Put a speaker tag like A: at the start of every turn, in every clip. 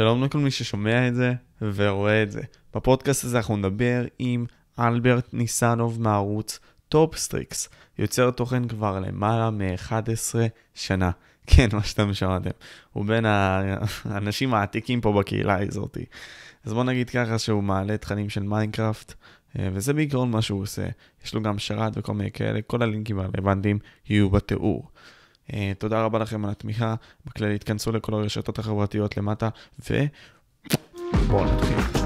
A: שלום לכל מי ששומע את זה ורואה את זה. בפודקאסט הזה אנחנו נדבר עם אלברט ניסנוב מערוץ TopStrix, יוצר תוכן כבר למעלה מ-11 שנה. כן, מה שאתם שמעתם. הוא בין האנשים העתיקים פה בקהילה האזורית. אז בוא נגיד ככה שהוא מעלה תכנים של מיינקראפט, אה, וזה בעיקרון מה שהוא עושה. יש לו גם שרת וכל מיני כאלה, כל הלינקים הרלוונטיים יהיו בתיאור. Uh, תודה רבה לכם על התמיכה. בכללי, תכנסו לכל הרשתות החברתיות למטה, ובואו נתחיל.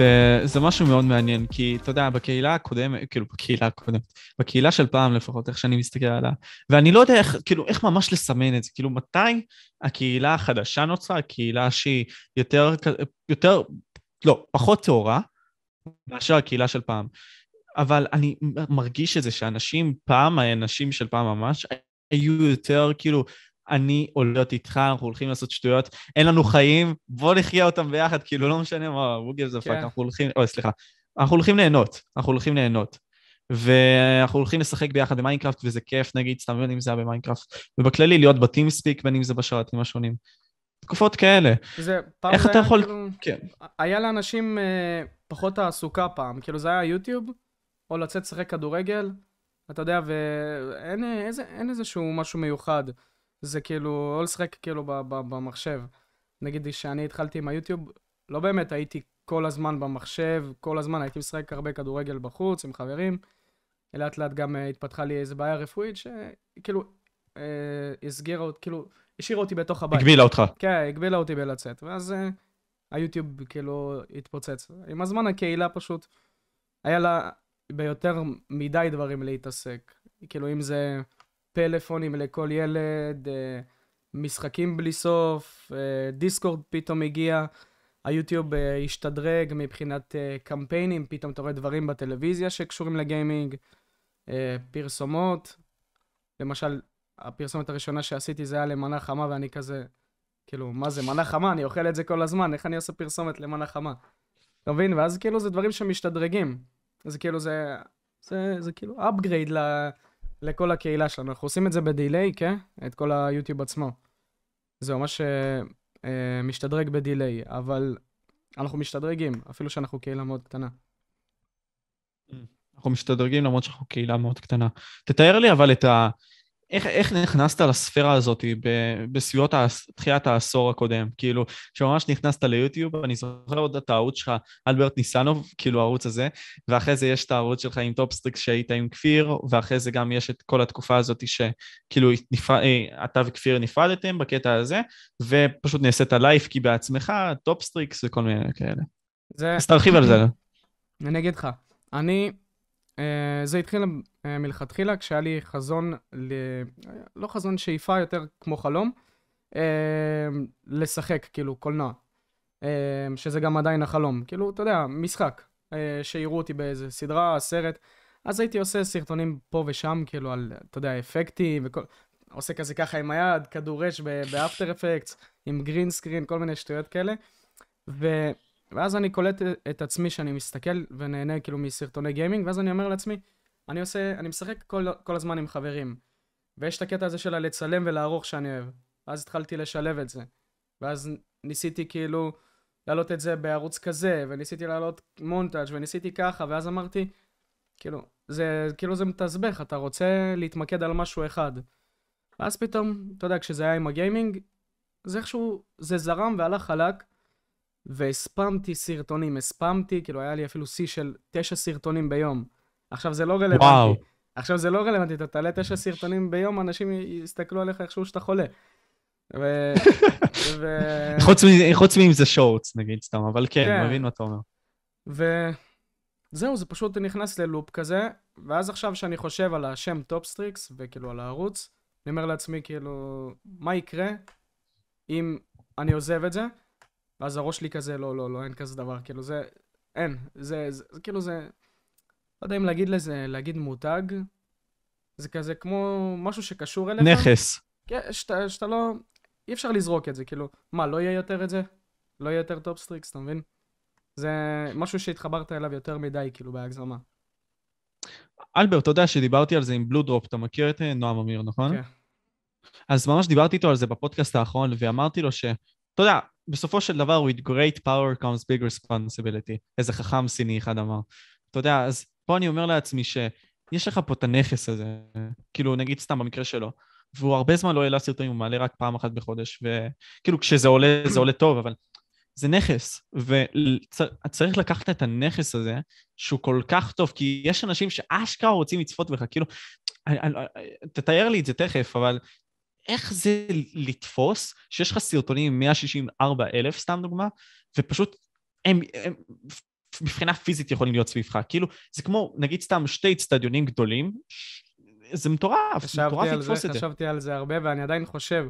A: וזה משהו מאוד מעניין, כי אתה יודע, בקהילה הקודמת, כאילו בקהילה הקודמת, בקהילה של פעם לפחות, איך שאני מסתכל עליה, ואני לא יודע איך, כאילו, איך ממש לסמן את זה, כאילו, מתי הקהילה החדשה נוצרה, הקהילה שהיא יותר, יותר, לא, פחות טהורה, מאשר הקהילה של פעם. אבל אני מרגיש את זה שאנשים, פעם, האנשים של פעם ממש, היו יותר כאילו אני הולך איתך, אנחנו הולכים לעשות שטויות, אין לנו חיים, בוא נחיה אותם ביחד, כאילו, לא משנה מה, בוגי זה פאק, אנחנו הולכים, אוי, סליחה, אנחנו הולכים ליהנות, אנחנו הולכים ליהנות. ואנחנו הולכים לשחק ביחד במיינקראפט, וזה כיף, נגיד, סתם בין אם זה היה במיינקראפט, ובכללי להיות ב TeamSpeak, בין אם זה בשרתים השונים. תקופות כאלה.
B: זה, פעם איך זה אתה היה יכול... כאילו... כן. היה לאנשים אה, פחות תעסוקה פעם, כאילו זה היה יוטיוב, או לצאת לשחק כדורגל, אתה יודע, ואין איזה, איזשהו משהו מיוחד. זה כאילו, או לשחק כאילו במחשב. נגיד שאני התחלתי עם היוטיוב, לא באמת הייתי כל הזמן במחשב, כל הזמן הייתי משחק הרבה כדורגל בחוץ עם חברים. לאט לאט גם uh, התפתחה לי איזו בעיה רפואית שכאילו uh, הסגירה אותי, כאילו, השאירה אותי בתוך הבית.
A: הגבילה אותך.
B: כן, הגבילה אותי בלצאת. ואז uh, היוטיוב כאילו התפוצץ. עם הזמן הקהילה פשוט, היה לה ביותר מדי דברים להתעסק. כאילו, אם זה... פלאפונים לכל ילד, אה, משחקים בלי סוף, אה, דיסקורד פתאום הגיע, היוטיוב אה, השתדרג מבחינת קמפיינים, פתאום אתה רואה דברים בטלוויזיה שקשורים לגיימינג, פרסומות. למשל, הפרסומת הראשונה שעשיתי זה היה למנה חמה, ואני כזה, כאילו, מה זה, מנה חמה? אני אוכל את זה כל הזמן, איך אני עושה פרסומת למנה חמה? אתה מבין? ואז כאילו זה דברים שמשתדרגים. זה כאילו, זה, זה, זה כאילו upgrade ל... לכל הקהילה שלנו. אנחנו עושים את זה בדיליי, כן? את כל היוטיוב עצמו. זה ממש אה, אה, משתדרג בדיליי, אבל אנחנו משתדרגים, אפילו שאנחנו קהילה מאוד קטנה.
A: אנחנו משתדרגים למרות שאנחנו קהילה מאוד קטנה. תתאר לי אבל את ה... איך, איך נכנסת לספירה הזאת בסביבות תחילת העשור הקודם? כאילו, כשממש נכנסת ליוטיוב, אני זוכר עוד את הערוץ שלך, אלברט ניסנוב, כאילו הערוץ הזה, ואחרי זה יש את הערוץ שלך עם TopStrix שהיית עם כפיר, ואחרי זה גם יש את כל התקופה הזאת שכאילו נפרד, אה, אתה וכפיר נפרדתם בקטע הזה, ופשוט נעשית like כי בעצמך, TopStrix וכל מיני כאלה. זה... אז תרחיב על זה.
B: אני אגיד לך, אני זה התחיל אה, מלכתחילה כשהיה לי חזון, ל... לא חזון שאיפה, יותר כמו חלום, אה, לשחק, כאילו, קולנוע. שזה גם עדיין החלום. כאילו, אתה יודע, משחק. שיראו אותי באיזה סדרה, סרט. אז הייתי עושה סרטונים פה ושם, כאילו, על, אתה יודע, אפקטים וכל... עושה כזה ככה עם היד, כדור אש ב After Effects, עם green screen, כל מיני שטויות כאלה. ו... ואז אני קולט את עצמי שאני מסתכל ונהנה כאילו מסרטוני גיימינג, ואז אני אומר לעצמי, אני עושה, אני משחק כל, כל הזמן עם חברים. ויש את הקטע הזה של הלצלם ולערוך שאני אוהב. ואז התחלתי לשלב את זה. ואז ניסיתי כאילו להעלות את זה בערוץ כזה, וניסיתי להעלות מונטאז' וניסיתי ככה, ואז אמרתי, כאילו, זה כאילו זה מתסבך, אתה רוצה להתמקד על משהו אחד. ואז פתאום, אתה יודע, כשזה היה עם הגיימינג, זה איכשהו, זה זרם והלך חלק. והספמתי סרטונים, הספמתי, כאילו היה לי אפילו שיא של תשע סרטונים ביום. עכשיו זה לא רלוונטי. וואו. עכשיו זה לא רלוונטי, אתה תעלה תשע סרטונים ביום, אנשים יסתכלו עליך איכשהו שאתה חולה. ו...
A: ו... חוץ מאם זה Shorts, נגיד סתם, אבל כן, כן. מבין מה אתה אומר.
B: וזהו, זה פשוט נכנס ללופ כזה, ואז עכשיו שאני חושב על השם TopStrix, וכאילו על הערוץ, אני אומר לעצמי, כאילו, מה יקרה אם אני עוזב את זה? ואז הראש שלי כזה, לא, לא, לא, אין כזה דבר, כאילו זה, אין, זה, זה, זה כאילו זה, לא יודע אם להגיד לזה, להגיד מותג, זה כזה כמו משהו שקשור אליך.
A: נכס.
B: כן, שאתה, שאתה לא, אי אפשר לזרוק את זה, כאילו, מה, לא יהיה יותר את זה? לא יהיה יותר TopStrix, אתה מבין? זה משהו שהתחברת אליו יותר מדי, כאילו, בהגזמה.
A: אלברט, אתה יודע שדיברתי על זה עם Blue Drop, אתה מכיר את אה, נועם אמיר, נכון?
B: כן.
A: אז ממש דיברתי איתו על זה בפודקאסט האחרון, ואמרתי לו ש... אתה יודע, בסופו של דבר, with great power comes big responsibility. איזה חכם סיני אחד אמר. אתה יודע, אז פה אני אומר לעצמי שיש לך פה את הנכס הזה, כאילו, נגיד סתם במקרה שלו, והוא הרבה זמן לא העלה סרטונים, הוא מעלה רק פעם אחת בחודש, וכאילו, כשזה עולה, זה עולה טוב, אבל זה נכס, וצריך לקחת את הנכס הזה, שהוא כל כך טוב, כי יש אנשים שאשכרה רוצים לצפות בך, כאילו, תתאר לי את זה תכף, אבל איך זה לתפוס שיש לך סרטונים עם 164 אלף, סתם דוגמה, ופשוט הם, הם מבחינה פיזית יכולים להיות סביבך. כאילו, זה כמו, נגיד סתם שתי אצטדיונים גדולים, זה מטורף, מטורף לתפוס
B: זה,
A: את זה.
B: חשבתי על זה הרבה, ואני עדיין חושב,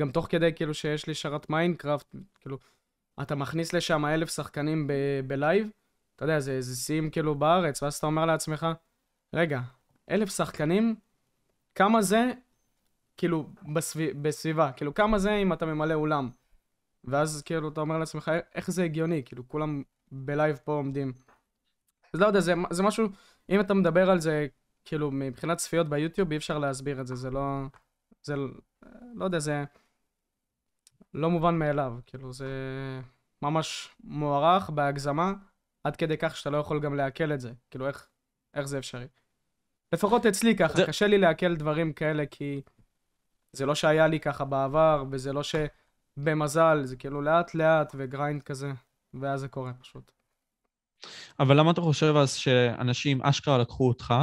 B: גם תוך כדי כאילו שיש לי שרת Minecraft, כאילו, אתה מכניס לשם אלף שחקנים ב- בלייב, אתה יודע, זה, זה שיאים כאילו בארץ, ואז אתה אומר לעצמך, רגע, אלף שחקנים, כמה זה כאילו בסביב, בסביבה, כאילו כמה זה אם אתה ממלא אולם. ואז כאילו אתה אומר לעצמך, איך זה הגיוני, כאילו כולם בלייב פה עומדים. אז לא יודע, זה, זה משהו, אם אתה מדבר על זה, כאילו מבחינת צפיות ביוטיוב, אי אפשר להסביר את זה, זה לא, זה, לא יודע, זה לא מובן מאליו, כאילו זה ממש מוערך בהגזמה, עד כדי כך שאתה לא יכול גם לעכל את זה, כאילו איך, איך זה אפשרי. לפחות אצלי ככה, זה... קשה לי לעכל דברים כאלה, כי זה לא שהיה לי ככה בעבר, וזה לא שבמזל, זה כאילו לאט לאט וגריינד כזה, ואז זה קורה פשוט.
A: אבל למה אתה חושב אז שאנשים אשכרה לקחו אותך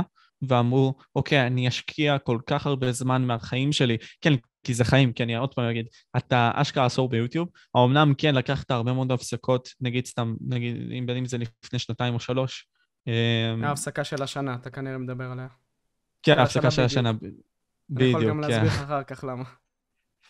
A: ואמרו, אוקיי, אני אשקיע כל כך הרבה זמן מהחיים שלי, כן, כי זה חיים, כי אני עוד פעם אגיד, אתה אשכרה עשור ביוטיוב, האמנם כן לקחת הרבה מאוד הפסקות, נגיד סתם, נגיד, אם בין אם זה לפני שנתיים או שלוש.
B: אמ, ההפסקה של השנה, אתה כנראה מדבר עליה.
A: כן, ההפסקה של השנה.
B: בדיוק, כן. אני יכול גם להסביר לך אחר כך למה.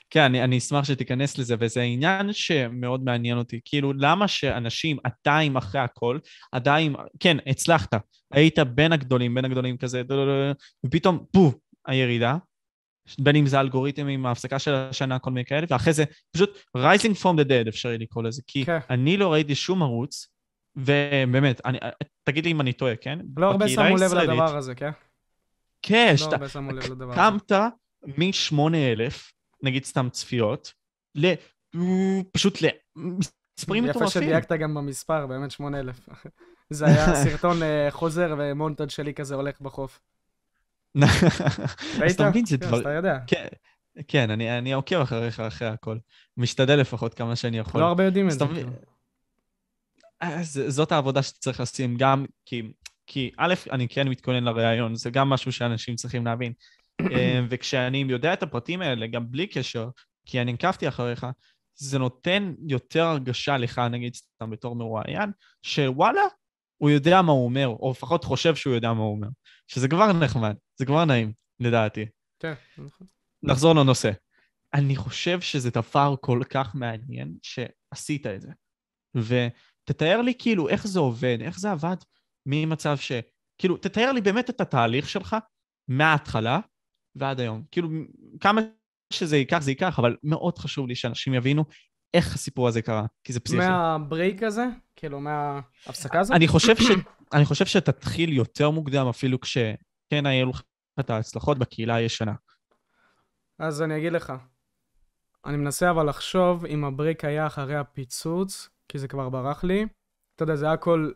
A: כן, אני, אני אשמח שתיכנס לזה, וזה עניין שמאוד מעניין אותי. כאילו, למה שאנשים עדיין אחרי הכל, עדיין, כן, הצלחת, היית בין הגדולים, בין הגדולים כזה, ופתאום, פו, הירידה, בין אם זה אלגוריתמים, ההפסקה של השנה, כל מיני כאלה, ואחרי זה פשוט rising from the dead, אפשר לקרוא לזה, כי כן. אני לא ראיתי שום ערוץ, ובאמת, אני, תגיד לי אם אני טועה, כן?
B: לא הרבה שמו לב לדבר הזה, כן?
A: כן, שאתה קמת מ-8,000, נגיד סתם צפיות, ל... פשוט למספרים מטורפים.
B: יפה שדייקת גם במספר, באמת 8,000. זה היה סרטון אה, חוזר ומונטאג' שלי כזה הולך בחוף.
A: אז אתה מבין, זה
B: כן, דבר... אתה יודע.
A: כן, כן, אני עוקב אחריך אחרי הכל. משתדל לפחות כמה שאני יכול.
B: לא הרבה יודעים את זה.
A: זאת העבודה שאתה צריך לשים גם, כי כי א', אני כן מתכונן לראיון, זה גם משהו שאנשים צריכים להבין. אה, וכשאני יודע את הפרטים האלה, גם בלי קשר, כי אני עקבתי אחריך, זה נותן יותר הרגשה לך, נגיד סתם בתור מרואיין, שוואלה, הוא יודע מה הוא אומר, או לפחות חושב שהוא יודע מה הוא אומר. שזה כבר נחמד, זה כבר נעים, לדעתי.
B: כן, נכון.
A: נחזור לנושא. אני חושב שזה דבר כל כך מעניין שעשית את זה. ותתאר לי כאילו איך זה עובד, איך זה עבד ממצב ש... כאילו, תתאר לי באמת את התהליך שלך מההתחלה ועד היום. כאילו, כמה שזה ייקח, זה ייקח, אבל מאוד חשוב לי שאנשים יבינו איך הסיפור הזה קרה, כי זה פסיכי.
B: מהברייק הזה? כאילו, מההפסקה הזאת?
A: אני חושב, ש... אני חושב שתתחיל יותר מוקדם, אפילו כשכן היו לך את ההצלחות בקהילה הישנה.
B: אז אני אגיד לך. אני מנסה אבל לחשוב אם הברייק היה אחרי הפיצוץ, כי זה כבר ברח לי. אתה יודע, זה היה הכל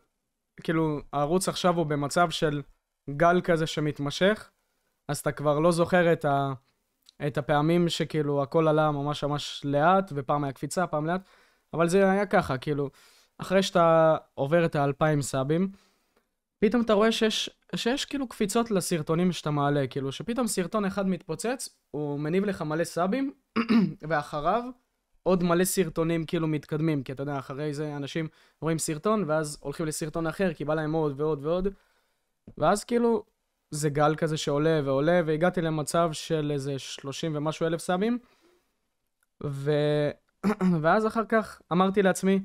B: כאילו, הערוץ עכשיו הוא במצב של גל כזה שמתמשך, אז אתה כבר לא זוכר את, ה, את הפעמים שכאילו הכל עלה ממש ממש לאט, ופעם היה קפיצה, פעם לאט, אבל זה היה ככה, כאילו, אחרי שאתה עובר את האלפיים סאבים, פתאום אתה רואה שיש, שיש כאילו קפיצות לסרטונים שאתה מעלה, כאילו שפתאום סרטון אחד מתפוצץ, הוא מניב לך מלא סאבים, ואחריו עוד מלא סרטונים כאילו מתקדמים, כי אתה יודע, אחרי זה אנשים רואים סרטון, ואז הולכים לסרטון אחר, כי בא להם עוד ועוד ועוד, ואז כאילו, זה גל כזה שעולה ועולה, והגעתי למצב של איזה 30 ומשהו אלף סאבים, ו... ואז אחר כך אמרתי לעצמי,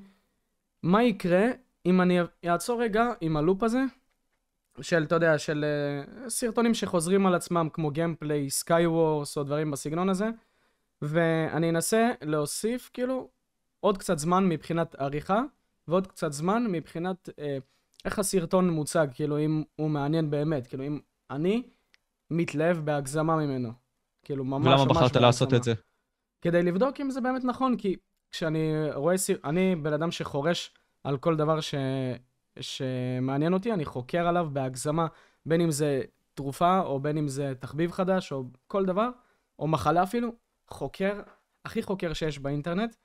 B: מה יקרה אם אני אעצור רגע עם הלופ הזה, של, אתה יודע, של uh, סרטונים שחוזרים על עצמם, כמו גיימפליי, סקאי וורס, או דברים בסגנון הזה, ואני אנסה להוסיף, כאילו, עוד קצת זמן מבחינת עריכה, ועוד קצת זמן מבחינת אה, איך הסרטון מוצג, כאילו, אם הוא מעניין באמת, כאילו, אם אני מתלהב בהגזמה ממנו. כאילו, ממש ממש
A: ולמה בחרת לעשות את זה?
B: כדי לבדוק אם זה באמת נכון, כי כשאני רואה סיר... אני בן אדם שחורש על כל דבר ש... שמעניין אותי, אני חוקר עליו בהגזמה, בין אם זה תרופה, או בין אם זה תחביב חדש, או כל דבר, או מחלה אפילו, חוקר, הכי חוקר שיש באינטרנט.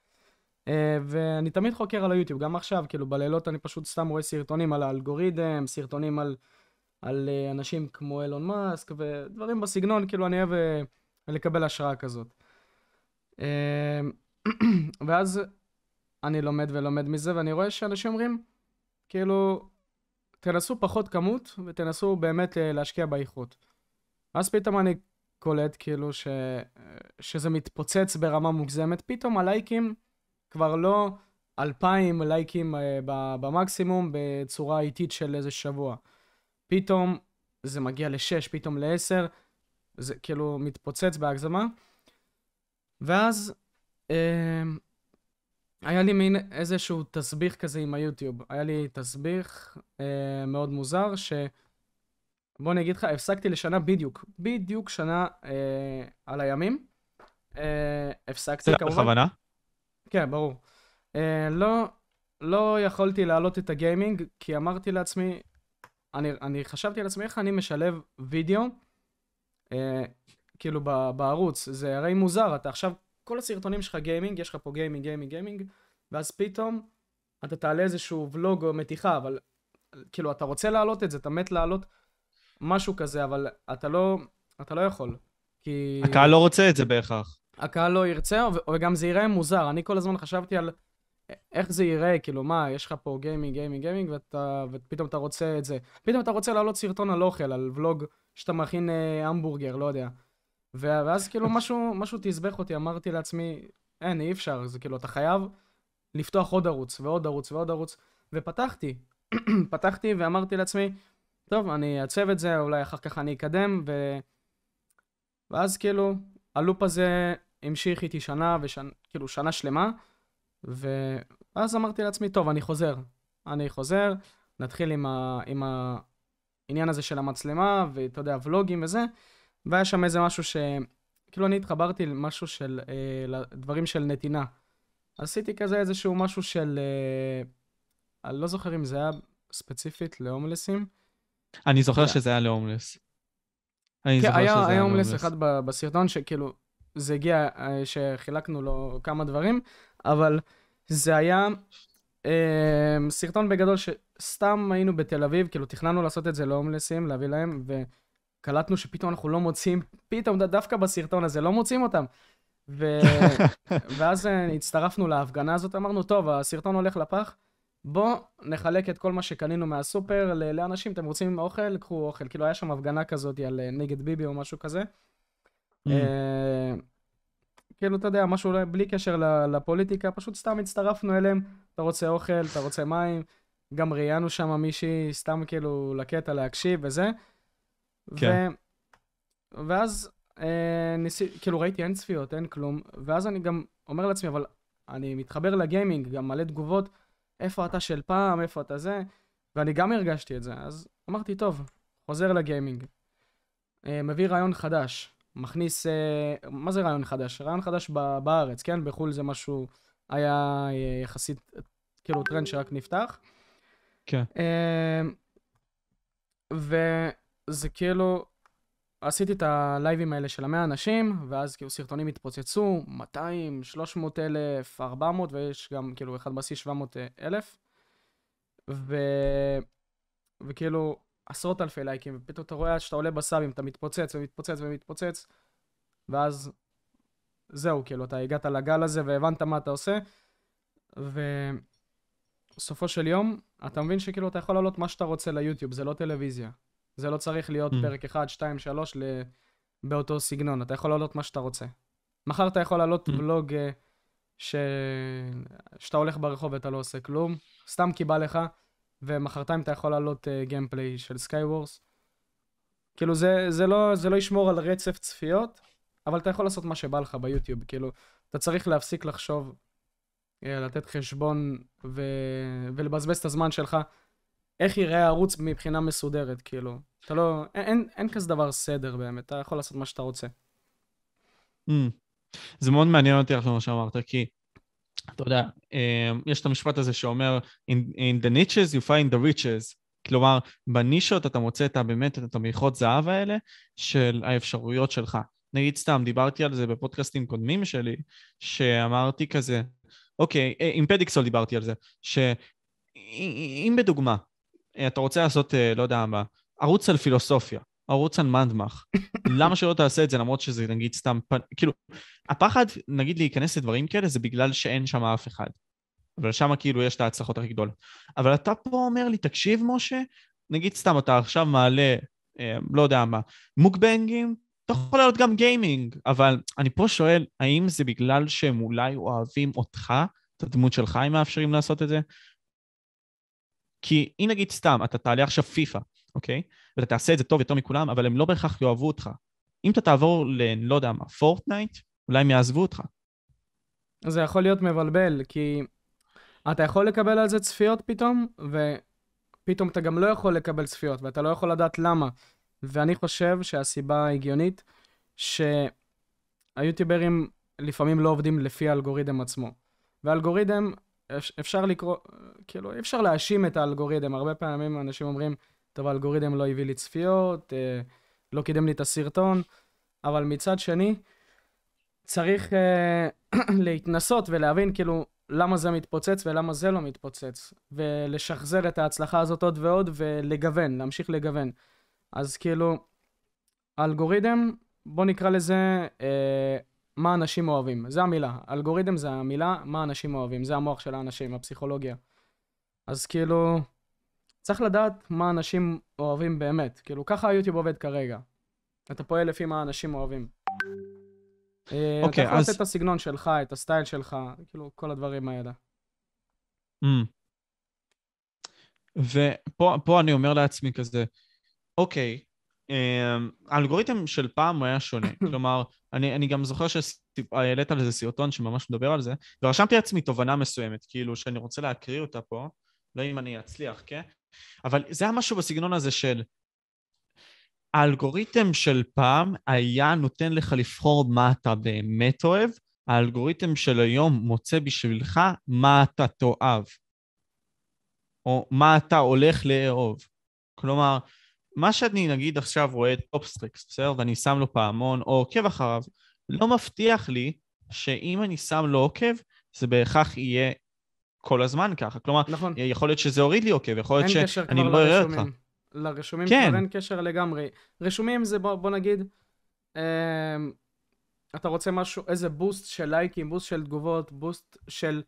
B: Uh, ואני תמיד חוקר על היוטיוב, גם עכשיו, כאילו בלילות אני פשוט סתם רואה סרטונים על האלגוריתם, סרטונים על, על uh, אנשים כמו אילון מאסק ודברים בסגנון, כאילו אני אוהב uh, לקבל השראה כזאת. Uh, ואז אני לומד ולומד מזה, ואני רואה שאנשים אומרים, כאילו, תנסו פחות כמות ותנסו באמת להשקיע באיכות. אז פתאום אני קולט כאילו ש... שזה מתפוצץ ברמה מוגזמת, פתאום הלייקים כבר לא אלפיים לייקים אה, במקסימום בצורה איטית של איזה שבוע. פתאום זה מגיע לשש, פתאום לעשר, זה כאילו מתפוצץ בהגזמה. ואז אה, היה לי מין איזשהו תסביך כזה עם היוטיוב. היה לי תסביך אה, מאוד מוזר, ש... בוא אני אגיד לך, הפסקתי לשנה בדיוק, בדיוק שנה אה, על הימים. אה, הפסקתי כמובן.
A: בכוונה?
B: כן, ברור. אה, לא, לא יכולתי להעלות את ה gaming, כי אמרתי לעצמי, אני, אני חשבתי על עצמי איך אני משלב וידאו, אה, כאילו ב, בערוץ. זה הרי מוזר, אתה עכשיו, כל הסרטונים שלך gaming, יש לך פה gaming, gaming, gaming, ואז פתאום אתה תעלה איזשהו ולוג או מתיחה, אבל כאילו, אתה רוצה להעלות את זה, אתה מת להעלות משהו כזה, אבל אתה לא, אתה לא יכול. כי...
A: הקהל לא רוצה את זה בהכרח.
B: הקהל לא ירצה, וגם זה ייראה מוזר. אני כל הזמן חשבתי על איך זה ייראה, כאילו, מה, יש לך פה gaming, gaming, gaming, ואתה, ופתאום אתה רוצה את זה. פתאום אתה רוצה להעלות סרטון על אוכל, על ולוג שאתה מכין אה, המבורגר, לא יודע. ואז כאילו משהו, משהו תסבך אותי, אמרתי לעצמי, אין, אי אפשר, זה כאילו, אתה חייב לפתוח עוד ערוץ, ועוד ערוץ, ועוד ערוץ, ופתחתי. פתחתי ואמרתי לעצמי, טוב, אני אעצב את זה, אולי אחר כך אני אקדם, ו... ואז כאילו, הלופ הזה המשיך איתי שנה, ושנ... כאילו שנה שלמה, ואז אמרתי לעצמי, טוב, אני חוזר. אני חוזר, נתחיל עם, ה... עם העניין הזה של המצלמה, ואתה יודע, ולוגים וזה, והיה שם איזה משהו ש... כאילו אני התחברתי למשהו של, אה, לדברים של נתינה. עשיתי כזה איזשהו משהו של, אה, אני לא זוכר אם זה היה ספציפית להומלסים.
A: אני זוכר שזה היה להומלס. אני
B: כן,
A: זוכר
B: היה,
A: שזה
B: היה הומלס
A: להומלס.
B: אחד בסרטון שכאילו, זה הגיע, אה, שחילקנו לו כמה דברים, אבל זה היה אה, סרטון בגדול שסתם היינו בתל אביב, כאילו תכננו לעשות את זה להומלסים, להביא להם, וקלטנו שפתאום אנחנו לא מוצאים, פתאום דווקא בסרטון הזה לא מוצאים אותם. ו... ואז אה, הצטרפנו להפגנה הזאת, אמרנו, טוב, הסרטון הולך לפח, בוא נחלק את כל מה שקנינו מהסופר לאנשים, אתם רוצים אוכל? קחו אוכל. כאילו, היה שם הפגנה כזאת על אה, נגד ביבי או משהו כזה.
A: Mm.
B: אה, כאילו, אתה יודע, משהו בלי קשר לפוליטיקה, פשוט סתם הצטרפנו אליהם, אתה רוצה אוכל, אתה רוצה מים, גם ראיינו שם מישהי, סתם כאילו לקטע להקשיב וזה.
A: כן.
B: ו... ואז אה, ניסי... כאילו ראיתי אין צפיות, אין כלום, ואז אני גם אומר לעצמי, אבל אני מתחבר ל gaming, גם מלא תגובות, איפה אתה של פעם, איפה אתה זה, ואני גם הרגשתי את זה, אז אמרתי, טוב, חוזר ל gaming. אה, מביא רעיון חדש, מכניס, אה, מה זה רעיון חדש? רעיון חדש בארץ, כן? בחו"ל זה משהו, היה אה, יחסית, כאילו טרנד שרק נפתח.
A: כן.
B: וזה כאילו, עשיתי את הלייבים האלה של המאה אנשים, ואז כאילו סרטונים התפוצצו, 200, 300 אלף, 400, ויש גם כאילו אחד בשיא 700 אלף. ו... וכאילו עשרות אלפי לייקים, ופתאום אתה רואה שאתה עולה בסאבים, אתה מתפוצץ ומתפוצץ ומתפוצץ, ואז זהו, כאילו, אתה הגעת לגל הזה והבנת מה אתה עושה, ובסופו של יום, אתה מבין שכאילו אתה יכול לעלות מה שאתה רוצה ליוטיוב, זה לא טלוויזיה. זה לא צריך להיות
A: Mm.
B: פרק 1, 2, 3 ל... באותו סגנון, אתה יכול לעלות מה שאתה רוצה. מחר אתה יכול לעלות
A: Mm.
B: vlog אה, ש... שאתה הולך ברחוב ואתה לא עושה כלום, סתם כי בא לך, ומחרתיים אתה יכול לעלות gameplay של SkyWars. כאילו זה, זה, לא, זה לא ישמור על רצף צפיות, אבל אתה יכול לעשות מה שבא לך ביוטיוב, כאילו, אתה צריך להפסיק לחשוב אה, לתת חשבון ו... ולבזבז את הזמן שלך, איך יראה הערוץ מבחינה מסודרת, כאילו. אתה לא... אין, אין, אין כזה דבר סדר באמת, אתה יכול לעשות מה שאתה רוצה.
A: Mm. זה מאוד מעניין אותי עכשיו מה שאמרת, כי אתה יודע, אה, יש את המשפט הזה שאומר, in, in the niches you find the riches. כלומר, בנישות אתה מוצא את באמת את המריחות זהב האלה של האפשרויות שלך. נגיד סתם, דיברתי על זה בפודקאסטים קודמים שלי, שאמרתי כזה, אוקיי, אה, עם פדיקסול דיברתי על זה, שאם בדוגמה, אתה רוצה לעשות, לא יודע מה, ערוץ על פילוסופיה, ערוץ על מנדמך, למה שלא תעשה את זה למרות שזה נגיד סתם, כאילו, הפחד, נגיד להיכנס לדברים כאלה, זה בגלל שאין שם אף אחד. אבל שם כאילו יש את ההצלחות הכי גדולות. אבל אתה פה אומר לי, תקשיב, משה, נגיד סתם, אתה עכשיו מעלה, אה, לא יודע מה, מוקבנגים, אתה יכול לעלות גם גיימינג, אבל אני פה שואל, האם זה בגלל שהם אולי אוהבים אותך, את הדמות שלך, אם מאפשרים לעשות את זה? כי אם נגיד סתם, אתה תעלה עכשיו פיפא, אוקיי? ואתה תעשה את זה טוב יותר מכולם, אבל הם לא בהכרח יאהבו אותך. אם אתה תעבור ל... לא יודע מה, פורטנייט, אולי הם יעזבו אותך.
B: זה יכול להיות מבלבל, כי אתה יכול לקבל על זה צפיות פתאום, ופתאום אתה גם לא יכול לקבל צפיות, ואתה לא יכול לדעת למה. ואני חושב שהסיבה ההגיונית, שהיוטיוברים לפעמים לא עובדים לפי האלגוריתם עצמו. ואלגוריתם, אפשר לקרוא, כאילו, אי אפשר להאשים את האלגוריתם. הרבה פעמים אנשים אומרים, טוב, האלגוריתם לא הביא לי צפיות, אה, לא קידם לי את הסרטון, אבל מצד שני, צריך אה, להתנסות ולהבין כאילו למה זה מתפוצץ ולמה זה לא מתפוצץ, ולשחזר את ההצלחה הזאת עוד ועוד ולגוון, להמשיך לגוון. אז כאילו, אלגוריתם, בוא נקרא לזה אה, מה אנשים אוהבים. זה המילה. אלגוריתם זה המילה מה אנשים אוהבים. זה המוח של האנשים, הפסיכולוגיה. אז כאילו, צריך לדעת מה אנשים אוהבים באמת. כאילו, ככה היוטיוב עובד כרגע. אתה פועל לפי מה אנשים אוהבים. Okay, אה, אתה אוקיי, יכול אז... לתת את הסגנון שלך, את הסטייל שלך, כאילו, כל הדברים האלה. Mm.
A: ופה אני אומר לעצמי כזה, אוקיי, אמ, האלגוריתם של פעם הוא היה שונה. כלומר, אני, אני גם זוכר שהעלית על איזה סרטון שממש מדבר על זה, ורשמתי לעצמי תובנה מסוימת, כאילו, שאני רוצה להקריא אותה פה, לא אם אני אצליח, כן? אבל זה היה משהו בסגנון הזה של האלגוריתם של פעם היה נותן לך לבחור מה אתה באמת אוהב, האלגוריתם של היום מוצא בשבילך מה אתה תאהב, או מה אתה הולך לאהוב. כלומר, מה שאני נגיד עכשיו רואה את TopStrix, בסדר? ואני שם לו פעמון או עוקב אחריו, לא מבטיח לי שאם אני שם לו עוקב, זה בהכרח יהיה כל הזמן ככה. כלומר, נכון. יכול להיות שזה הוריד לי עוקב, יכול להיות שאני לא אראה אותך.
B: לרשומים כן. כבר אין קשר לגמרי. רשומים זה, בוא, בוא נגיד, אה, אתה רוצה משהו, איזה boost של לייקים, boost של תגובות, boost של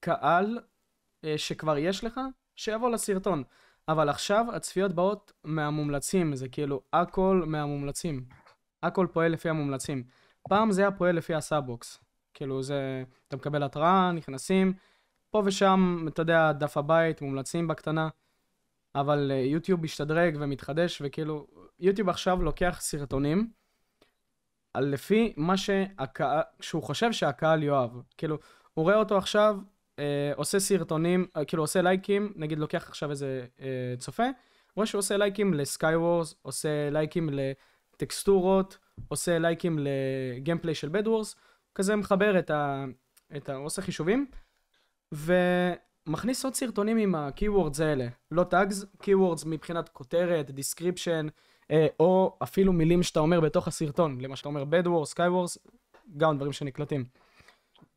B: קהל אה, שכבר יש לך, שיבוא לסרטון. אבל עכשיו הצפיות באות מהמומלצים, זה כאילו הכל מהמומלצים. הכל פועל לפי המומלצים. פעם זה היה פועל לפי ה sub box. כאילו זה, אתה מקבל התראה, נכנסים, פה ושם, אתה יודע, דף הבית, מומלצים בקטנה. אבל אה, יוטיוב משתדרג ומתחדש, וכאילו, יוטיוב עכשיו לוקח סרטונים על לפי מה שהקהל, שהוא חושב שהקהל יאהב. כאילו, הוא רואה אותו עכשיו, אה, עושה סרטונים, אה, כאילו עושה לייקים, נגיד לוקח עכשיו איזה אה, צופה, רואה שהוא עושה לייקים לסקאי וורס, עושה לייקים לטקסטורות, עושה לייקים לגיימפליי של בד וורס, כזה מחבר את ה... את ה... עושה חישובים, ו... מכניס עוד סרטונים עם ה-keywords האלה, לא tags, keywords מבחינת כותרת, description, אה, או אפילו מילים שאתה אומר בתוך הסרטון, למה שאתה אומר bad wars, sky wars, גם דברים שנקלטים.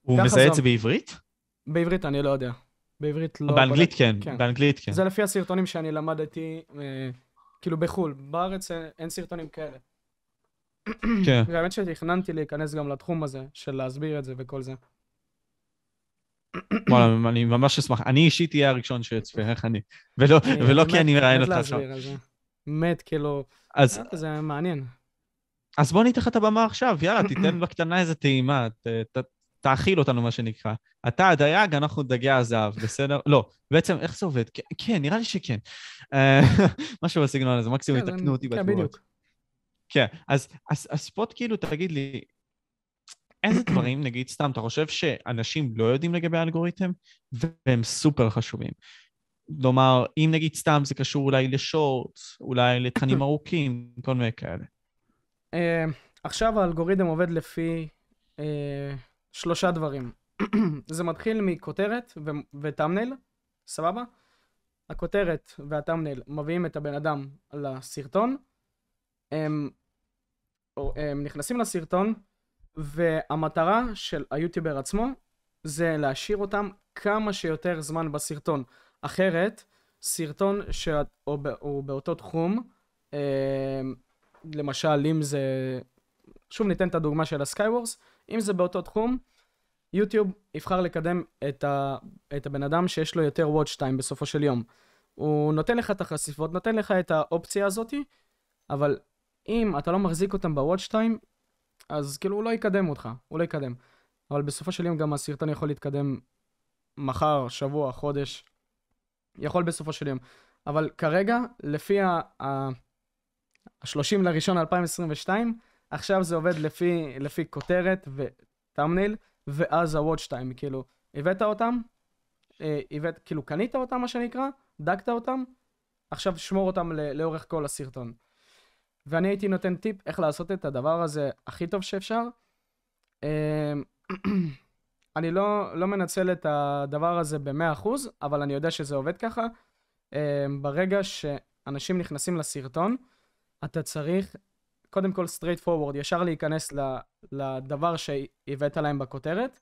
A: הוא מזהה את זה בעברית?
B: בעברית אני לא יודע. בעברית לא...
A: באנגלית כן, כן, באנגלית כן.
B: זה לפי הסרטונים שאני למדתי, אה, כאילו בחו"ל. בארץ אין סרטונים כאלה. כן. והאמת שתכננתי להיכנס גם לתחום הזה, של להסביר את זה וכל זה.
A: וואלה, אני ממש אשמח. אני אישית אהיה הראשון שיצפה, איך אני? ולא, ולא כי אני מראיין אותך עכשיו.
B: מת, כאילו, אז... זה מעניין.
A: אז בוא ניתן לך את הבמה עכשיו, יאללה, תיתן בקטנה איזה טעימה, תאכיל אותנו, מה שנקרא. אתה הדייג, אנחנו דגי הזהב, בסדר? לא, בעצם, איך זה עובד? כן, נראה לי שכן. אה, משהו בסגנון הזה, מקסימום יתקנו אותי כן, בתגובות. כן, אז פה כאילו, תגיד לי, איזה דברים, נגיד סתם, אתה חושב שאנשים לא יודעים לגבי האלגוריתם, והם סופר חשובים. כלומר, אם נגיד סתם זה קשור אולי לשורטס, אולי לתכנים ארוכים, כל מיני כאלה.
B: אה, עכשיו האלגוריתם עובד לפי uh, שלושה דברים. זה מתחיל מכותרת וטאמנייל, סבבה? הכותרת והטאמנייל מביאים את הבן אדם לסרטון, הם, הם נכנסים לסרטון, והמטרה של היוטיובר עצמו זה להשאיר אותם כמה שיותר זמן בסרטון. אחרת, סרטון שהוא באותו תחום, אה, למשל אם זה, שוב ניתן את הדוגמה של ה SkyWars, אם זה באותו תחום, יוטיוב יבחר לקדם את, ה, את הבן אדם שיש לו יותר watch time בסופו של יום. הוא נותן לך את החשיפות, נותן לך את האופציה הזאתי, אבל אם אתה לא מחזיק אותם ב-watch time, אז כאילו הוא לא יקדם אותך, הוא לא יקדם. אבל בסופו של יום גם הסרטון יכול להתקדם מחר, שבוע, חודש, יכול בסופו של יום. אבל כרגע, לפי ה-30 לראשון 2022, עכשיו זה עובד לפי, לפי כותרת וטאמנייל, ואז ה-watch time, כאילו, הבאת אותם, אה, הבאת, כאילו, קנית אותם, מה שנקרא, דקת אותם, עכשיו שמור אותם לאורך כל הסרטון. ואני הייתי נותן טיפ איך לעשות את הדבר הזה הכי טוב שאפשר. אמ, אני לא, לא מנצל את הדבר הזה ב-100%, אבל אני יודע שזה עובד ככה. אמ, ברגע שאנשים נכנסים לסרטון, אתה צריך, קודם כל straight forward, ישר להיכנס לדבר שהבאת להם בכותרת,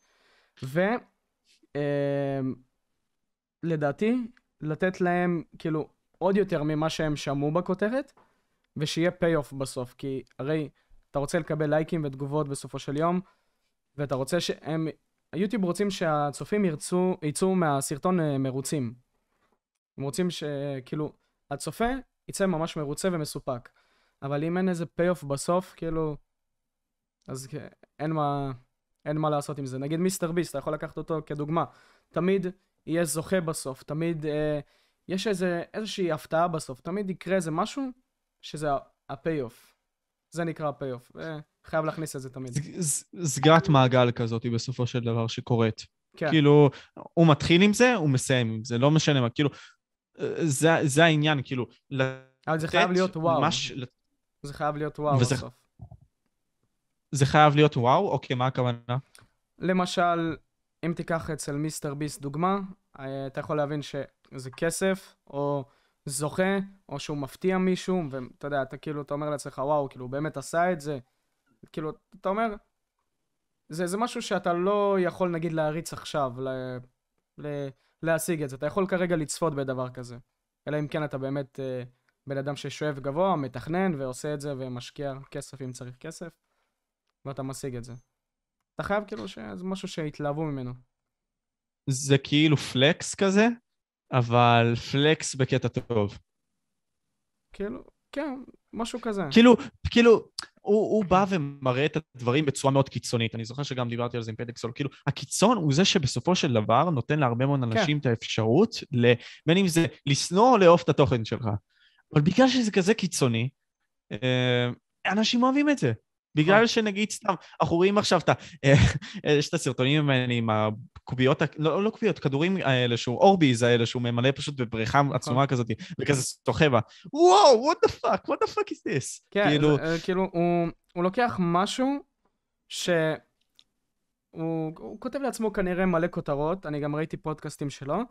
B: ולדעתי, אמ, לתת להם, כאילו, עוד יותר ממה שהם שמעו בכותרת, ושיהיה פי-אוף בסוף, כי הרי אתה רוצה לקבל לייקים ותגובות בסופו של יום, ואתה רוצה שהם... היוטיוב רוצים שהצופים ירצו, יצאו מהסרטון אה, מרוצים. הם רוצים שכאילו, הצופה יצא ממש מרוצה ומסופק. אבל אם אין איזה payoff בסוף, כאילו, אז אין מה, אין מה לעשות עם זה. נגיד MrBeast, אתה יכול לקחת אותו כדוגמה. תמיד יהיה זוכה בסוף, תמיד אה, יש איזה, איזושהי הפתעה בסוף, תמיד יקרה איזה משהו שזה ה-payoff. זה נקרא ה-payoff. חייב להכניס את זה תמיד.
A: סגירת מעגל כזאת בסופו של דבר שקורית. כן. כאילו, הוא מתחיל עם זה, הוא מסיים עם זה, לא משנה מה, כאילו, זה, זה העניין, כאילו,
B: אבל זה חייב להיות וואו. מש... זה חייב להיות וואו וזה... בסוף.
A: זה חייב להיות וואו? אוקיי, מה הכוונה?
B: למשל, אם תיקח אצל מיסטר ביסט דוגמה, אה, אתה יכול להבין שזה כסף, או זוכה, או שהוא מפתיע מישהו, ואתה יודע, אתה כאילו, אתה אומר לעצמך, וואו, כאילו, הוא באמת עשה את זה. כאילו, אתה אומר, זה, זה משהו שאתה לא יכול, נגיד, להריץ עכשיו, ל, ל, להשיג את זה. אתה יכול כרגע לצפות בדבר כזה. אלא אם כן אתה באמת אה, בן אדם ששואף גבוה, מתכנן, ועושה את זה, ומשקיע כסף אם צריך כסף, ואתה משיג את זה. אתה חייב כאילו שזה משהו שהתלהבו ממנו.
A: זה כאילו פלקס כזה? אבל פלקס בקטע טוב.
B: כאילו, כן, משהו כזה.
A: כאילו, כאילו, הוא, הוא בא ומראה את הדברים בצורה מאוד קיצונית. אני זוכר שגם דיברתי על זה עם פדקסול. כאילו, הקיצון הוא זה שבסופו של דבר נותן להרבה מאוד כן. אנשים כן. את האפשרות, בין אם זה לשנוא או לאהוב את התוכן שלך. אבל בגלל שזה כזה קיצוני, אה, אנשים אוהבים את זה. בגלל נכון. שנגיד סתם, אנחנו רואים עכשיו את ה... אה, יש את הסרטונים ממני עם הקוביות, לא, לא קוביות, כדורים האלה שהוא, אורביז האלה שהוא ממלא פשוט בבריכה נכון. עצומה כזאת, וכזה שוחה בה. וואו, what the fuck, what the fuck is this?
B: כן, כאילו, זה, אה, כאילו הוא, הוא לוקח משהו ש... הוא, הוא כותב לעצמו כנראה מלא כותרות, אני גם ראיתי פודקאסטים שלו, הוא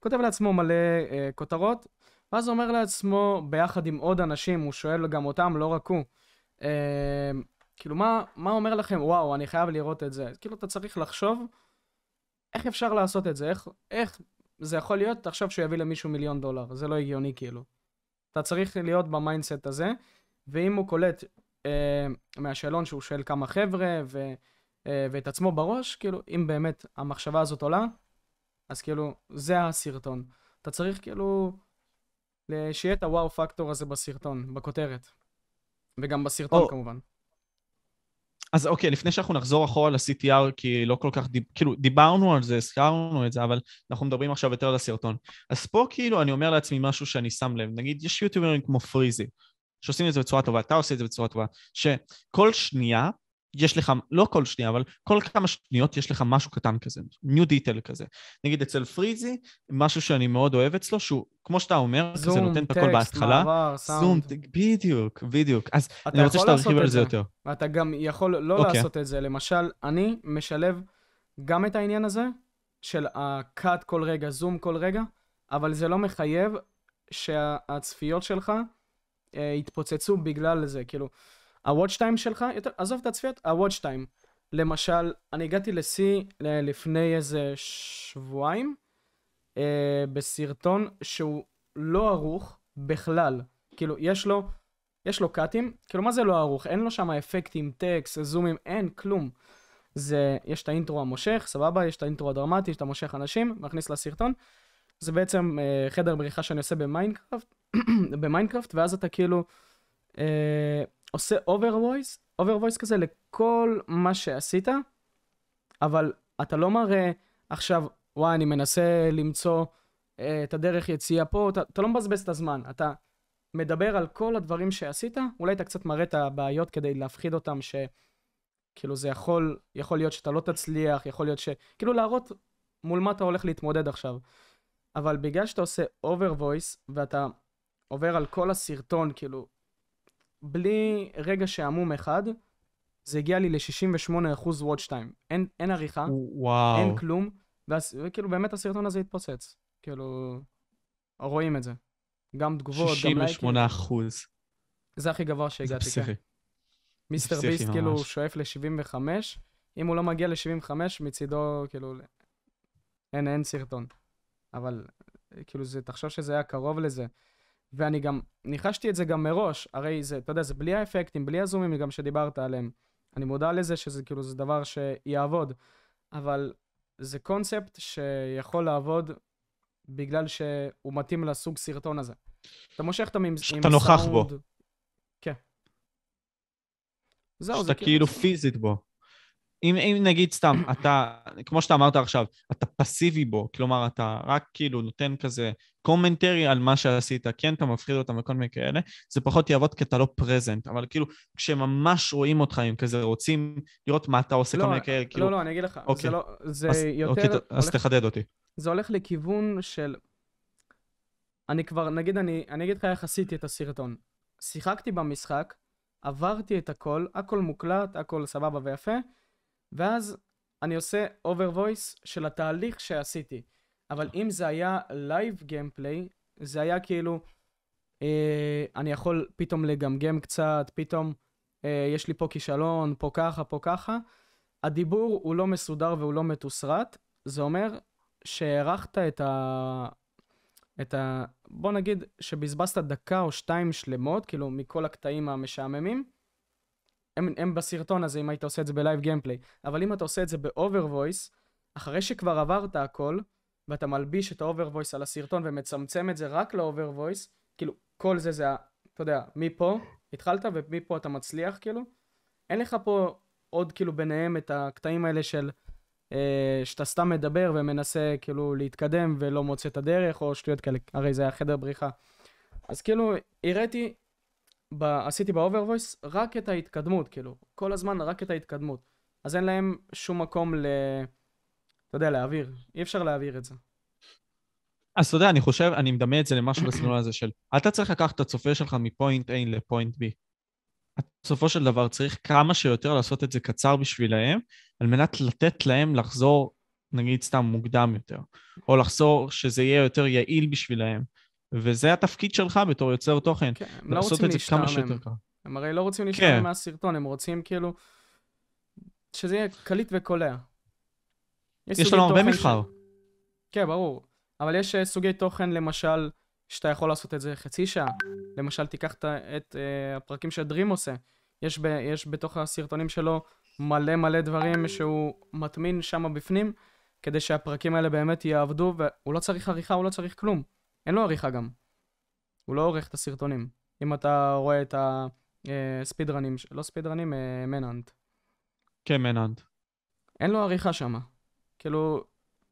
B: כותב לעצמו מלא אה, כותרות, ואז הוא אומר לעצמו, ביחד עם עוד אנשים, הוא שואל גם אותם, לא רק הוא, אה, כאילו, מה, מה אומר לכם, וואו, אני חייב לראות את זה? כאילו, אתה צריך לחשוב איך אפשר לעשות את זה, איך, איך זה יכול להיות, תחשוב שהוא יביא למישהו מיליון דולר, זה לא הגיוני כאילו. אתה צריך להיות ב mindset הזה, ואם הוא קולט אה, מהשאלון שהוא שואל כמה חבר'ה, ו, אה, ואת עצמו בראש, כאילו, אם באמת המחשבה הזאת עולה, אז כאילו, זה הסרטון. אתה צריך כאילו, שיהיה את ה wow factor הזה בסרטון, בכותרת. וגם בסרטון oh. כמובן.
A: אז אוקיי, לפני שאנחנו נחזור אחורה ל-CTR, כי לא כל כך, דיב... כאילו, דיברנו על זה, הזכרנו את זה, אבל אנחנו מדברים עכשיו יותר על הסרטון. אז פה כאילו אני אומר לעצמי משהו שאני שם לב, נגיד יש יוטיוברים כמו פריזי, שעושים את זה בצורה טובה, אתה עושה את זה בצורה טובה, שכל שנייה יש לך, לא כל שנייה, אבל כל כמה שניות יש לך משהו קטן כזה, ניו דיטל כזה. נגיד אצל פריזי, משהו שאני מאוד אוהב אצלו, שהוא, כמו שאתה אומר,
B: זום,
A: כזה נותן את הכל
B: טקסט,
A: בהתחלה.
B: מעבר,
A: זום,
B: סאונד.
A: בדיוק, בדיוק. אז
B: אתה
A: אני רוצה שתרחיב על זה יותר.
B: ואתה גם יכול לא
A: אוקיי.
B: לעשות את זה. למשל, אני משלב גם את העניין הזה של ה-cut כל רגע, זום כל רגע, אבל זה לא מחייב שהצפיות שלך אה, יתפוצצו בגלל זה. כאילו, ה-watch time שלך, יותר, עזוב את הצפיות, ה-watch time. למשל, אני הגעתי לשיא ל- לפני איזה שבועיים, אה, בסרטון שהוא לא ערוך בכלל. כאילו, יש לו, יש לו cutים, כאילו, מה זה לא ערוך? אין לו שם אפקטים, טקסט, זומים, אין כלום. זה, יש את האינטרו המושך, סבבה, יש את האינטרו הדרמטי, שאתה מושך אנשים, מכניס לסרטון. זה בעצם אה, חדר בריחה שאני עושה ב Minecraft, ב Minecraft, ואז אתה כאילו אה, עושה overvoice, overvoice כזה לכל מה שעשית, אבל אתה לא מראה עכשיו, וואי, אני מנסה למצוא אה, את הדרך יציאה פה, אתה, אתה לא מבזבז את הזמן, אתה מדבר על כל הדברים שעשית, אולי אתה קצת מראה את הבעיות כדי להפחיד אותם, שכאילו זה יכול, יכול להיות שאתה לא תצליח, יכול להיות ש... כאילו להראות מול מה אתה הולך להתמודד עכשיו. אבל בגלל שאתה עושה over ואתה עובר על כל הסרטון, כאילו, בלי רגע שעמום אחד, זה הגיע לי ל-68% watch time. אין, אין עריכה,
A: וואו.
B: אין כלום, ואז כאילו באמת הסרטון הזה התפוצץ. כאילו, רואים את זה. גם תגובות, גם לייקים.
A: 68 אחוז.
B: זה הכי גבוה שהגעתי, כן. מיסטר ביסט כאילו
A: ממש.
B: שואף ל-75, אם הוא לא מגיע ל-75, מצידו, כאילו, אין, אין סרטון. אבל, כאילו, זה, תחשוב שזה היה קרוב לזה. ואני גם, ניחשתי את זה גם מראש, הרי זה, אתה יודע, זה בלי האפקטים, בלי הזומים גם שדיברת עליהם. אני מודע לזה שזה כאילו, זה דבר שיעבוד, אבל זה קונספט שיכול לעבוד בגלל שהוא מתאים לסוג סרטון הזה. אתה מושך אותם עם,
A: שאתה נוכח בו.
B: סאונד. כן. זהו, זה
A: שאתה כאילו פיזית בו. אם, אם נגיד סתם, אתה, כמו שאתה אמרת עכשיו, אתה פסיבי בו, כלומר, אתה רק כאילו נותן כזה קומנטרי על מה שעשית, כן, אתה מפחיד אותם וכל מיני כאלה, זה פחות יעבוד כי אתה לא present, אבל כאילו, כשממש רואים אותך, הם כזה רוצים לראות מה אתה עושה, כל מיני כאלה, כאילו...
B: לא, לא, אני אגיד לך,
A: אוקיי.
B: זה לא, זה
A: אז,
B: יותר,
A: אוקיי, אז
B: הולך,
A: תחדד אותי.
B: זה הולך לכיוון של, אני כבר, נגיד, אני, אני אגיד לך איך עשיתי את הסרטון. שיחקתי במשחק, עברתי את הכל, הכל מוקלט, הכל סבבה ויפה, ואז אני עושה over voice של התהליך שעשיתי. אבל אם זה היה live gameplay, זה היה כאילו, אה, אני יכול פתאום לגמגם קצת, פתאום אה, יש לי פה כישלון, פה ככה, פה ככה. הדיבור הוא לא מסודר והוא לא מתוסרט, זה אומר שהערכת את ה... את ה... בוא נגיד שבזבזת דקה או שתיים שלמות, כאילו מכל הקטעים המשעממים, הם, הם בסרטון הזה אם היית עושה את זה ב live gameplay. אבל אם אתה עושה את זה ב over voice, אחרי שכבר עברת הכל, ואתה מלביש את ה over voice על הסרטון ומצמצם את זה רק ל over voice, כאילו כל זה זה, אתה יודע, מפה התחלת ומפה אתה מצליח כאילו, אין לך פה עוד כאילו ביניהם את הקטעים האלה של אה, שאתה סתם מדבר ומנסה כאילו להתקדם ולא מוצא את הדרך או שטויות כאלה, הרי זה היה חדר בריחה. אז כאילו הראיתי, ב, עשיתי ב over voice רק את ההתקדמות, כאילו, כל הזמן רק את ההתקדמות. אז אין להם שום מקום ל... אתה יודע, להעביר. אי אפשר להעביר את זה.
A: אז אתה יודע, אני חושב, אני מדמה את זה למשהו בסגנון הזה של, אתה צריך לקחת את הצופה שלך מפוינט A לפוינט B. בסופו של דבר צריך כמה שיותר לעשות את זה קצר בשבילהם, על מנת לתת להם לחזור, נגיד סתם מוקדם יותר, או לחזור שזה יהיה יותר יעיל בשבילהם. וזה התפקיד שלך בתור יוצר תוכן,
B: כן, הם לא רוצים
A: את זה כמה
B: להשתעמם.
A: שיותר קל.
B: הם הרי לא רוצים
A: כן.
B: להשתעמם מהסרטון, הם רוצים כאילו... שזה יהיה קליט וקולע.
A: יש
B: סוגי
A: לנו הרבה
B: תוכן ש-
A: מבחר.
B: כן, ברור. אבל יש אה, סוגי תוכן, למשל, שאתה יכול לעשות את זה חצי שעה. למשל, תיקח את, את uh, הפרקים שדרים עושה. יש, ב, יש בתוך הסרטונים שלו מלא מלא דברים שהוא מטמין שם בפנים, כדי שהפרקים האלה באמת יעבדו, והוא לא צריך עריכה, הוא לא צריך כלום. אין לו עריכה גם. הוא לא עורך את הסרטונים. אם אתה רואה את הספידרנים, לא ספידרנים, אה, מנאנט.
A: כן, מנאנד.
B: אין לו עריכה שם. כאילו,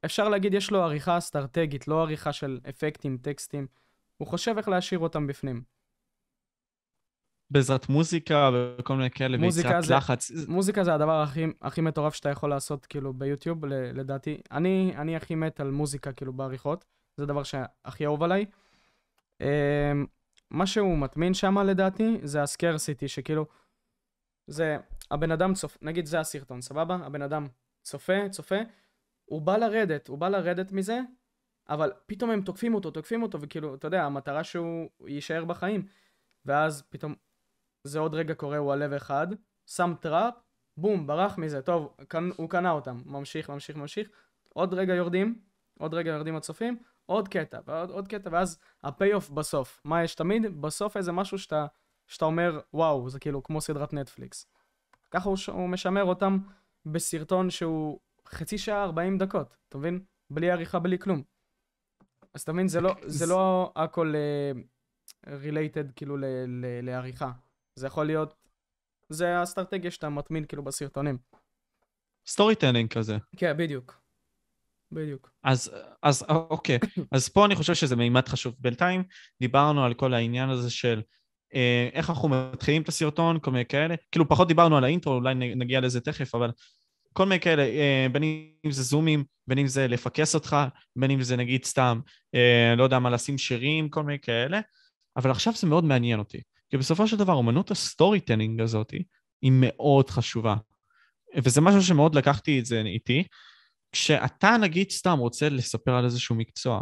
B: אפשר להגיד יש לו עריכה אסטרטגית, לא עריכה של אפקטים, טקסטים. הוא חושב איך להשאיר אותם בפנים.
A: בעזרת מוזיקה וכל מיני כאלה, ויצירת
B: זה-
A: לחץ.
B: מוזיקה זה הדבר הכי, הכי מטורף שאתה יכול לעשות, כאילו, ביוטיוב, לדעתי. אני, אני הכי מת על מוזיקה, כאילו, בעריכות. זה הדבר שהכי אהוב עליי. אמ, מה שהוא מטמין שם, לדעתי, זה ה scarcity, שכאילו, זה, הבן אדם צופה, נגיד זה הסרטון, סבבה? הבן אדם צופה, צופה, הוא בא לרדת, הוא בא לרדת מזה, אבל פתאום הם תוקפים אותו, תוקפים אותו, וכאילו, אתה יודע, המטרה שהוא יישאר בחיים. ואז פתאום, זה עוד רגע קורה, הוא על לב אחד, שם trap, בום, ברח מזה, טוב. הוא קנה אותם, ממשיך, ממשיך, ממשיך, עוד רגע יורדים, עוד רגע יורדים הצופים, עוד קטע, ועוד עוד קטע, ואז ה payoff בסוף. מה יש תמיד? בסוף איזה משהו שאתה, שאתה אומר, וואו, זה כאילו כמו סדרת נטפליקס. ככה הוא. הוא משמר אותם בסרטון שהוא חצי שעה, 40 דקות, אתה מבין? בלי עריכה, בלי כלום. אז אתה מבין, זה לא, זה לא הכל related כאילו ל, ל, לעריכה. זה יכול להיות, זה האסטרטגיה שאתה מטמין כאילו בסרטונים.
A: סטורי טלינג כזה.
B: כן, בדיוק. בדיוק.
A: אז, אז אוקיי, אז פה אני חושב שזה מימד חשוב. בינתיים דיברנו על כל העניין הזה של אה, איך אנחנו מתחילים את הסרטון, כל מיני כאלה. כאילו פחות דיברנו על האינטרו, אולי נגיע לזה תכף, אבל כל מיני כאלה, אה, בין אם זה זומים, בין אם זה לפקס אותך, בין אם זה נגיד סתם, אה, לא יודע מה, לשים שירים, כל מיני כאלה. אבל עכשיו זה מאוד מעניין אותי. כי בסופו של דבר, אומנות ה story telling הזאת היא מאוד חשובה. וזה משהו שמאוד לקחתי את זה איתי. כשאתה נגיד סתם רוצה לספר על איזשהו מקצוע,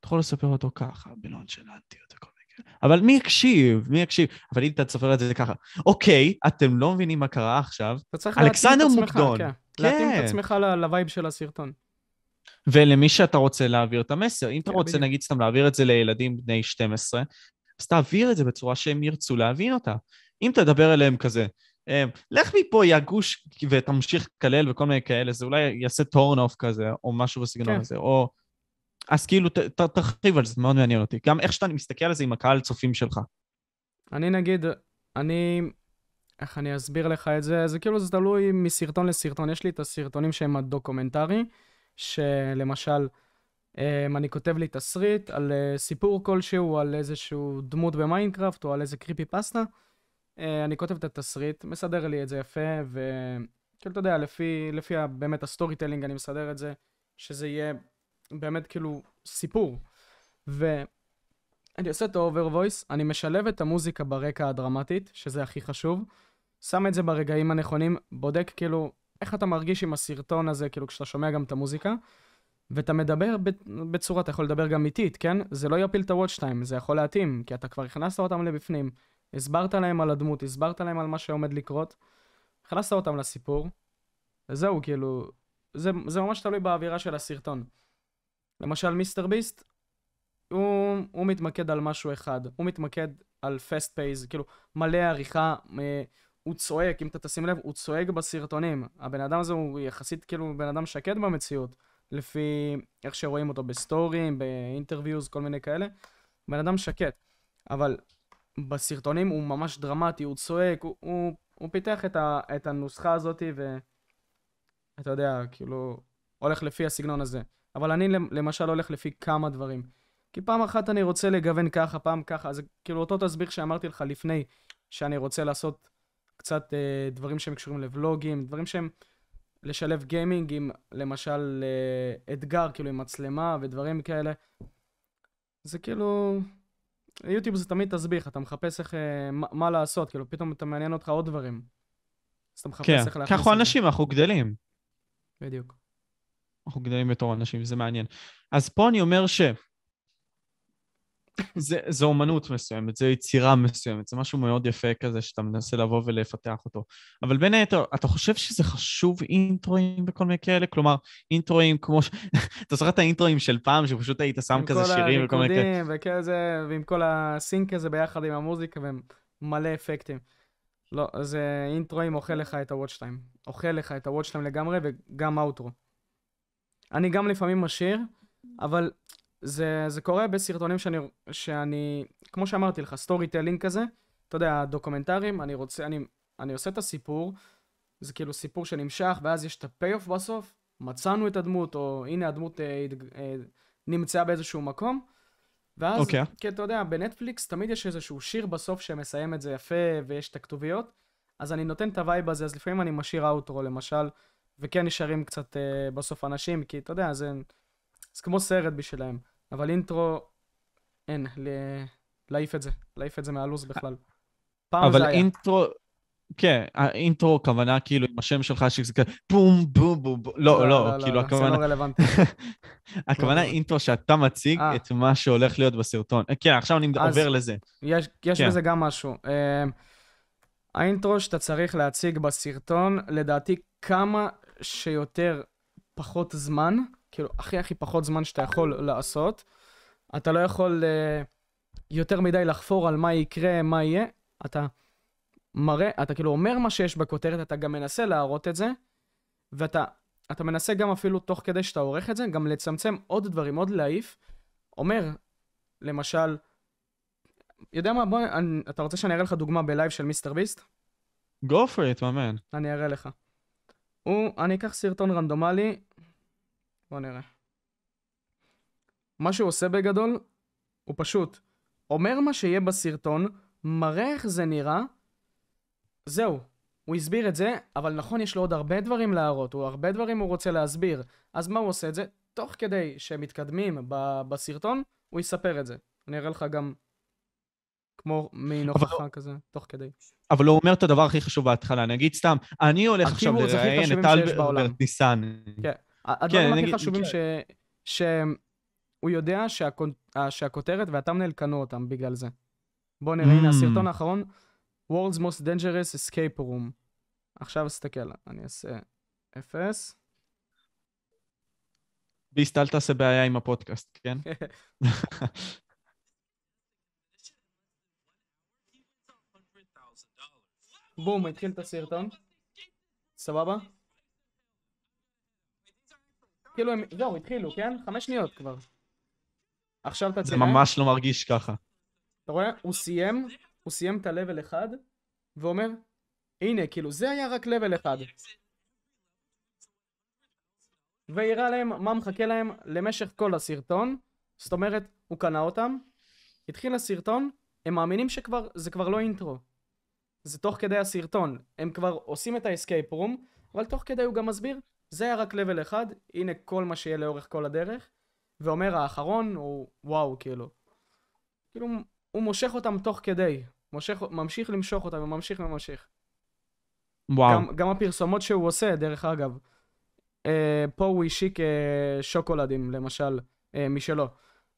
A: אתה יכול לספר אותו ככה, בנונשלנטיות וכל מיני כאלה. אבל מי יקשיב? מי יקשיב? אבל אם אתה תספר את זה ככה, אוקיי, אתם לא מבינים מה קרה עכשיו,
B: אתה צריך להתאים
A: אלכסנדר
B: את עצמך,
A: מוקדון.
B: כן. להתאים את
A: כן.
B: עצמך ל vibe של הסרטון.
A: ולמי שאתה רוצה להעביר את המסר. אם אתה
B: כן,
A: רוצה. נגיד סתם להעביר את זה לילדים בני 12, אז תעביר את זה בצורה שהם ירצו להבין אותה. אם תדבר אליהם כזה, לך מפה יא גוש ותמשיך לקלל וכל מיני כאלה, זה אולי יעשה turn off כזה, או משהו בסגנון
B: כן.
A: הזה, או... אז כאילו, ת, ת, תרחיב על זה, זה מאוד מעניין אותי. גם איך שאתה מסתכל על זה עם הקהל צופים שלך.
B: אני נגיד, אני, איך אני אסביר לך את זה? זה כאילו, זה תלוי מסרטון לסרטון. יש לי את הסרטונים שהם ה documentary, שלמשל, אמ, אני כותב לי תסריט על אה, סיפור כלשהו, על איזשהו דמות ב Minecraft, או על איזה creepypasta. אה, אני כותב את התסריט, מסדר לי את זה יפה, וכאילו, אתה יודע, לפי, לפי באמת ה story telling, אני מסדר את זה, שזה יהיה באמת כאילו סיפור. ו... אני עושה את ה over voice, אני משלב את המוזיקה ברקע הדרמטית, שזה הכי חשוב, שם את זה ברגעים הנכונים, בודק כאילו איך אתה מרגיש עם הסרטון הזה, כאילו כשאתה שומע גם את המוזיקה, ואתה מדבר בצורה, אתה יכול לדבר גם איטית, כן? זה לא יפיל את ה-watch time, זה יכול להתאים, כי אתה כבר הכנסת אותם לבפנים, הסברת להם על הדמות, הסברת להם על מה שעומד לקרות, הכנסת אותם לסיפור, וזהו, כאילו, זה, זה ממש תלוי באווירה של הסרטון. למשל, מיסטר ביסט, הוא, הוא מתמקד על משהו אחד, הוא מתמקד על fast pace, כאילו מלא עריכה, אה, הוא צועק, אם אתה תשים לב, הוא צועק בסרטונים. הבן אדם הזה הוא יחסית כאילו בן אדם שקט במציאות, לפי איך שרואים אותו בסטורים, ב interviews, כל מיני כאלה. בן אדם שקט. אבל בסרטונים הוא ממש דרמטי, הוא צועק, הוא, הוא, הוא פיתח את, ה, את הנוסחה הזאת, ואתה יודע, כאילו, הולך לפי הסגנון הזה. אבל אני למשל הולך לפי כמה דברים. כי פעם אחת אני רוצה לגוון ככה, פעם ככה, זה כאילו אותו תסביך שאמרתי לך לפני, שאני רוצה לעשות קצת אה, דברים שהם קשורים לבלוגים, דברים שהם לשלב גיימינג עם למשל אה, אתגר, כאילו עם מצלמה ודברים כאלה. זה כאילו... יוטיוב זה תמיד תסביך, אתה מחפש איך, אה, מה, מה לעשות, כאילו פתאום אתה מעניין אותך עוד דברים. אז אתה מחפש
A: כן,
B: איך להכניס
A: ככה
B: את זה.
A: אנשים, אנחנו גדלים.
B: בדיוק.
A: אנחנו גדלים בתור אנשים, זה מעניין. אז פה אני אומר ש... זה, זה אומנות מסוימת, זה יצירה מסוימת, זה משהו מאוד יפה כזה שאתה מנסה לבוא ולפתח אותו. אבל בין היתר, אתה חושב שזה חשוב אינטרואים וכל מיני כאלה? כלומר, אינטרואים כמו ש... אתה זוכר את האינטרואים של פעם, שפשוט היית שם כזה שירים וכל מיני כאלה?
B: עם כל הריקודים וכזה, ועם כל הסינק הזה ביחד עם המוזיקה והם מלא אפקטים. לא, זה אינטרואים אוכל לך את ה-watch time. אוכל לך את ה-watch time לגמרי וגם outro. אני גם לפעמים משאיר, אבל זה, זה קורה בסרטונים שאני, שאני, כמו שאמרתי לך, storytelling כזה, אתה יודע, דוקומנטרים, אני רוצה, אני, אני עושה את הסיפור, זה כאילו סיפור שנמשך, ואז יש את ה payoff בסוף, מצאנו את הדמות, או הנה הדמות אה, התג- אה, נמצאה באיזשהו מקום, ואז,
A: אוקיי.
B: כי אתה יודע, בנטפליקס תמיד יש איזשהו שיר בסוף שמסיים את זה יפה, ויש את הכתוביות, אז אני נותן את ה vibe הזה, אז לפעמים אני משאיר outro למשל, וכן נשארים קצת אה, בסוף אנשים, כי אתה יודע, זה, זה כמו סרט בשבילם. אבל intro, אין, להעיף את זה, להעיף את זה מהלו"ז בכלל. פעם
A: אבל
B: זה היה.
A: intro, כן, ה intro כוונה כאילו עם השם שלך שזה כזה בום בום בום, בום. לא, לא, כאילו
B: זה
A: הכוונה,
B: לא רלוונטי.
A: הכוונה
B: לא.
A: intro שאתה מציג
B: אה.
A: את מה שהולך להיות בסרטון. כן, עכשיו אני עובר לזה.
B: יש, יש
A: כן.
B: בזה גם משהו. Uh, האינטרו שאתה צריך להציג בסרטון, לדעתי כמה שיותר פחות זמן, כאילו הכי הכי פחות זמן שאתה יכול לעשות, אתה לא יכול uh, יותר מדי לחפור על מה יקרה, מה יהיה, אתה מראה, אתה כאילו אומר מה שיש בכותרת, אתה גם מנסה להראות את זה, ואתה אתה מנסה גם אפילו תוך כדי שאתה עורך את זה, גם לצמצם עוד דברים, עוד להעיף. אומר, למשל, יודע מה, בוא, אני, אתה רוצה שאני אראה לך דוגמה בלייב של מיסטר ביסט?
A: go for it, מאמן.
B: אני אראה לך. הוא, אני אקח סרטון רנדומלי, בוא נראה. מה שהוא עושה בגדול, הוא פשוט אומר מה שיהיה בסרטון, מראה איך זה נראה, זהו. הוא הסביר את זה, אבל נכון, יש לו עוד הרבה דברים להראות, הוא הרבה דברים הוא רוצה להסביר. אז מה הוא עושה את זה? תוך כדי שהם מתקדמים ב- בסרטון, הוא יספר את זה. אני אראה לך גם כמו מין הוכחה כזה, תוך כדי.
A: אבל הוא אומר את הדבר הכי חשוב בהתחלה, נגיד סתם, אני הולך עכשיו לראיין את. וברט ניסן.
B: כן. הדברים הכי
A: נגיד-
B: חשובים
A: כן.
B: ש... שהוא יודע שהכ- שהכותרת והתמנל קנו אותם בגלל זה. בוא נראה, הנה
A: Mm.
B: הסרטון האחרון, World's Most Dangerous Escape Room. עכשיו תסתכל, אני אעשה אפס.
A: ביסט, אל תעשה בעיה עם הפודקאסט, כן?
B: בום, התחיל את הסרטון. סבבה? כאילו הם, זהו, התחילו, כן? חמש שניות כבר. עכשיו אתה
A: זה
B: תראה.
A: ממש לא מרגיש ככה.
B: אתה רואה? הוא סיים, הוא סיים את ה-level 1, ואומר, הנה, כאילו, זה היה רק level 1. והראה להם מה מחכה להם למשך כל הסרטון. זאת אומרת, הוא קנה אותם, התחיל הסרטון, הם מאמינים שכבר, זה כבר לא intro. זה תוך כדי הסרטון. הם כבר עושים את ה escape room, אבל תוך כדי הוא גם מסביר, זה היה רק level 1, הנה כל מה שיהיה לאורך כל הדרך. ואומר האחרון הוא וואו, כאילו. כאילו, הוא מושך אותם תוך כדי. מושך, ממשיך למשוך אותם, וממשיך וממשיך.
A: וואו.
B: גם, גם הפרסומות שהוא עושה, דרך אגב. אה, פה הוא השיק אה, שוקולדים, למשל, אה, משלו.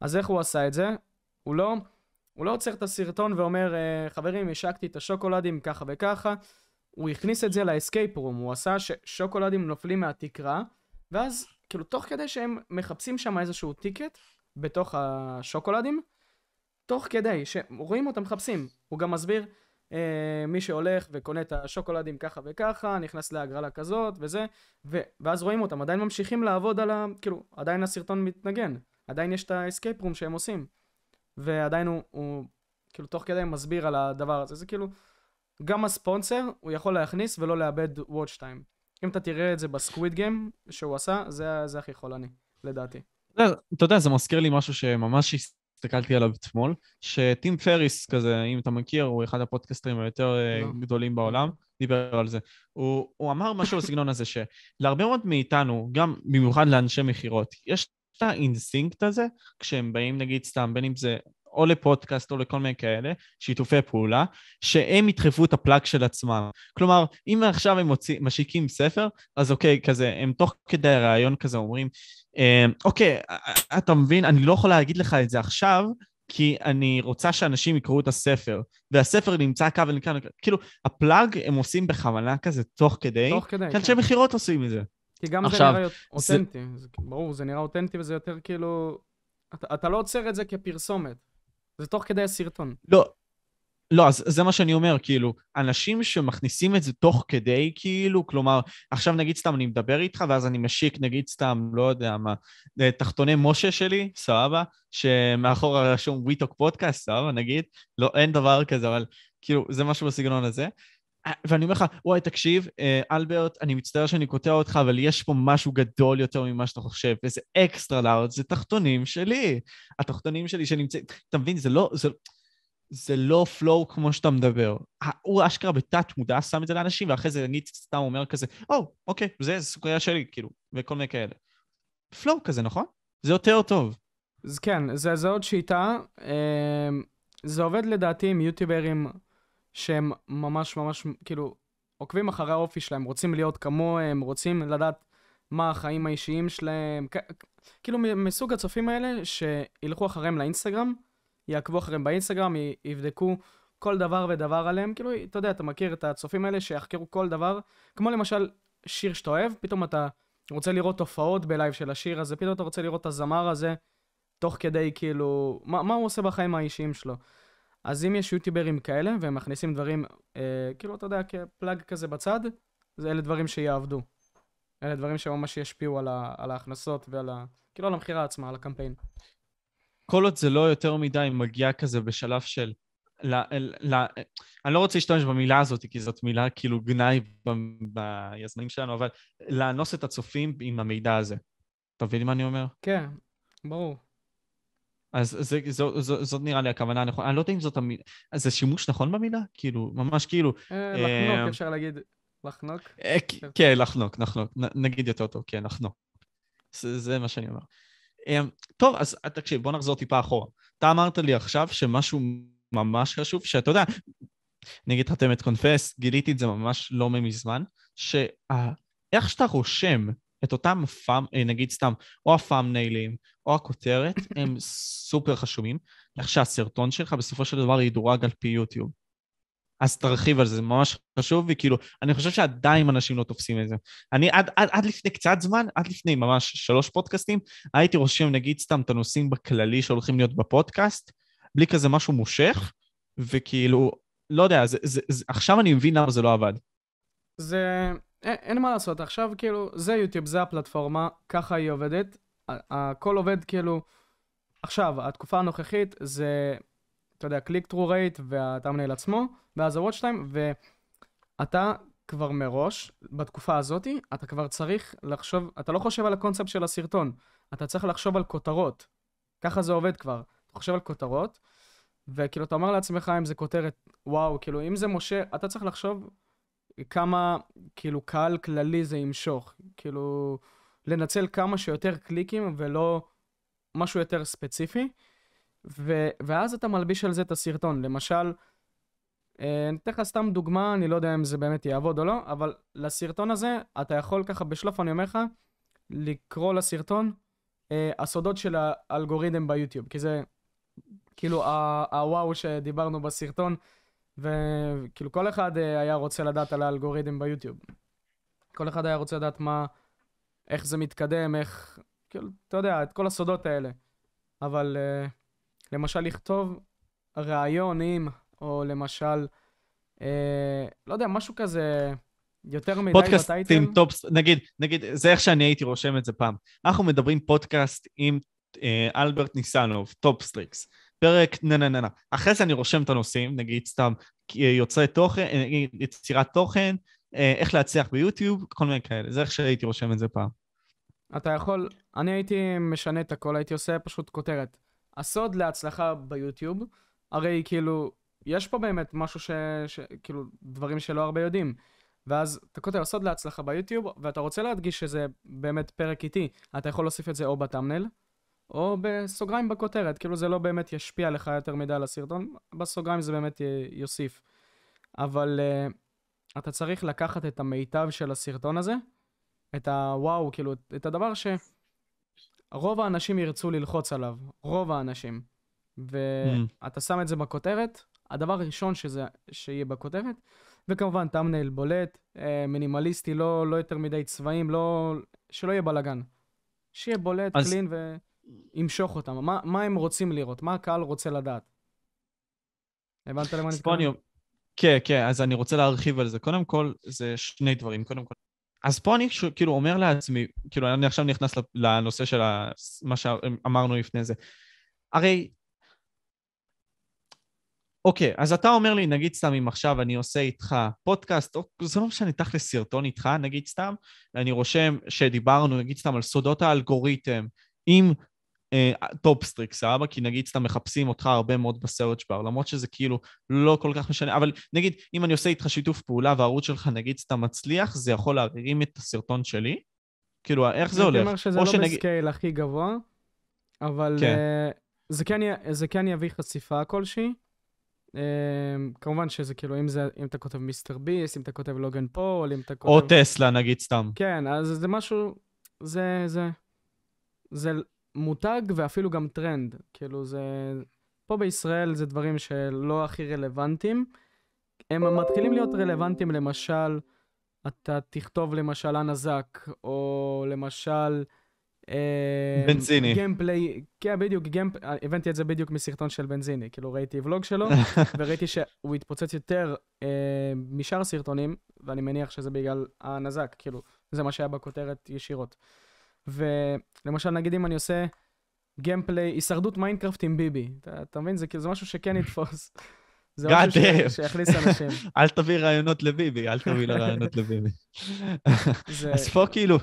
B: אז איך הוא עשה את זה? הוא לא, הוא לא עוצר את הסרטון ואומר, אה, חברים, השקתי את השוקולדים ככה וככה. הוא הכניס את זה ל escape room, הוא עשה ששוקולדים נופלים מהתקרה, ואז, כאילו, תוך כדי שהם מחפשים שם איזשהו ticket בתוך השוקולדים, תוך כדי שרואים אותם מחפשים, הוא גם מסביר, אה, מי שהולך וקונה את השוקולדים ככה וככה, נכנס להגרלה כזאת וזה, ו- ואז רואים אותם, עדיין ממשיכים לעבוד על ה... כאילו, עדיין הסרטון מתנגן, עדיין יש את ה escape room שהם עושים, ועדיין הוא, הוא כאילו תוך כדי מסביר על הדבר הזה, זה כאילו, גם הספונסר הוא יכול להכניס ולא לאבד watch time. אם אתה תראה את זה ב Squid Game שהוא עשה, זה, זה הכי חולני, לדעתי.
A: אתה יודע- אתה יודע, זה מזכיר לי משהו שממש הסתכלתי עליו אתמול, שטים פריס כזה, אם אתה מכיר, הוא אחד הפודקאסטרים היותר אה,
B: לא.
A: גדולים בעולם, דיבר על זה. הוא, הוא אמר משהו בסגנון הזה, שלהרבה מאוד מאיתנו, גם במיוחד לאנשי מכירות, יש את האינסטינקט הזה, כשהם באים נגיד סתם, בין אם זה או לפודקאסט או לכל מיני כאלה, שיתופי פעולה, שהם ידחפו את ה plug של עצמם. כלומר, אם עכשיו הם מוציא, משיקים ספר, אז אוקיי, כזה, הם תוך כדי הרעיון כזה אומרים, אה, אוקיי, אתה מבין, אני לא יכול להגיד לך את זה עכשיו, כי אני רוצה שאנשים יקראו את הספר, והספר נמצא כאן ונקרא, כאילו, הפלאג הם עושים בכוונה כזה תוך כדי,
B: תוך כדי,
A: כי אנשי מכירות עושים את זה.
B: כי גם
A: עכשיו,
B: זה נראה
A: זה-
B: אותנטי, זה... ברור, זה נראה אותנטי וזה יותר כאילו... אתה, אתה לא עוצר את זה כפרסומת, זה תוך כדי הסרטון.
A: לא, לא, אז זה מה שאני אומר, כאילו, אנשים שמכניסים את זה תוך כדי, כאילו, כלומר, עכשיו נגיד סתם אני מדבר איתך, ואז אני משיק, נגיד סתם, לא יודע מה, אה, תחתוני משה שלי, סבבה, שמאחורה רשום We Talk Podcast, סבבה, נגיד, לא, אין דבר כזה, אבל כאילו, זה משהו בסגנון הזה. ואני אומר לך, וואי, תקשיב, אה, אלברט, אני מצטער שאני קוטע אותך, אבל יש פה משהו גדול יותר ממה שאתה חושב, וזה extra large, זה תחתונים שלי. התחתונים שלי שנמצאים, אתה מבין, זה לא, זה, זה לא flow כמו שאתה מדבר. הוא אשכרה בתת מודע שם את זה לאנשים, ואחרי זה אני סתם אומר כזה, או, oh, אוקיי, זה סוכריה שלי, כאילו, וכל מיני כאלה. פלואו כזה, נכון? זה יותר טוב.
B: אז כן, זה, זה עוד שיטה. אה, זה עובד לדעתי עם יוטיוברים שהם ממש ממש, כאילו, עוקבים אחרי האופי שלהם, רוצים להיות כמוהם, רוצים לדעת מה החיים האישיים שלהם. כאילו, מסוג הצופים האלה, שילכו אחריהם לאינסטגרם, יעקבו אחריהם באינסטגרם, יבדקו כל דבר ודבר עליהם. כאילו, אתה יודע, אתה מכיר את הצופים האלה שיחקרו כל דבר, כמו למשל שיר שאתה אוהב, פתאום אתה רוצה לראות תופעות בלייב של השיר הזה, פתאום אתה רוצה לראות את הזמר הזה, תוך כדי כאילו, מה, מה הוא עושה בחיים האישיים שלו. אז אם יש יוטיוברים כאלה, והם מכניסים דברים, אה, כאילו, אתה יודע, כפלאג כזה בצד, זה אלה דברים שיעבדו. אלה דברים שממש ישפיעו על, ה, על ההכנסות ועל ה... כאילו, על המכירה עצמה, על הקמפיין.
A: כל עוד זה לא יותר מדי מגיע כזה בשלב של... ל, ל, ל, אני לא רוצה להשתמש במילה הזאת, כי זאת מילה כאילו גנאי ביזמים שלנו, אבל לאנוס את הצופים עם המידע הזה. אתה מבין מה אני אומר?
B: כן, ברור.
A: אז זה, זו, זו, זאת נראה לי הכוונה הנכונה. אני לא יודע אם זאת המילה... זה שימוש נכון במילה? כאילו, ממש כאילו...
B: אה, לחנוק, אה, אפשר להגיד. לחנוק?
A: אה, כן, לחנוק, לחנוק. נגיד יותר טוב, כן, לחנוק. זה מה שאני אומר. טוב, אז תקשיב, בוא נחזור טיפה אחורה. אתה אמרת לי עכשיו שמשהו ממש חשוב, שאתה יודע, נגיד חתמת קונפס, גיליתי את זה ממש לא מזמן, שאיך שאתה רושם את אותם פאם, אה, נגיד סתם, או הפאמניילים, או הכותרת, הם סופר חשובים, איך שהסרטון שלך בסופו של דבר ידורג על פי יוטיוב. אז תרחיב על זה, זה ממש חשוב, וכאילו, אני חושב שעדיין אנשים לא תופסים את זה. אני עד, עד, עד לפני קצת זמן, עד לפני ממש שלוש פודקאסטים, הייתי רושם נגיד סתם את הנושאים בכללי שהולכים להיות בפודקאסט, בלי כזה משהו מושך, וכאילו, לא יודע, זה, זה, זה, עכשיו אני מבין למה זה לא עבד.
B: זה, אין, מה לעשות, עכשיו כאילו, זה יוטיוב, זה הפלטפורמה, ככה היא עובדת. הכל עובד כאילו... עכשיו, התקופה הנוכחית זה, אתה יודע, קליק טרו רייט והטאמנייל עצמו, ואז ה-watch time, ואתה כבר מראש, בתקופה הזאת, אתה כבר צריך לחשוב, אתה לא חושב על הקונספט של הסרטון, אתה צריך לחשוב על כותרות. ככה זה עובד כבר. אתה חושב על כותרות, וכאילו, אתה אומר לעצמך אם זה כותרת, וואו, כאילו, אם זה משה, אתה צריך לחשוב כמה, כאילו, קהל כללי זה ימשוך. כאילו, לנצל כמה שיותר קליקים ולא משהו יותר ספציפי. ו- ואז אתה מלביש על זה את הסרטון. למשל, אה, אני אתן לך סתם דוגמה, אני לא יודע אם זה באמת יעבוד או לא, אבל לסרטון הזה, אתה יכול ככה בשלוף, אני אומר לך, לקרוא לסרטון אה, הסודות של האלגוריתם ביוטיוב, כי זה כאילו הוואו שדיברנו בסרטון, וכאילו כל אחד אה, היה רוצה לדעת על האלגוריתם ביוטיוב. כל אחד היה רוצה לדעת מה, איך זה מתקדם, איך, כאילו, אתה יודע, את כל הסודות האלה. אבל אה, למשל לכתוב ראיונים, או למשל, אה, לא יודע, משהו כזה יותר מדי ב title.
A: פודקאסטים טופ, נגיד, נגיד, זה איך שאני הייתי רושם את זה פעם. אנחנו מדברים פודקאסט עם אה, אלברט ניסנוב, טופסטריקס. פרק נה נה נה נה. אחרי זה אני רושם את הנושאים, נגיד סתם יוצרי תוכן, נגיד יצירת תוכן, איך להצליח ביוטיוב, כל מיני כאלה. זה איך שהייתי רושם את זה פעם.
B: אתה יכול, אני הייתי משנה את הכל, הייתי עושה פשוט כותרת. הסוד להצלחה ביוטיוב, הרי כאילו, יש פה באמת משהו ש... ש... כאילו, דברים שלא הרבה יודעים. ואז אתה כותב הסוד להצלחה ביוטיוב, ואתה רוצה להדגיש שזה באמת פרק איטי, אתה יכול להוסיף את זה או בטאמנל, או בסוגריים בכותרת, כאילו זה לא באמת ישפיע לך יותר מדי על הסרטון, בסוגריים זה באמת. יוסיף. אבל uh, אתה צריך לקחת את המיטב של הסרטון הזה, את הוואו, כאילו, את הדבר שרוב האנשים ירצו ללחוץ עליו, רוב האנשים. ואתה. שם את זה בכותרת, הדבר הראשון שזה, שיהיה בכותרת, וכמובן טאמנייל בולט, אה, מינימליסטי, לא, לא יותר מדי צבעים, לא, שלא יהיה בלאגן. שיהיה בולט, אז... קלין וימשוך אותם. מה, מה הם רוצים לראות? מה הקהל רוצה לדעת? הבנת למה אני מתכוון?
A: כן, כן, אז אני רוצה להרחיב על זה. קודם כל, זה שני דברים. קודם כל, אז פה אני כאילו אומר לעצמי, כאילו אני עכשיו נכנס לנושא של מה שאמרנו לפני זה. הרי אוקיי, אז אתה אומר לי, נגיד סתם אם עכשיו אני עושה איתך פודקאסט, או זה לא משנה, תכל'ס סרטון איתך, נגיד סתם, ואני רושם שדיברנו, נגיד סתם, על סודות האלגוריתם, עם אה, טופסטריקס, סבבה? כי נגיד סתם מחפשים אותך הרבה מאוד ב search bar, למרות שזה כאילו לא כל כך משנה, אבל נגיד, אם אני עושה איתך שיתוף פעולה והערוץ שלך נגיד סתם מצליח, זה יכול להרים את הסרטון שלי? כאילו, איך זה הולך?
B: אני אומר שזה לא שנגיד... ב scale הכי גבוה, אבל כן. אה, זה, כן, זה כן יביא חשיפה כלשהי. אה, כמובן שזה כאילו, אם, זה, אם אתה כותב מיסטר ביסט, אם אתה כותב לוגן פול, אם אתה כותב...
A: או טסלה נגיד סתם.
B: כן, אז זה משהו, זה, זה, זה מותג ואפילו גם טרנד. כאילו זה... פה בישראל זה דברים שלא הכי רלוונטיים. הם מתחילים להיות רלוונטיים, למשל, אתה תכתוב למשל הנזק, או למשל...
A: אה, בנזיני.
B: gameplay, כן, בדיוק, gamep... הבנתי את זה בדיוק מסרטון של בנזיני. כאילו, ראיתי ולוג שלו, וראיתי שהוא התפוצץ יותר אה, משאר הסרטונים, ואני מניח שזה בגלל הנזק, כאילו, זה מה שהיה בכותרת ישירות. ולמשל, נגיד אם אני עושה גיימפליי, הישרדות מיינקראפט עם ביבי, אתה, אתה מבין? זה כאילו, זה משהו שכן יתפוס. זה משהו ש... שיכניס אנשים.
A: אל תביא רעיונות לביבי, אל תביא לרעיונות לביבי. אז פה כאילו...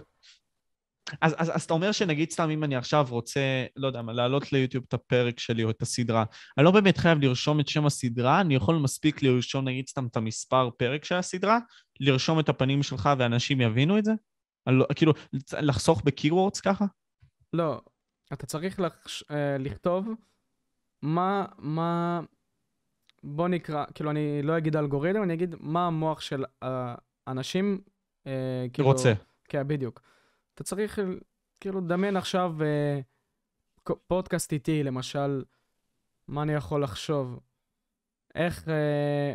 A: אז, אז, אז אתה אומר שנגיד סתם אם אני עכשיו רוצה, לא יודע מה, להעלות ליוטיוב את הפרק שלי או את הסדרה, אני לא באמת חייב לרשום את שם הסדרה, אני יכול מספיק לרשום נגיד סתם את המספר פרק של הסדרה, לרשום את הפנים שלך ואנשים יבינו את זה? לא, כאילו, לחסוך בקיוורדס ככה?
B: לא, אתה צריך לחש... אה, לכתוב מה, מה, בוא נקרא, כאילו אני לא אגיד אלגוריתם, אני אגיד מה המוח של האנשים,
A: אה, כאילו... רוצה.
B: כן, בדיוק. אתה צריך כאילו לדמיין עכשיו אה, פודקאסט איתי, למשל, מה אני יכול לחשוב? איך, אה,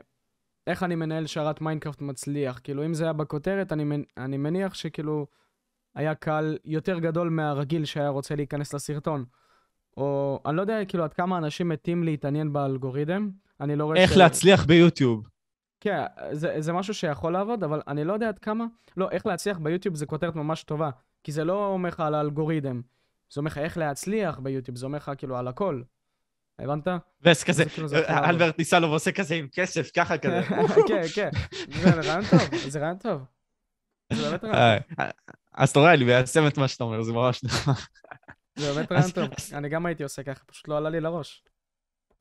B: איך אני מנהל שרת מיינקראפט מצליח? כאילו, אם זה היה בכותרת, אני, אני מניח שכאילו היה קהל יותר גדול מהרגיל שהיה רוצה להיכנס לסרטון. או אני לא יודע כאילו עד כמה אנשים מתים להתעניין באלגוריתם, אני לא רואה...
A: איך ש... להצליח ביוטיוב.
B: כן, זה, זה משהו שיכול לעבוד, אבל אני לא יודע עד כמה... לא, איך להצליח ביוטיוב זה כותרת ממש טובה, כי זה לא אומר לך על האלגוריתם, זה אומר לך איך להצליח ביוטיוב, זה אומר לך כאילו על הכל. הבנת?
A: וס כזה, כאילו אלברט ניסה לו ועושה כזה עם כסף, ככה כזה.
B: כן, כן, זה רעיון טוב, זה רעיון טוב. זה באמת רעיון טוב. אה,
A: אז אתה רואה, אני מיישם את מה שאתה אומר, זה ממש נחמד.
B: זה באמת רעיון טוב. אני גם הייתי עושה ככה, פשוט לא עלה לי לראש.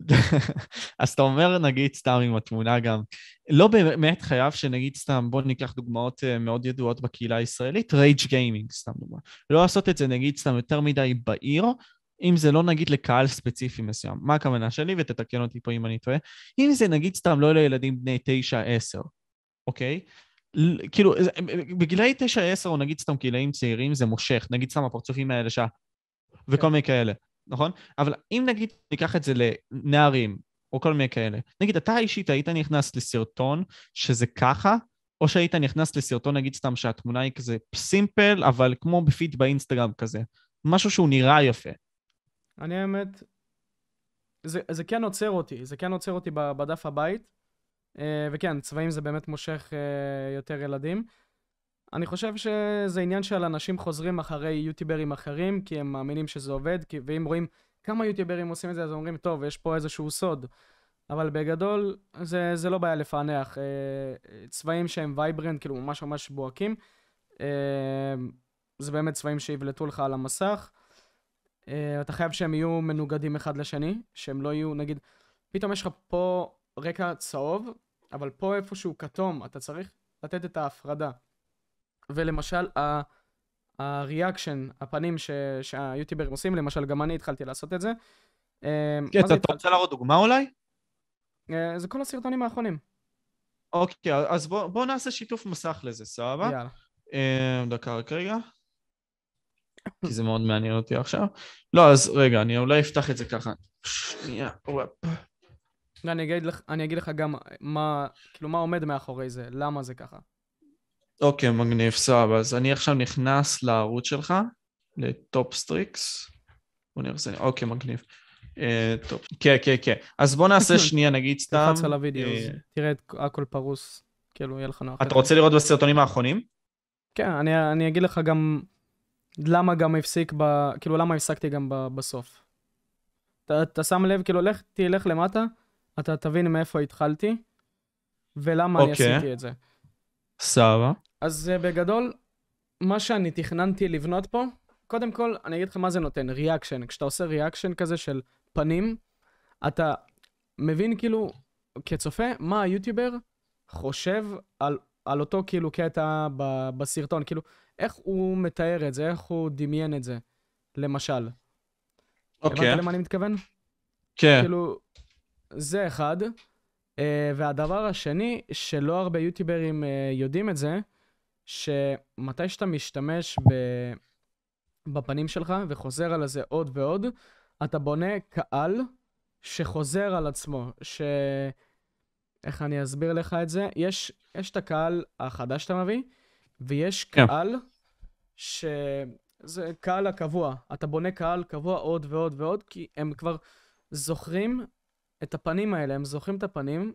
A: אז אתה אומר, נגיד סתם עם התמונה גם, לא באמת חייב שנגיד סתם, בוא ניקח דוגמאות אה, מאוד ידועות בקהילה הישראלית, רייג' גיימינג, סתם דוגמא. לא לעשות את זה נגיד סתם יותר מדי בעיר, אם זה לא נגיד לקהל ספציפי מסוים. מה הכוונה שלי? ותתקן אותי פה אם אני טועה. אם זה נגיד סתם לא לילדים בני 9-10, אוקיי? כאילו, בגילאי 9-10 או נגיד סתם גילאים צעירים זה מושך, נגיד סתם הפרצופים האלה שעה, וכל מיני כאלה. נכון? אבל אם נגיד ניקח את זה לנערים, או כל מיני כאלה, נגיד אתה אישית היית נכנס לסרטון שזה ככה, או שהיית נכנס לסרטון נגיד סתם שהתמונה היא כזה סימפל, אבל כמו בפיד באינסטגרם כזה, משהו שהוא נראה יפה.
B: אני האמת, זה, זה כן עוצר אותי, זה כן עוצר אותי בדף הבית, אה, וכן, צבעים זה באמת מושך אה, יותר ילדים. אני חושב שזה עניין של אנשים חוזרים אחרי יוטיוברים אחרים, כי הם מאמינים שזה עובד, כי, ואם רואים כמה יוטיוברים עושים את זה, אז אומרים, טוב, יש פה איזשהו סוד. אבל בגדול, זה, זה לא בעיה לפענח. אה, צבעים שהם vibrant, כאילו ממש ממש בוהקים, זה באמת צבעים שיבלטו לך על המסך. אה, אתה חייב שהם יהיו מנוגדים אחד לשני, שהם לא יהיו, נגיד, פתאום יש לך פה רקע צהוב, אבל פה איפשהו כתום, אתה צריך לתת את ההפרדה. ולמשל, הריאקשן, הפנים ש, שהיוטיוברים עושים, למשל, גם אני התחלתי לעשות את זה.
A: אמ, כן, אתה התחל... רוצה להראות דוגמה אולי?
B: אה, זה כל הסרטונים האחרונים.
A: אוקיי, אז בוא, בוא נעשה שיתוף מסך לזה, סבבה?
B: יאללה.
A: דקה רק רגע. כי זה מאוד מעניין אותי עכשיו. לא, אז רגע, אני אולי אפתח את זה ככה. שנייה, וואפ.
B: אני אגיד לך, אני אגיד לך גם מה, כאילו, מה עומד מאחורי זה, למה זה ככה.
A: אוקיי, מגניב, סבבה. אז אני עכשיו נכנס לערוץ שלך, לטופ סטריקס. בוא נראה זה, אוקיי, מגניב. אה, טוב, כן, כן, כן. אז בוא נעשה שנייה, נגיד סתם.
B: תלחץ על הוידאו, אה, תראה את הכל פרוס, כאילו, יהיה לך נוח.
A: אתה רוצה לראות בסרטונים האחרונים?
B: כן, אני, אני אגיד לך גם למה גם הפסיק ב... כאילו, למה הפסקתי גם ב, בסוף. אתה, אתה שם לב, כאילו, לך, תלך למטה, אתה תבין מאיפה התחלתי, ולמה אני
A: אוקיי.
B: עשיתי את זה.
A: סבבה.
B: אז אה, בגדול, מה שאני תכננתי לבנות פה, קודם כל, אני אגיד לך מה זה נותן, reaction. כשאתה עושה reaction כזה של פנים, אתה מבין כאילו, כצופה, מה היוטיובר חושב על, על אותו כאילו קטע ב, בסרטון, כאילו, איך הוא מתאר את זה, איך הוא דמיין את זה, למשל.
A: אוקיי.
B: הבנת למה אני מתכוון?
A: כן.
B: כאילו, זה אחד. Uh, והדבר השני, שלא הרבה יוטיוברים uh, יודעים את זה, שמתי שאתה משתמש ב... בפנים שלך וחוזר על זה עוד ועוד, אתה בונה קהל שחוזר על עצמו, ש... איך אני אסביר לך את זה? יש, יש את הקהל החדש שאתה מביא, ויש
A: כן.
B: קהל ש... זה קהל הקבוע. אתה בונה קהל קבוע עוד ועוד ועוד, כי הם כבר זוכרים את הפנים האלה, הם זוכרים את הפנים,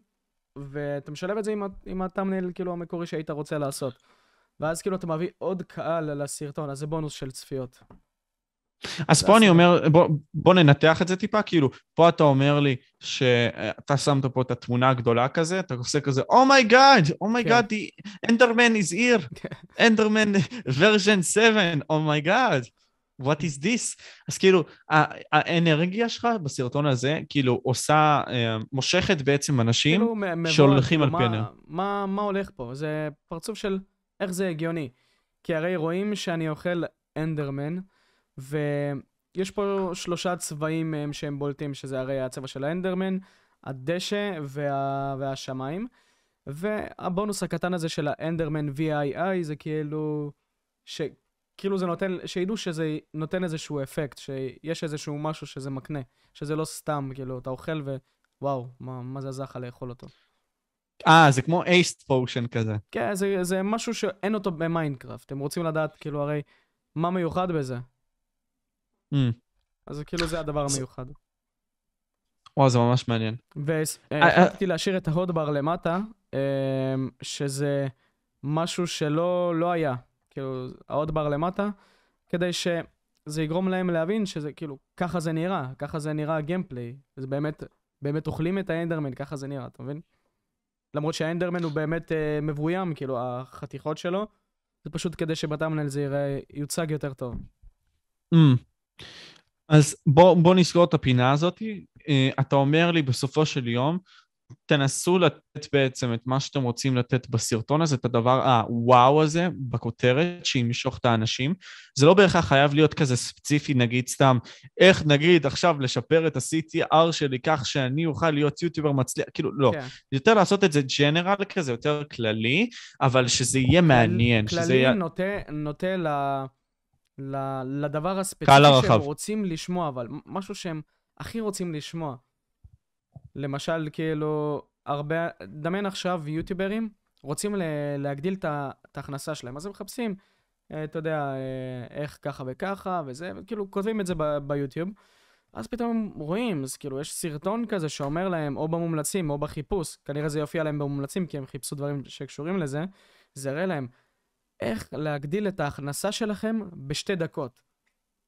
B: ואתה משלב את זה עם, עם ה thumbnail כאילו המקורי שהיית רוצה לעשות. ואז כאילו אתה מביא עוד קהל לסרטון, אז זה בונוס של צפיות.
A: אז פה אני. אומר, בוא, בוא ננתח את זה טיפה, כאילו, פה אתה אומר לי שאתה שמת פה את התמונה הגדולה כזה, אתה עושה כזה, Oh אומייגאד, אומייגאד, Enderman is here,
B: כן.
A: Enderman version 7, oh my God, what is this? אז כאילו, האנרגיה שלך בסרטון הזה, כאילו, עושה, אה, מושכת בעצם אנשים,
B: כאילו,
A: שהולכים על פנר.
B: מה, מה הולך פה? זה פרצוף של איך זה הגיוני. כי הרי רואים שאני אוכל אנדרמן, ויש פה שלושה צבעים מהם שהם בולטים, שזה הרי הצבע של האנדרמן, הדשא וה... והשמיים. והבונוס הקטן הזה של האנדרמן VII זה כאילו... ש... כאילו זה נותן, שידעו שזה נותן איזשהו אפקט, שיש איזשהו משהו שזה מקנה, שזה לא סתם, כאילו, אתה אוכל ווואו, מה, מה זה עזר לך לאכול אותו.
A: אה, זה כמו haste potion כזה.
B: כן, זה, זה משהו שאין אותו במיינקראפט. הם רוצים לדעת, כאילו, הרי, מה מיוחד בזה?
A: Mm.
B: אז כאילו זה הדבר המיוחד.
A: וואו, זה ממש מעניין. אה,
B: והחלטתי להשאיר את ההודבר למטה, אמ, שזה משהו שלא לא היה. כאילו, ההודבר למטה, כדי שזה יגרום להם להבין שזה כאילו, ככה זה נראה, ככה זה נראה הגיימפליי. זה באמת, באמת אוכלים את האנדרמן, ככה זה נראה, אתה מבין? למרות שהאנדרמן הוא באמת אה, מבוים, כאילו, החתיכות שלו, זה פשוט כדי שבטאמנל זה יראה, יוצג יותר טוב.
A: Mm. אז בוא, בוא נסגור את הפינה הזאת. אה, אתה אומר לי בסופו של יום, תנסו לתת בעצם את מה שאתם רוצים לתת בסרטון הזה, את הדבר הוואו הזה בכותרת, שימשוך את האנשים. זה לא בהכרח חייב להיות כזה ספציפי, נגיד סתם, איך נגיד עכשיו לשפר את ה-CTR שלי כך שאני אוכל להיות יוטיובר מצליח, כאילו לא.
B: כן.
A: יותר לעשות את זה ג'נרל כזה, יותר כללי, אבל שזה יהיה מעניין. שזה
B: כללי
A: יהיה...
B: נוטה, נוטה ל, ל, לדבר הספציפי שהם
A: הרחב.
B: רוצים לשמוע, אבל משהו שהם הכי רוצים לשמוע. למשל, כאילו, הרבה, דמיין עכשיו יוטיוברים רוצים להגדיל את ההכנסה שלהם, אז הם מחפשים, אה, אתה יודע, אה, איך ככה וככה, וזה, כאילו, כותבים את זה ביוטיוב. אז פתאום הם רואים, אז כאילו, יש סרטון כזה שאומר להם, או במומלצים או בחיפוש, כנראה זה יופיע להם במומלצים, כי הם חיפשו דברים שקשורים לזה, זה יראה להם איך להגדיל את ההכנסה שלכם בשתי דקות.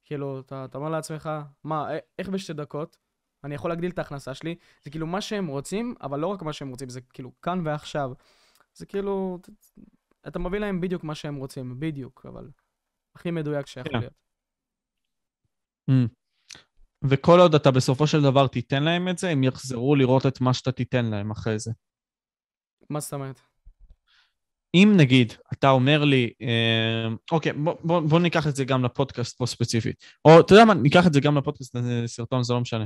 B: כאילו, אתה, אתה אומר לעצמך, מה, א- איך בשתי דקות? אני יכול להגדיל את ההכנסה שלי. זה כאילו מה שהם רוצים, אבל לא רק מה שהם רוצים, זה כאילו כאן ועכשיו. זה כאילו, אתה מביא להם בדיוק מה שהם רוצים, בדיוק, אבל הכי מדויק שיכול
A: כן.
B: להיות.
A: Mm. וכל עוד אתה בסופו של דבר תיתן להם את זה, הם יחזרו לראות את מה שאתה תיתן להם אחרי זה.
B: מה זאת אומרת?
A: אם נגיד, אתה אומר לי, אה, אוקיי, בוא, בוא, בוא ניקח את זה גם לפודקאסט פה ספציפית. או אתה יודע מה, ניקח את זה גם לפודקאסט, אה, סרטון, זה לא משנה.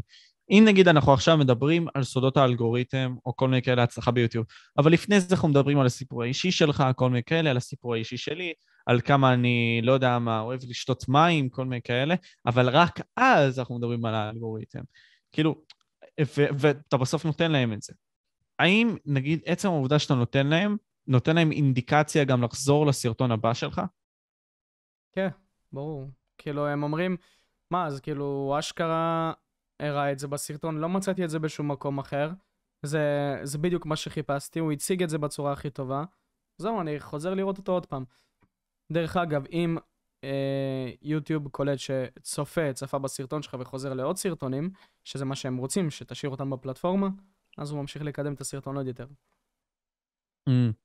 A: אם נגיד אנחנו עכשיו מדברים על סודות האלגוריתם, או כל מיני כאלה הצלחה ביוטיוב, אבל לפני זה אנחנו מדברים על הסיפור האישי שלך, כל מיני כאלה, על הסיפור האישי שלי, על כמה אני, לא יודע מה, אוהב לשתות מים, כל מיני כאלה, אבל רק אז אנחנו מדברים על האלגוריתם. כאילו, ואתה בסוף נותן להם את זה. האם, נגיד, עצם העובדה שאתה נותן להם, נותן להם אינדיקציה גם לחזור לסרטון הבא שלך?
B: כן, ברור. כאילו, הם אומרים, מה, אז כאילו, אשכרה הראה את זה בסרטון, לא מצאתי את זה בשום מקום אחר. זה, זה בדיוק מה שחיפשתי, הוא הציג את זה בצורה הכי טובה. זהו, אני חוזר לראות אותו עוד פעם. דרך אגב, אם אה, יוטיוב קולט שצופה, צפה בסרטון שלך וחוזר לעוד סרטונים, שזה מה שהם רוצים, שתשאיר אותם בפלטפורמה, אז הוא ממשיך לקדם את הסרטון עוד יותר.
A: Mm.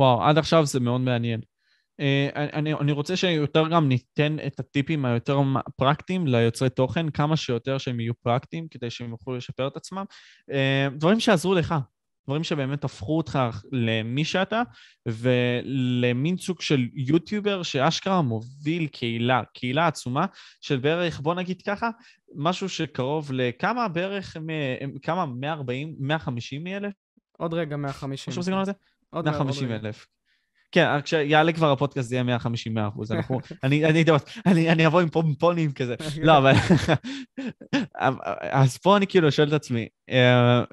A: וואו, עד עכשיו זה מאוד מעניין. Uh, אני, אני רוצה שיותר גם ניתן את הטיפים היותר פרקטיים ליוצרי תוכן, כמה שיותר שהם יהיו פרקטיים, כדי שהם יוכלו לשפר את עצמם. Uh, דברים שעזרו לך, דברים שבאמת הפכו אותך למי שאתה, ולמין סוג של יוטיובר שאשכרה מוביל קהילה, קהילה עצומה של בערך, בוא נגיד ככה, משהו שקרוב לכמה בערך, כמה? 140, 150 אלף?
B: עוד רגע 150.
A: משהו בסגנון הזה? עוד 150 אלף. כן, כשיעלה כבר הפודקאסט זה יהיה 150 100 אחוז. אנחנו, אני, אני, אני, אני אבוא עם פומפונים כזה. לא, אבל... אז פה אני כאילו שואל את עצמי, אה,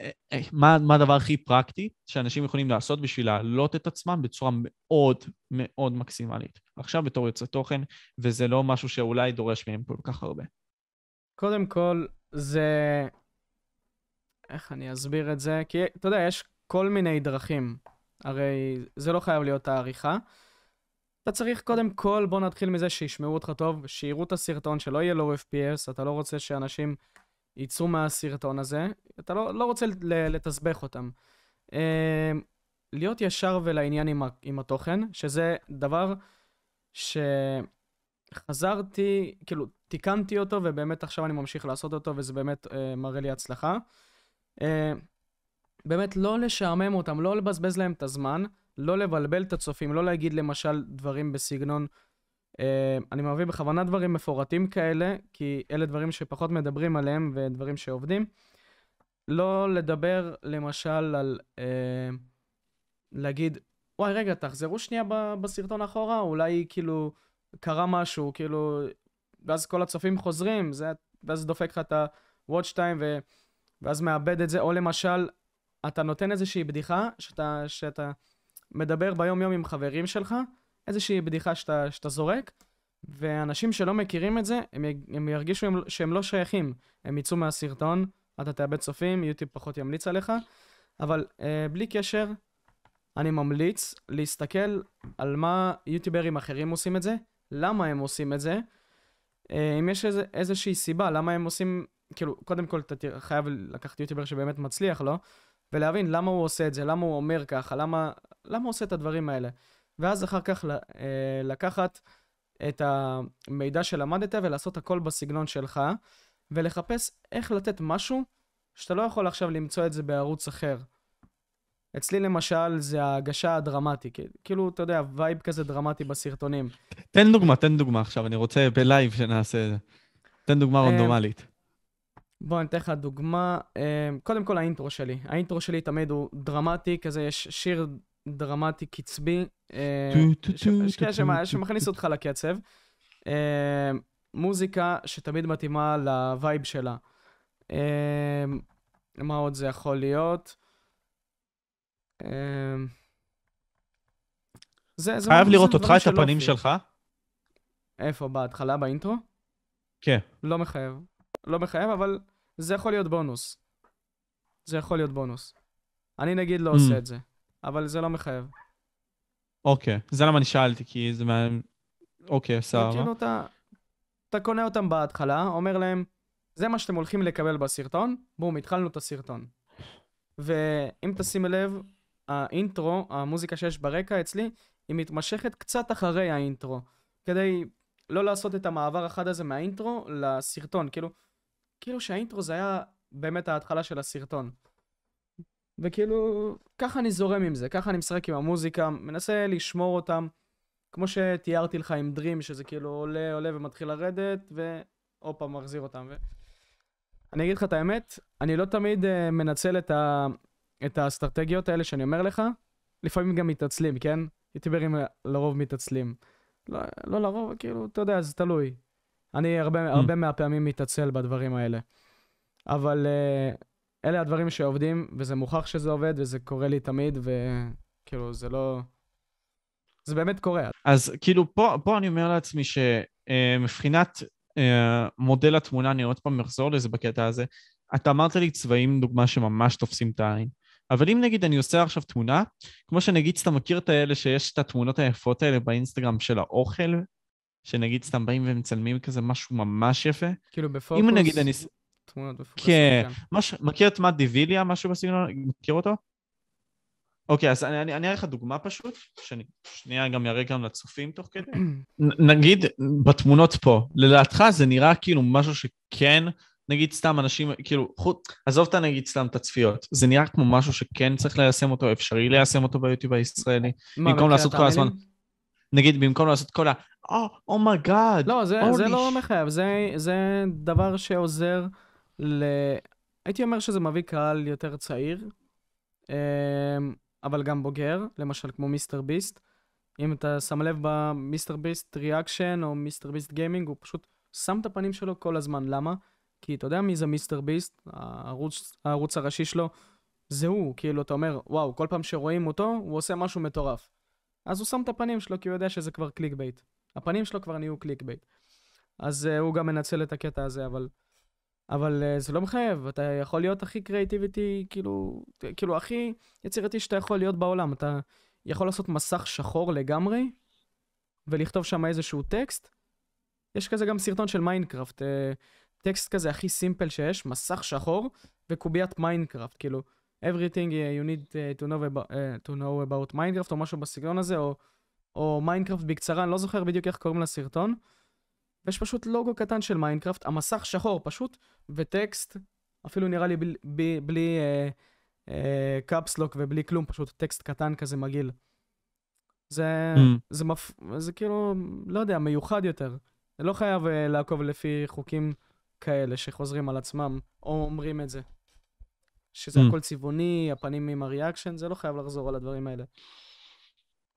A: אה, מה, מה הדבר הכי פרקטי שאנשים יכולים לעשות בשביל להעלות את עצמם בצורה מאוד מאוד מקסימלית. עכשיו בתור יוצא תוכן, וזה לא משהו שאולי דורש מהם כל כך הרבה.
B: קודם כל, זה... איך אני אסביר את זה? כי אתה יודע, יש כל מיני דרכים. הרי זה לא חייב להיות העריכה. אתה צריך קודם כל, בוא נתחיל מזה שישמעו אותך טוב, שיראו את הסרטון, שלא יהיה לו FPS, אתה לא רוצה שאנשים יצאו מהסרטון הזה, אתה לא, לא רוצה לתסבך אותם. אה, להיות ישר ולעניין עם, עם התוכן, שזה דבר שחזרתי, כאילו, תיקנתי אותו, ובאמת עכשיו אני ממשיך לעשות אותו, וזה באמת אה, מראה לי הצלחה. אה, באמת לא לשעמם אותם, לא לבזבז להם את הזמן, לא לבלבל את הצופים, לא להגיד למשל דברים בסגנון Uh, אני מביא בכוונה דברים מפורטים כאלה, כי אלה דברים שפחות מדברים עליהם ודברים שעובדים. לא לדבר למשל על uh, להגיד, וואי רגע, תחזרו שנייה בסרטון אחורה, אולי כאילו קרה משהו, כאילו, ואז כל הצופים חוזרים, זה, ואז דופק לך את ה-watch time ו... ואז מאבד את זה, או למשל, אתה נותן איזושהי בדיחה שאתה, שאתה מדבר ביום יום עם חברים שלך, איזושהי בדיחה שאתה, שאתה זורק, ואנשים שלא מכירים את זה, הם, הם ירגישו הם, שהם לא שייכים. הם יצאו מהסרטון, אתה תאבד צופים, יוטיוב פחות ימליץ עליך, אבל אה, בלי קשר, אני ממליץ להסתכל על מה יוטיוברים אחרים עושים את זה, למה הם עושים את זה, אה, אם יש איזה, איזושהי סיבה, למה הם עושים, כאילו, קודם כל אתה חייב לקחת יוטיובר שבאמת מצליח לו, ולהבין למה הוא עושה את זה, למה הוא אומר ככה, למה, למה הוא עושה את הדברים האלה. ואז אחר כך אה, לקחת את המידע שלמדת ולעשות הכל בסגנון שלך, ולחפש איך לתת משהו שאתה לא יכול עכשיו למצוא את זה בערוץ אחר. אצלי למשל זה ההגשה הדרמטית, כאילו, אתה יודע, vibe כזה דרמטי בסרטונים.
A: תן דוגמה, תן דוגמה עכשיו, אני רוצה בלייב שנעשה את זה. תן דוגמה אה, רנדומלית.
B: בוא אני אתן לך דוגמה. אה, קודם כל ה intro שלי. ה intro שלי תמיד הוא דרמטי, כזה יש שיר דרמטי קצבי, שמכניס אותך לקצב. אה, מוזיקה שתמיד מתאימה ל vibe שלה. אה, מה עוד זה יכול להיות?
A: זה, זה חייב לראות אותך, את הפנים שלך.
B: איפה? בהתחלה, ב intro?
A: כן.
B: לא מחייב. לא מחייב, אבל זה יכול להיות בונוס. זה יכול להיות בונוס. אני נגיד לא mm. עושה את זה. אבל זה לא מחייב.
A: אוקיי, זה למה אני שאלתי, כי זה מה... אוקיי, סבבה.
B: כאילו אתה, אתה קונה אותם בהתחלה, אומר להם, זה מה שאתם הולכים לקבל בסרטון, בום, התחלנו את הסרטון. ואם תשימי לב, האינטרו, המוזיקה שיש ברקע אצלי, היא מתמשכת קצת אחרי האינטרו, כדי לא לעשות את המעבר החד הזה מהאינטרו לסרטון, כאילו, כאילו שהאינטרו זה היה באמת ההתחלה של הסרטון. וכאילו, ככה אני זורם עם זה, ככה אני משחק עם המוזיקה, מנסה לשמור אותם, כמו שתיארתי לך עם דרים, שזה כאילו עולה, עולה ומתחיל לרדת, פעם מחזיר אותם. ו... אני אגיד לך את האמת, אני לא תמיד uh, מנצל את, ה... את האסטרטגיות האלה שאני אומר לך, לפעמים גם מתעצלים, כן? יוטיוברים לרוב מתעצלים. לא, לא לרוב, כאילו, אתה יודע, זה תלוי. אני הרבה, mm. הרבה מהפעמים מתעצל בדברים האלה. אבל uh, אלה הדברים שעובדים, וזה מוכח שזה עובד, וזה קורה לי תמיד, וכאילו, זה לא... זה באמת קורה.
A: אז כאילו, פה, פה אני אומר לעצמי שמבחינת אה, מודל התמונה, אני עוד פעם אחזור לזה בקטע הזה, אתה אמרת לי צבעים, דוגמה שממש תופסים את העין. אבל אם נגיד אני עושה עכשיו תמונה, כמו שנגיד סתם מכיר את האלה שיש את התמונות היפות האלה באינסטגרם של האוכל, שנגיד סתם באים ומצלמים כזה משהו ממש יפה.
B: כאילו בפוקוס, אם נגיד אני... תמונות מפוקסות,
A: כן. מש... מכיר את מאט דיוויליה, משהו בסגנון? מכיר אותו? אוקיי, אז אני, אני, אני אראה לך דוגמה פשוט, שאני שנייה גם אראה גם לצופים תוך כדי. נגיד, בתמונות פה, לדעתך זה נראה כאילו משהו שכן, נגיד סתם אנשים, כאילו, חוץ, עזוב את נגיד סתם את הצפיות, זה נראה כמו משהו שכן צריך ליישם אותו, אפשרי ליישם אותו ביוטיוב הישראלי. במקום לעשות כל הזמן? נגיד, במקום לעשות כל ה... oh my God.
B: לא, זה, זה לא מחייב, זה, זה דבר שעוזר ל... הייתי אומר שזה מביא קהל יותר צעיר, אמ, אבל גם בוגר, למשל כמו מיסטר ביסט. אם אתה שם לב במיסטר ביסט reaction או מיסטר ביסט gaming, הוא פשוט שם את הפנים שלו כל הזמן. למה? כי אתה יודע מי זה מיסטר ביסט, הערוץ, הערוץ הראשי שלו, זה הוא. כאילו, אתה אומר, וואו, כל פעם שרואים אותו, הוא עושה משהו מטורף. אז הוא שם את הפנים שלו, כי הוא יודע שזה כבר clickbait. הפנים שלו כבר נהיו clickbait. אז אה, הוא גם מנצל את הקטע הזה, אבל... אבל אה, זה לא מחייב, אתה יכול להיות הכי creativity, כאילו, כאילו, הכי יצירתי שאתה יכול להיות בעולם. אתה יכול לעשות מסך שחור לגמרי, ולכתוב שם איזשהו טקסט. יש כזה גם סרטון של מיינקראפט, uh, טקסט כזה הכי סימפל שיש, מסך שחור וקוביית מיינקראפט, כאילו, everything you need to know about, uh, to know about Minecraft, או משהו בסגנון הזה, או, או מיינקראפט בקצרה, אני לא זוכר בדיוק איך קוראים לסרטון. ויש פשוט לוגו קטן של מיינקראפט, המסך שחור פשוט, וטקסט, אפילו נראה לי בלי, בלי, בלי אה, אה, caps lock ובלי כלום, פשוט טקסט קטן כזה מגעיל. זה,
A: Mm.
B: זה, מפ... זה כאילו, לא יודע, מיוחד יותר. זה לא חייב אה, לעקוב לפי חוקים כאלה שחוזרים על עצמם, או אומרים את זה. שזה
A: Mm.
B: הכל צבעוני, הפנים עם הריאקשן, זה לא חייב לחזור על הדברים האלה.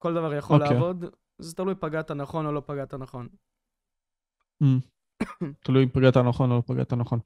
B: כל דבר יכול
A: אוקיי.
B: לעבוד, זה תלוי פגעת נכון או לא פגעת נכון.
A: Mm. תלוי אם פגעת נכון או לא פגעת נכון.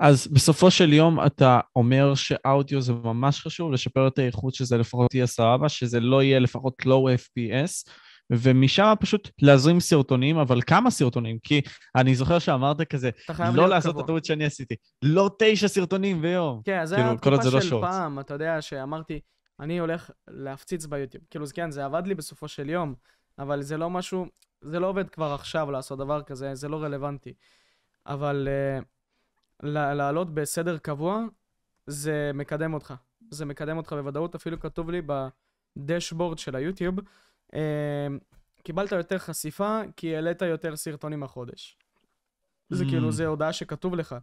A: אז בסופו של יום אתה אומר שאודיו זה ממש חשוב, לשפר את האיכות שזה לפחות יהיה סבבה, שזה לא יהיה לפחות לואו FPS, ומשם פשוט להזרים סרטונים, אבל כמה סרטונים? כי אני זוכר שאמרת כזה, לא לעשות את
B: קבוע.
A: הטעות שאני עשיתי, לא תשע סרטונים ביום.
B: כן, זה
A: כאילו,
B: היה התקופה
A: זה לא
B: של
A: שורטס.
B: פעם, אתה יודע, שאמרתי, אני הולך להפציץ ביוטיוב. כאילו, זה כן, זה עבד לי בסופו של יום, אבל זה לא משהו, זה לא עובד כבר עכשיו לעשות דבר כזה, זה לא רלוונטי. אבל uh, לעלות בסדר קבוע, זה מקדם אותך. זה מקדם אותך בוודאות, אפילו כתוב לי בדשבורד של היוטיוב, uh, קיבלת יותר חשיפה כי העלית יותר סרטונים החודש. זה
A: Mm.
B: כאילו, זה הודעה שכתוב לך.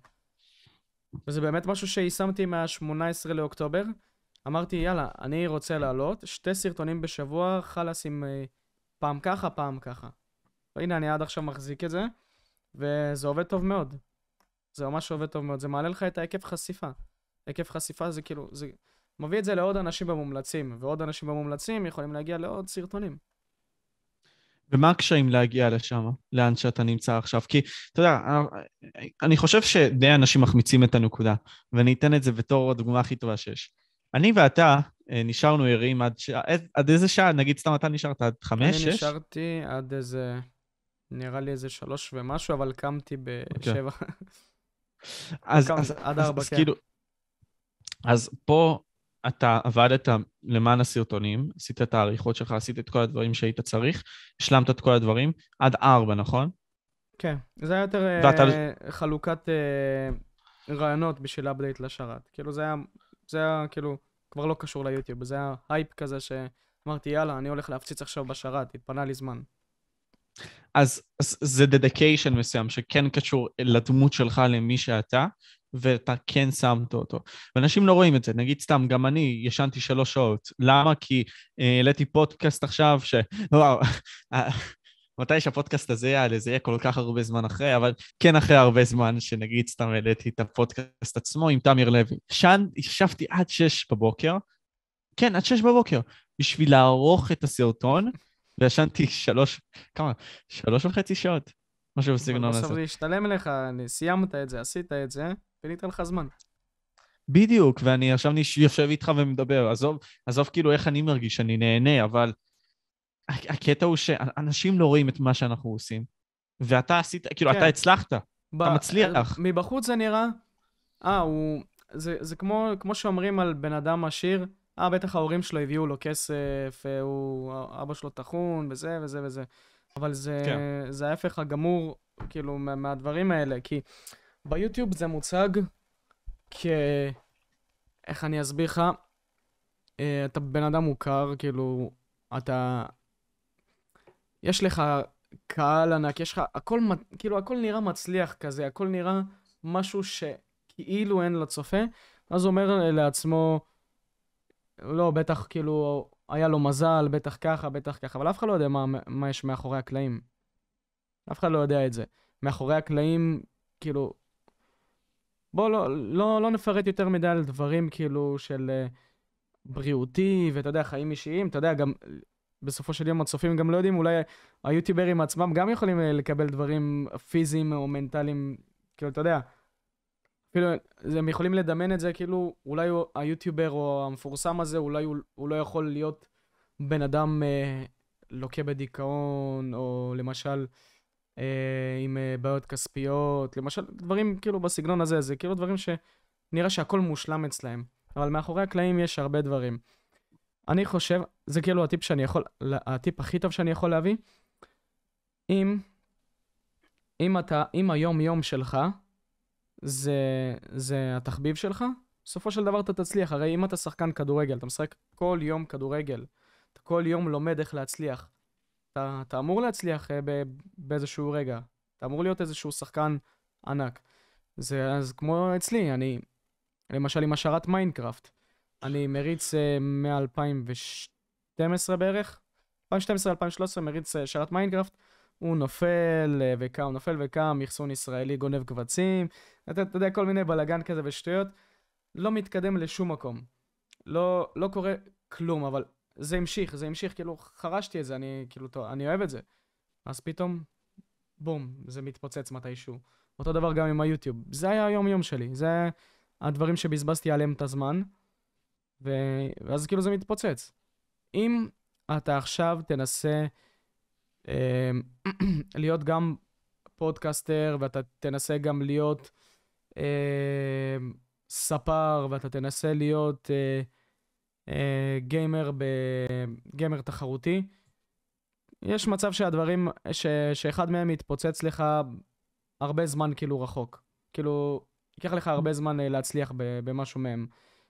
B: וזה באמת משהו שיישמתי מה-18 לאוקטובר. אמרתי, יאללה, אני רוצה לעלות שתי סרטונים בשבוע, חלאס עם אה, פעם ככה, פעם ככה. והנה, אני עד עכשיו מחזיק את זה, וזה עובד טוב מאוד. זה ממש עובד טוב מאוד. זה מעלה לך את ההיקף חשיפה. היקף חשיפה זה כאילו, זה מביא את זה לעוד אנשים במומלצים, ועוד אנשים במומלצים יכולים להגיע לעוד סרטונים.
A: ומה הקשיים להגיע לשם, לאן שאתה נמצא עכשיו? כי, אתה יודע, אני חושב שדי אנשים מחמיצים את הנקודה, ואני אתן את זה בתור הדוגמה הכי טובה שיש. אני ואתה אה, נשארנו ערים עד, ש... עד, איזה שעה? נגיד סתם אתה נשארת עד חמש, שש?
B: אני נשארתי עד איזה, נראה לי איזה שלוש ומשהו, אבל קמתי בשבע.
A: אז, אז?
B: עד
A: אז,
B: ארבע,
A: אז
B: כן.
A: כאילו, אז פה אתה עבדת למען הסרטונים, עשית את העריכות שלך, עשית את כל הדברים שהיית צריך, השלמת את כל הדברים, עד ארבע, נכון?
B: כן, זה היה יותר
A: ואתה-
B: אה, חלוקת אה, רעיונות בשביל update לשרת. כאילו זה היה, זה היה כאילו כבר לא קשור ליוטיוב, זה היה הייפ כזה שאמרתי, יאללה, אני הולך להפציץ עכשיו בשרת, התפנה לי זמן.
A: אז, אז זה דדיקיישן מסוים שכן קשור לדמות שלך למי שאתה, ואתה כן שמת אותו. ואנשים לא רואים את זה, נגיד סתם, גם אני ישנתי שלוש שעות. למה? כי אה, העליתי פודקאסט עכשיו, ש... וואו, אה, מתי שהפודקאסט הזה יעלה, זה יהיה כל כך הרבה זמן אחרי, אבל כן אחרי הרבה זמן, שנגיד סתם העליתי את הפודקאסט עצמו עם תמיר לוי. שם ישבתי עד שש בבוקר, כן, עד שש בבוקר, בשביל לערוך את הסרטון, וישנתי שלוש, כמה? שלוש וחצי שעות, משהו בסגנון הזה.
B: בסוף זה ישתלם לך, סיימת את זה, עשית את זה, וניתן לך זמן.
A: בדיוק, ואני עכשיו יושב איתך ומדבר. עזוב, עזוב כאילו איך אני מרגיש, אני נהנה, אבל הקטע הוא שאנשים לא רואים את מה שאנחנו עושים. ואתה עשית, כאילו,
B: כן.
A: אתה הצלחת.
B: ב-
A: אתה מצליח.
B: מבחוץ זה נראה, אה, הוא... זה, זה כמו, כמו שאומרים על בן אדם עשיר, אה, בטח ההורים שלו הביאו לו כסף, אה, הוא, אבא שלו טחון, וזה וזה וזה. אבל זה,
A: כן.
B: זה ההפך הגמור, כאילו, מה, מהדברים האלה, כי ביוטיוב זה מוצג כ... איך אני אסביר לך? אה, אתה בן אדם מוכר, כאילו, אתה... יש לך קהל ענק, יש לך... הכל, כאילו, הכל נראה מצליח כזה, הכל נראה משהו שכאילו אין לצופה, אז הוא אומר לעצמו, לא, בטח כאילו היה לו מזל, בטח ככה, בטח ככה, אבל אף אחד לא יודע מה, מה יש מאחורי הקלעים. אף אחד לא יודע את זה. מאחורי הקלעים, כאילו... בואו לא, לא, לא נפרט יותר מדי על דברים כאילו של uh, בריאותי, ואתה יודע, חיים אישיים, אתה יודע, גם בסופו של יום הצופים גם לא יודעים, אולי היוטיוברים עצמם גם יכולים uh, לקבל דברים פיזיים או מנטליים, כאילו, אתה יודע, אפילו הם יכולים לדמיין את זה, כאילו, אולי היוטיובר או המפורסם הזה, אולי הוא, הוא לא יכול להיות בן אדם uh, לוקה בדיכאון, או למשל... אה, עם אה, בעיות כספיות, למשל, דברים כאילו בסגנון הזה, זה כאילו דברים שנראה שהכל מושלם אצלהם, אבל מאחורי הקלעים יש הרבה דברים. אני חושב, זה כאילו הטיפ שאני יכול, הטיפ הכי טוב שאני יכול להביא, אם, אם אתה, אם היום-יום שלך, זה, זה התחביב שלך, בסופו של דבר אתה תצליח. הרי אם אתה שחקן כדורגל, אתה משחק כל יום כדורגל, אתה כל יום לומד איך להצליח. אתה, אתה אמור להצליח uh, ב, באיזשהו רגע. אתה אמור להיות איזשהו שחקן ענק. זה אז כמו אצלי, אני, למשל עם השרת מיינקראפט, אני מריץ uh, מ-2012 בערך, 2012-2013 מריץ uh, שרת מיינקראפט, הוא נופל uh, וקם, נופל וקם, אחסון ישראלי גונב קבצים, אתה, אתה יודע, כל מיני בלאגן כזה ושטויות, לא מתקדם לשום מקום. לא, לא קורה כלום, אבל זה המשיך, זה המשיך, כאילו, חרשתי את זה, אני, כאילו, טוב, אני אוהב את זה. אז פתאום, בום, זה מתפוצץ מתישהו. אותו דבר גם עם היוטיוב. זה היה היום-יום שלי, זה הדברים שבזבזתי עליהם את הזמן, ו... ואז כאילו זה מתפוצץ. אם אתה עכשיו תנסה אה, להיות גם פודקאסטר, ואתה תנסה גם להיות אה, ספר, ואתה תנסה להיות... אה, אה, גיימר, ב... גיימר תחרותי. יש מצב שהדברים, ש... שאחד מהם יתפוצץ לך הרבה זמן כאילו רחוק. כאילו, ייקח לך הרבה זמן אה, להצליח. במשהו מהם.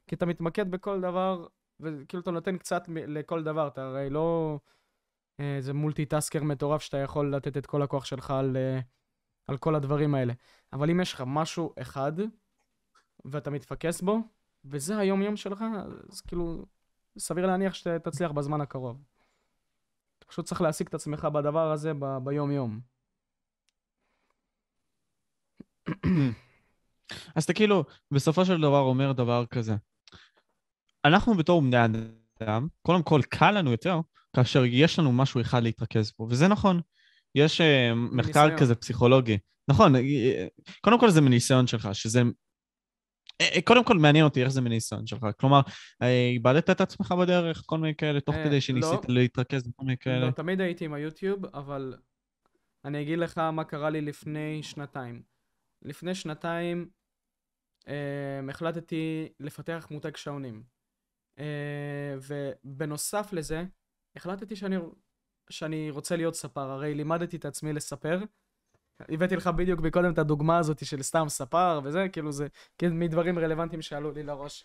B: כי אתה מתמקד בכל דבר, וכאילו אתה נותן קצת לכל דבר, אתה הרי לא איזה אה, מולטי-טסקר מטורף שאתה יכול לתת את כל הכוח שלך על, על כל הדברים האלה. אבל אם יש לך משהו אחד, ואתה מתפקס בו, וזה היום-יום שלך, אז כאילו, סביר להניח שתצליח בזמן הקרוב. אתה פשוט צריך להשיג את עצמך בדבר הזה ב- ביום-יום.
A: אז אתה כאילו, בסופו של דבר אומר דבר כזה. אנחנו בתור בני אדם, קודם כל קל לנו יותר כאשר יש לנו משהו אחד להתרכז בו, וזה נכון. יש uh, מחקר כזה פסיכולוגי. נכון, אה, אה, קודם כל זה מניסיון שלך, שזה אה, אה, קודם כל מעניין אותי איך זה מניסיון שלך, כלומר, אה, איבדת את עצמך בדרך, כל מיני כאלה, תוך כדי שניסית לא. להתרכז בכל מיני כאלה?
B: לא, תמיד הייתי עם היוטיוב, אבל אני אגיד לך מה קרה לי לפני שנתיים. לפני שנתיים החלטתי לפתח מותג שעונים. ובנוסף לזה, החלטתי שאני, שאני רוצה להיות ספר, הרי לימדתי את עצמי לספר, הבאתי לך בדיוק מקודם את הדוגמה הזאת של סתם ספר וזה, כאילו זה כאילו מדברים רלוונטיים שעלו לי לראש.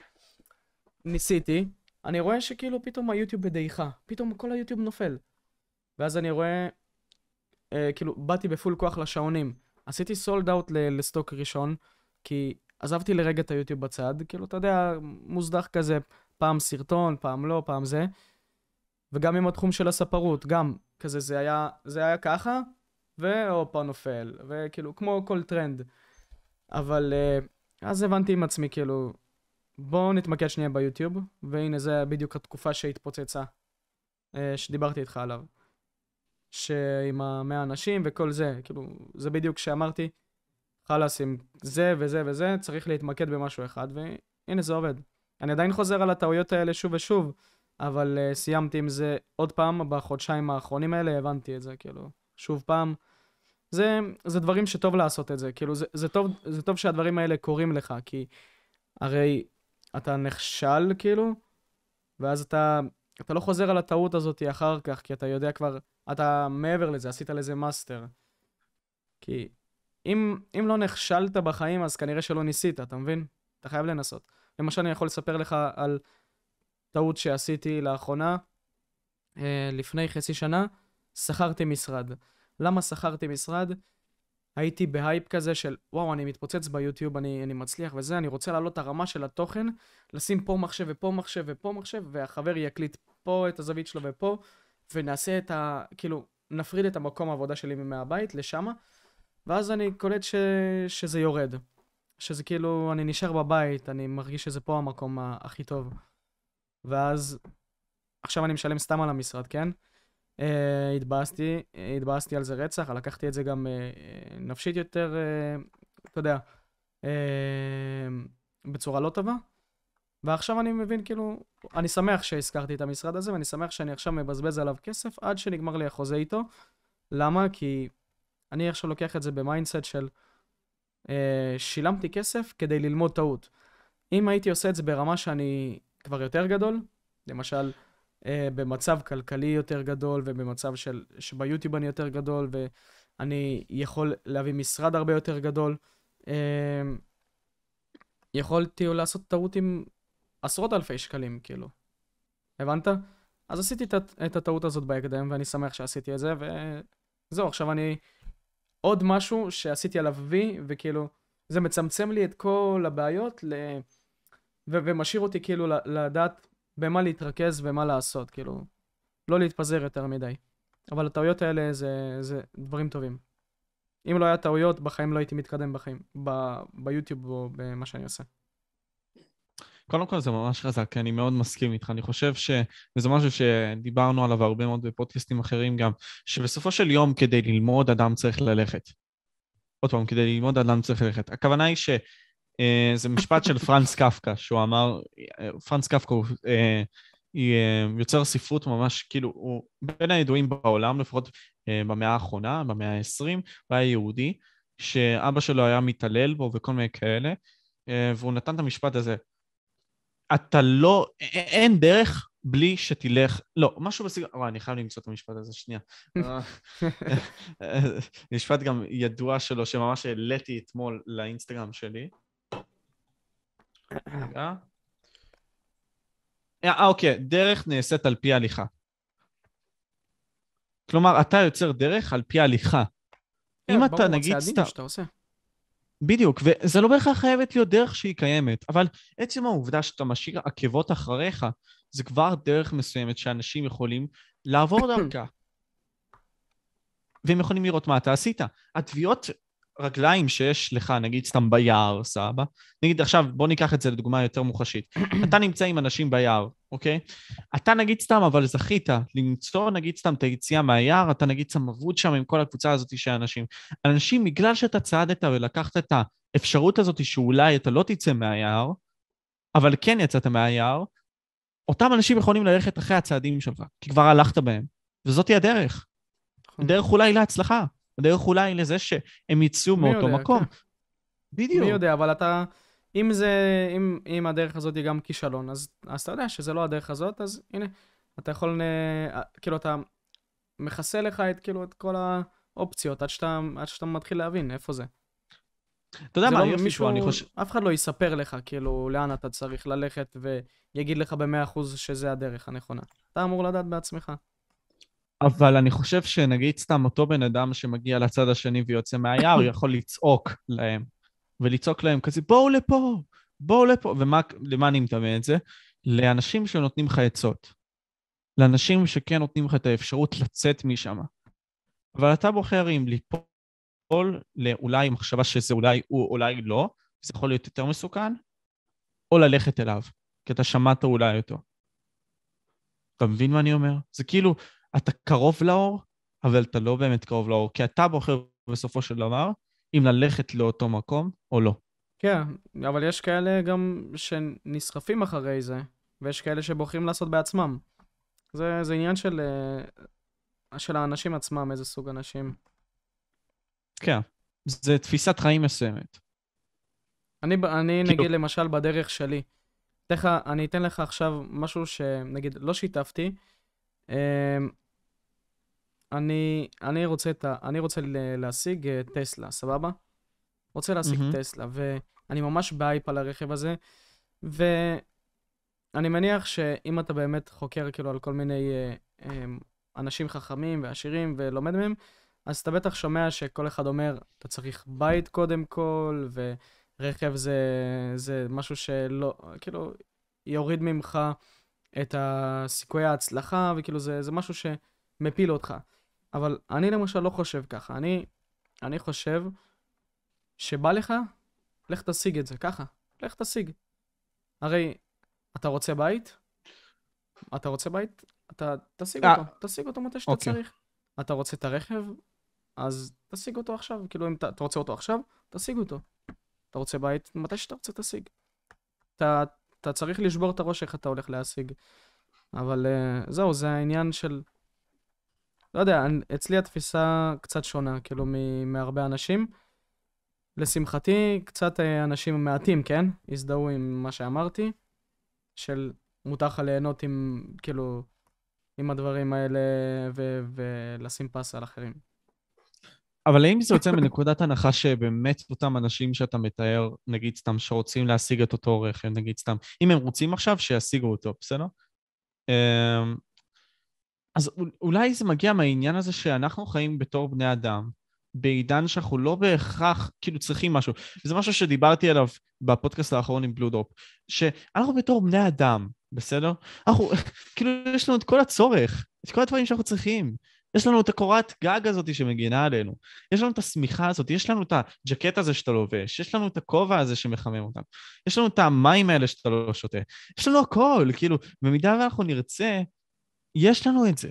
B: ניסיתי, אני רואה שכאילו פתאום היוטיוב בדעיכה, פתאום כל היוטיוב נופל. ואז אני רואה, אה, כאילו, באתי בפול כוח לשעונים. עשיתי סולד אאוט לסטוק ראשון, כי עזבתי לרגע את היוטיוב בצד, כאילו, אתה יודע, מוסדח כזה, פעם סרטון, פעם לא, פעם זה. וגם עם התחום של הספרות, גם כזה, זה היה, זה היה ככה, והופה נופל, וכאילו, כמו כל טרנד. אבל uh, אז הבנתי עם עצמי, כאילו, בואו נתמקד שנייה ביוטיוב, והנה זה בדיוק התקופה שהתפוצצה, uh, שדיברתי איתך עליו. שעם המאה אנשים וכל זה, כאילו, זה בדיוק שאמרתי, חלאס עם זה וזה וזה, צריך להתמקד במשהו אחד, והנה זה עובד. אני עדיין חוזר על הטעויות האלה שוב ושוב, אבל uh, סיימתי עם זה עוד פעם, בחודשיים האחרונים האלה הבנתי את זה, כאילו, שוב פעם. זה, זה דברים שטוב לעשות את זה, כאילו, זה, זה, טוב, זה טוב שהדברים האלה קורים לך, כי הרי אתה נכשל, כאילו, ואז אתה, אתה לא חוזר על הטעות הזאת אחר כך, כי אתה יודע כבר, אתה מעבר לזה, עשית לזה master. כי אם, אם לא נכשלת בחיים, אז כנראה שלא ניסית, אתה מבין? אתה חייב לנסות. למשל, אני יכול לספר לך על טעות שעשיתי לאחרונה, אה, לפני חצי שנה, שכרתי משרד. למה שכרתי משרד? הייתי בהייפ כזה של, וואו, אני מתפוצץ ביוטיוב, אני, אני מצליח וזה, אני רוצה להעלות את הרמה של התוכן, לשים פה מחשב ופה מחשב ופה מחשב, והחבר יקליט פה את הזווית שלו ופה, ונעשה את ה... כאילו, נפריד את המקום העבודה שלי מהבית לשמה, ואז אני קולט ש... שזה יורד. שזה כאילו, אני נשאר בבית, אני מרגיש שזה פה המקום הכי טוב. ואז, עכשיו אני משלם סתם על המשרד, כן? Uh, התבאסתי, התבאסתי על זה רצח, לקחתי את זה גם uh, נפשית יותר, uh, אתה יודע, uh, בצורה לא טובה. ועכשיו אני מבין, כאילו, אני שמח ששכרתי את המשרד הזה, ואני שמח שאני עכשיו מבזבז עליו כסף עד שנגמר לי החוזה איתו. למה? כי אני עכשיו לוקח את זה ב mindset של שילמתי כסף כדי ללמוד טעות. אם הייתי עושה את זה ברמה שאני כבר יותר גדול, למשל, uh, במצב כלכלי יותר גדול, ובמצב של, שביוטיוב אני יותר גדול, ואני יכול להביא משרד הרבה יותר גדול, uh, יכולתי לעשות טעות עם עשרות אלפי שקלים, כאילו. הבנת? אז עשיתי את הטעות הזאת בהקדם, ואני שמח שעשיתי את זה, וזהו, עכשיו אני... עוד משהו שעשיתי עליו וי, וכאילו, זה מצמצם לי את כל הבעיות, ל... ו- ומשאיר אותי כאילו לדעת במה להתרכז ומה לעשות, כאילו, לא להתפזר יותר מדי. אבל הטעויות האלה זה, זה דברים טובים. אם לא היה טעויות, בחיים לא הייתי מתקדם בחיים, ב- ביוטיוב או במה שאני עושה.
A: קודם כל זה ממש חזק, אני מאוד מסכים איתך. אני חושב ש... וזה משהו שדיברנו עליו הרבה מאוד בפודקאסטים אחרים גם, שבסופו של יום כדי ללמוד אדם צריך ללכת. עוד פעם, כדי ללמוד אדם צריך ללכת. הכוונה היא ש... אה, זה משפט של פרנס קפקא, שהוא אמר, פרנס קפקא הוא אה, אה, יוצר ספרות ממש, כאילו, הוא בין הידועים בעולם, לפחות במאה האחרונה, במאה ה-20, הוא היה יהודי, שאבא שלו היה מתעלל בו וכל מיני כאלה, והוא נתן את המשפט הזה, אתה לא, אין דרך בלי שתלך, לא, משהו בסגנון, וואי, אני חייב למצוא את המשפט הזה, שנייה. משפט גם ידוע שלו, שממש העליתי אתמול לאינסטגרם שלי. רגע. אה, אוקיי, דרך נעשית על פי הליכה. כלומר, אתה יוצר דרך על פי הליכה.
B: כן, אם אתה נגיד סתם...
A: בדיוק, וזה לא בהכרח חייבת להיות דרך שהיא קיימת, אבל עצם העובדה שאתה משאיר עקבות אחריך, זה כבר דרך מסוימת שאנשים יכולים לעבור דרכה. והם יכולים לראות מה אתה עשית. התביעות רגליים שיש לך, נגיד סתם ביער, סבא, נגיד עכשיו, בוא ניקח את זה לדוגמה יותר מוחשית. אתה נמצא עם אנשים ביער, אוקיי? אתה נגיד סתם, אבל זכית למצוא נגיד סתם את היציאה מהיער, אתה נגיד סתם אבוד שם עם כל הקבוצה הזאת של אנשים. אנשים, בגלל שאתה צעדת ולקחת את האפשרות הזאת שאולי אתה לא תצא מהיער, אבל כן יצאת מהיער, אותם אנשים יכולים ללכת אחרי הצעדים שלך, כי כבר הלכת בהם, וזאתי הדרך. נכון. דרך אולי להצלחה. הדרך אולי לזה שהם יצאו מאותו יודע, מקום. כן. בדיוק.
B: מי יודע, אבל אתה... אם זה... אם, אם הדרך הזאת היא גם כישלון, אז, אז אתה יודע שזה לא הדרך הזאת, אז הנה, אתה יכול... אה, כאילו, אתה מכסה לך את, כאילו, את כל האופציות עד שאתה, עד שאתה מתחיל להבין איפה זה.
A: אתה יודע מה, לא מישהו, אני חושב...
B: אף אחד לא יספר לך, כאילו, לאן אתה צריך ללכת, ויגיד לך במאה אחוז שזה הדרך הנכונה. אתה אמור לדעת בעצמך.
A: אבל אני חושב שנגיד סתם אותו בן אדם שמגיע לצד השני ויוצא מהיער, יכול לצעוק להם, ולצעוק להם כזה, בואו לפה, בואו לפה. ולמה אני מתאמן את זה? לאנשים שנותנים לך עצות. לאנשים שכן נותנים לך את האפשרות לצאת משם. אבל אתה בוחר אם ליפול לאולי מחשבה שזה אולי הוא, אולי לא, זה יכול להיות יותר מסוכן, או ללכת אליו, כי אתה שמעת אולי אותו. אתה מבין מה אני אומר? זה כאילו, אתה קרוב לאור, אבל אתה לא באמת קרוב לאור, כי אתה בוחר בסופו של דבר אם ללכת לאותו מקום או לא.
B: כן, אבל יש כאלה גם שנסחפים אחרי זה, ויש כאלה שבוחרים לעשות בעצמם. זה, זה עניין של, אה, של האנשים עצמם, איזה סוג אנשים.
A: כן, זה תפיסת חיים מסוימת.
B: אני, אני כאילו... נגיד למשל בדרך שלי. תכף, אני אתן לך עכשיו משהו שנגיד לא שיתפתי, אני, אני רוצה, את ה, אני רוצה להשיג אה, טסלה, סבבה? רוצה להשיג
A: מהמם.
B: טסלה, ואני ממש באייפ על הרכב הזה, ואני מניח שאם אתה באמת חוקר כאילו על כל מיני אה, אה, אנשים חכמים ועשירים ולומד מהם, אז אתה בטח שומע שכל אחד אומר, אתה צריך בית קודם כל, ורכב זה, זה משהו שלא, כאילו, יוריד ממך את הסיכויי ההצלחה, וכאילו זה, זה משהו שמפיל אותך. אבל אני למשל לא חושב ככה. אני, אני חושב שבא לך, לך תשיג את זה, ככה. לך תשיג. הרי אתה רוצה בית? אתה רוצה בית? אתה תשיג
A: אה.
B: אותו. תשיג אותו מתי שאתה
A: אוקיי.
B: צריך. אתה רוצה את הרכב? אז תשיג אותו עכשיו. כאילו, אם אתה, אתה רוצה אותו עכשיו, תשיג אותו. אתה רוצה בית? מתי שאתה רוצה, תשיג. אתה, אתה צריך לשבור את הראש איך אתה הולך להשיג. אבל uh, זהו, זה העניין של... לא יודע, אצלי התפיסה קצת שונה, כאילו, מ- מהרבה אנשים. לשמחתי, קצת אה, אנשים מעטים, כן? הזדהו עם מה שאמרתי, של מותר לך ליהנות עם, כאילו, עם הדברים האלה ו- ולשים פס על אחרים.
A: אבל האם זה יוצא מנקודת הנחה שבאמת אותם אנשים שאתה מתאר, נגיד סתם, שרוצים להשיג את אותו רכב, נגיד סתם, אם הם רוצים עכשיו, שישיגו אותו, בסדר? אמ, אז אול- אולי זה מגיע מהעניין הזה שאנחנו חיים בתור בני אדם, בעידן שאנחנו לא בהכרח, כאילו צריכים משהו. וזה משהו שדיברתי עליו בפודקאסט האחרון עם בלודופ, שאנחנו בתור בני אדם, בסדר? אנחנו, כאילו, יש לנו את כל הצורך, את כל הדברים שאנחנו צריכים. יש לנו את הקורת גג הזאת שמגינה עלינו. יש לנו את השמיכה הזאת, יש לנו את הג'קט הזה שאתה לובש, יש לנו את הכובע הזה שמחמם אותנו, יש לנו את המים האלה שאתה לא שותה, יש לנו הכל, כאילו, במידה ואנחנו נרצה, יש לנו את זה.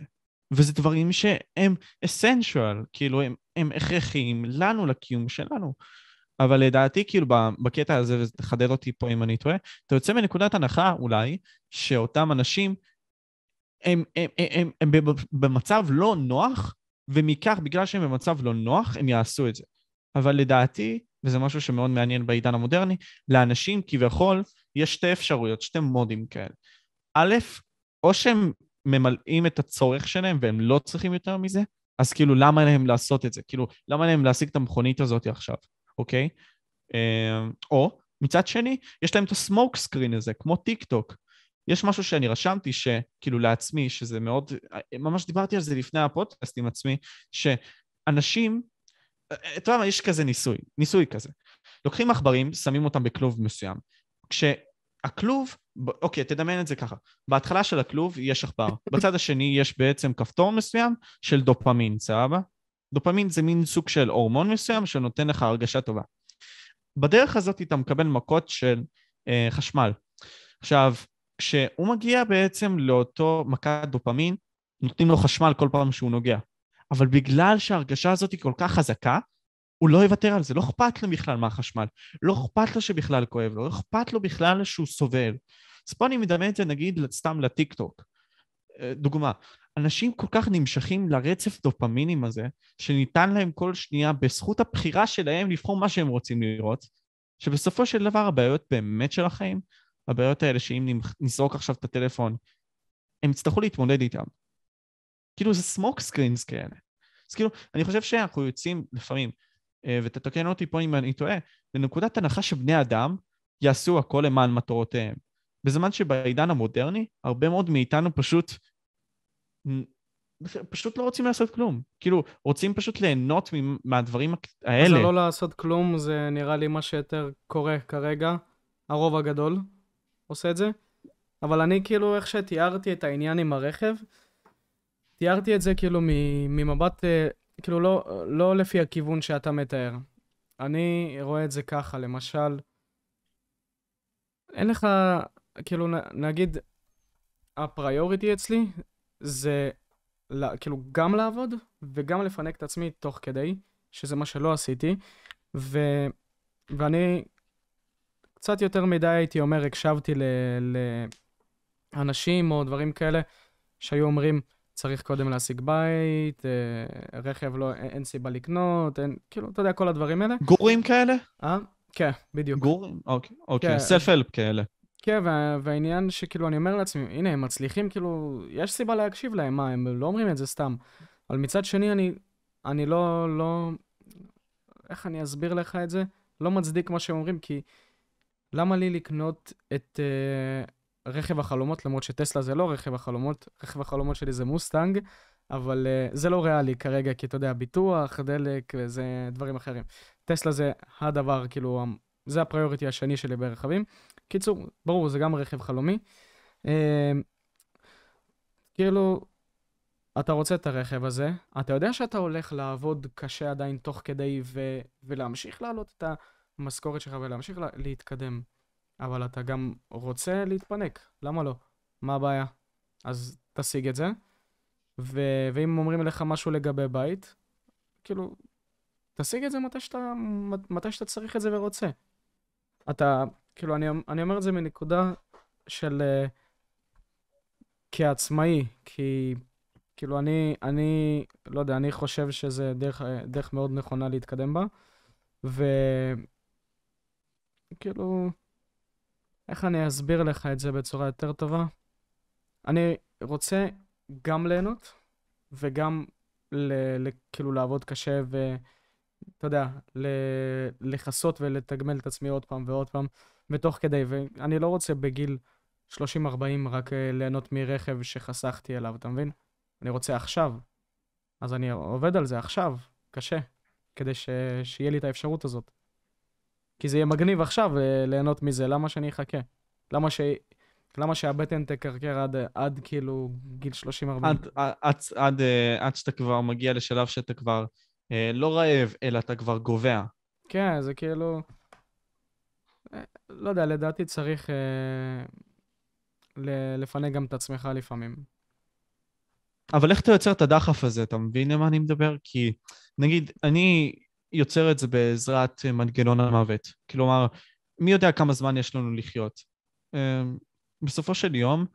A: וזה דברים שהם אסנשואל, כאילו, הם, הם הכרחיים לנו, לקיום שלנו. אבל לדעתי, כאילו, בקטע הזה, ותחדד אותי פה אם אני טועה, אתה יוצא מנקודת הנחה, אולי, שאותם אנשים, הם, הם, הם, הם, הם במ- במצב לא נוח, ומכך, בגלל שהם במצב לא נוח, הם יעשו את זה. אבל לדעתי, וזה משהו שמאוד מעניין בעידן המודרני, לאנשים כביכול יש שתי אפשרויות, שתי מודים כאלה. א', או שהם ממלאים את הצורך שלהם והם לא צריכים יותר מזה, אז כאילו למה להם לעשות את זה? כאילו, למה להם להשיג את המכונית הזאת עכשיו, אוקיי? אה, או, מצד שני, יש להם את ה smoke screen הזה, כמו טיק טוק. יש משהו שאני רשמתי, שכאילו לעצמי, שזה מאוד, ממש דיברתי על זה לפני הפודקאסט עם עצמי, שאנשים, אתה יודע מה, יש כזה ניסוי, ניסוי כזה. לוקחים עכברים, שמים אותם בכלוב מסוים. כשהכלוב, אוקיי, תדמיין את זה ככה. בהתחלה של הכלוב יש עכבר, בצד השני יש בעצם כפתור מסוים של דופמין, סבבה? דופמין זה מין סוג של הורמון מסוים שנותן לך הרגשה טובה. בדרך הזאת אתה מקבל מכות של אה, חשמל. עכשיו, כשהוא מגיע בעצם לאותו מכת דופמין, נותנים לו חשמל כל פעם שהוא נוגע. אבל בגלל שההרגשה הזאת היא כל כך חזקה, הוא לא יוותר על זה, לא אכפת לו בכלל מהחשמל, לא אכפת לו שבכלל כואב לו, לא אכפת לו בכלל שהוא סובל. אז פה אני מדמיין את זה נגיד סתם לטיקטוק. אה, דוגמה, אנשים כל כך נמשכים לרצף דופמינים הזה, שניתן להם כל שנייה בזכות הבחירה שלהם לבחור מה שהם רוצים לראות, שבסופו של דבר הבעיות באמת של החיים, הבעיות האלה שאם נזרוק עכשיו את הטלפון, הם יצטרכו להתמודד איתם. כאילו זה סמוק סקרינס כאלה. אז כאילו, אני חושב שאנחנו יוצאים לפעמים, אה, ותתקן אותי פה אם אני טועה, לנקודת הנחה שבני אדם יעשו הכל למען מטרותיהם. בזמן שבעידן המודרני, הרבה מאוד מאיתנו פשוט, פשוט לא רוצים לעשות כלום. כאילו, רוצים פשוט ליהנות מהדברים האלה.
B: לא לעשות כלום, זה נראה לי מה שיותר קורה כרגע. הרוב הגדול עושה את זה. אבל אני כאילו, איך שתיארתי את העניין עם הרכב, תיארתי את זה כאילו ממבט, אה, כאילו לא, לא לפי הכיוון שאתה מתאר. אני רואה את זה ככה, למשל, אין לך, כאילו, נגיד, הפריוריטי אצלי זה לה- כאילו גם לעבוד וגם לפנק את עצמי תוך כדי, שזה מה שלא עשיתי, ו... ואני קצת יותר מדי, הייתי אומר, הקשבתי ל... לאנשים או דברים כאלה שהיו אומרים, צריך קודם להשיג בית, אה, רכב לא, אין, אין סיבה לקנות, אין, כאילו, אתה יודע, כל הדברים האלה.
A: גורים כאלה?
B: אה? כן, בדיוק.
A: גורים? אוקיי, אוקיי.
B: כן.
A: סלף-הלפ כאלה.
B: כן, וה, והעניין שכאילו, אני אומר לעצמי, הנה, הם מצליחים, כאילו, יש סיבה להקשיב להם, מה, הם לא אומרים את זה סתם. אבל מצד שני, אני, אני לא, לא, איך אני אסביר לך את זה? לא מצדיק מה שהם אומרים, כי למה לי לקנות את uh, רכב החלומות, למרות שטסלה זה לא רכב החלומות, רכב החלומות שלי זה מוסטנג, אבל uh, זה לא ריאלי כרגע, כי אתה יודע, ביטוח, דלק, וזה דברים אחרים. טסלה זה הדבר, כאילו, זה הפריוריטי השני שלי ברכבים. קיצור, ברור, זה גם רכב חלומי. Uh, כאילו, אתה רוצה את הרכב הזה, אתה יודע שאתה הולך לעבוד קשה עדיין תוך כדי ו- ולהמשיך להעלות את המשכורת שלך ולהמשיך לה- להתקדם, אבל אתה גם רוצה להתפנק, למה לא? מה הבעיה? אז תשיג את זה, ו- ואם אומרים לך משהו לגבי בית, כאילו, תשיג את זה מתי שאתה, מתי שאתה צריך את זה ורוצה. אתה, כאילו, אני, אני אומר את זה מנקודה של... Uh, כעצמאי, כי כאילו אני, אני, לא יודע, אני חושב שזה דרך, דרך מאוד נכונה להתקדם בה, וכאילו, איך אני אסביר לך את זה בצורה יותר טובה? אני רוצה גם ליהנות וגם ל, ל, כאילו לעבוד קשה ואתה יודע, לכסות ולתגמל את עצמי עוד פעם ועוד פעם, ותוך כדי, ואני לא רוצה בגיל 30-40 רק אה, ליהנות מרכב שחסכתי אליו, אתה מבין? אני רוצה עכשיו. אז אני עובד על זה עכשיו, קשה, כדי ש... שיהיה לי את האפשרות הזאת. כי זה יהיה מגניב עכשיו אה, ליהנות מזה, למה שאני אחכה? למה, ש... למה שהבטן תקרקר עד, עד כאילו גיל 30-40?
A: עד, עד, עד, עד, אה, עד שאתה כבר מגיע לשלב שאתה כבר אה, לא רעב, אלא אתה כבר גובע.
B: כן, זה כאילו... אה, לא יודע, לדעתי צריך אה, לפנק גם את עצמך לפעמים.
A: אבל איך אתה יוצר את הדחף הזה? אתה מבין למה אני מדבר? כי נגיד, אני יוצר את זה בעזרת מנגנון המוות. כלומר, מי יודע כמה זמן יש לנו לחיות? אמ, בסופו של יום,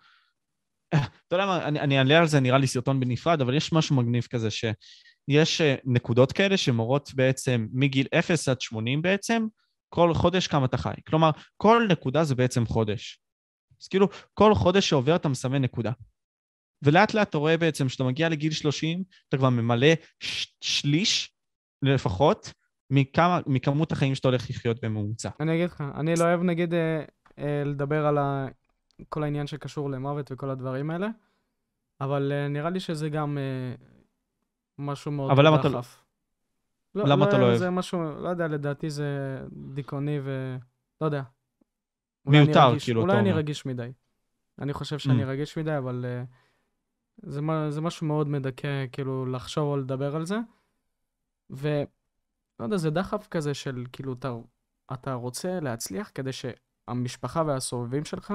A: אתה יודע מה, אני, אעלה על זה נראה לי סרטון בנפרד, אבל יש משהו מגניב כזה שיש אה, נקודות כאלה שמורות בעצם מגיל 0 עד 80 בעצם, כל חודש כמה אתה חי. כלומר, כל נקודה זה בעצם חודש. אז כאילו, כל חודש שעובר אתה מסמן נקודה. ולאט לאט אתה רואה בעצם שאתה מגיע לגיל 30, אתה כבר ממלא ש- שליש לפחות מכמה, מכמות החיים שאתה הולך לחיות בממוצע.
B: אני אגיד לך, אני לא אוהב נגיד אה, אה, לדבר על ה... כל העניין שקשור למוות וכל הדברים האלה, אבל אה, נראה לי שזה גם אה, משהו מאוד
A: אבל למה אתה לא...
B: לא,
A: למה
B: לא
A: אתה לא אוהב?
B: זה משהו, לא יודע, לדעתי זה דיכאוני ו... לא יודע.
A: מיותר,
B: רגיש,
A: כאילו,
B: אולי
A: אתה
B: אני
A: אומר.
B: רגיש מדי. אני חושב שאני
A: Mm.
B: רגיש מדי, אבל uh, זה, זה משהו מאוד מדכא, כאילו, לחשוב או לדבר על זה. ולא יודע, זה דחף כזה של, כאילו, אתה, אתה רוצה להצליח כדי שהמשפחה והסובבים שלך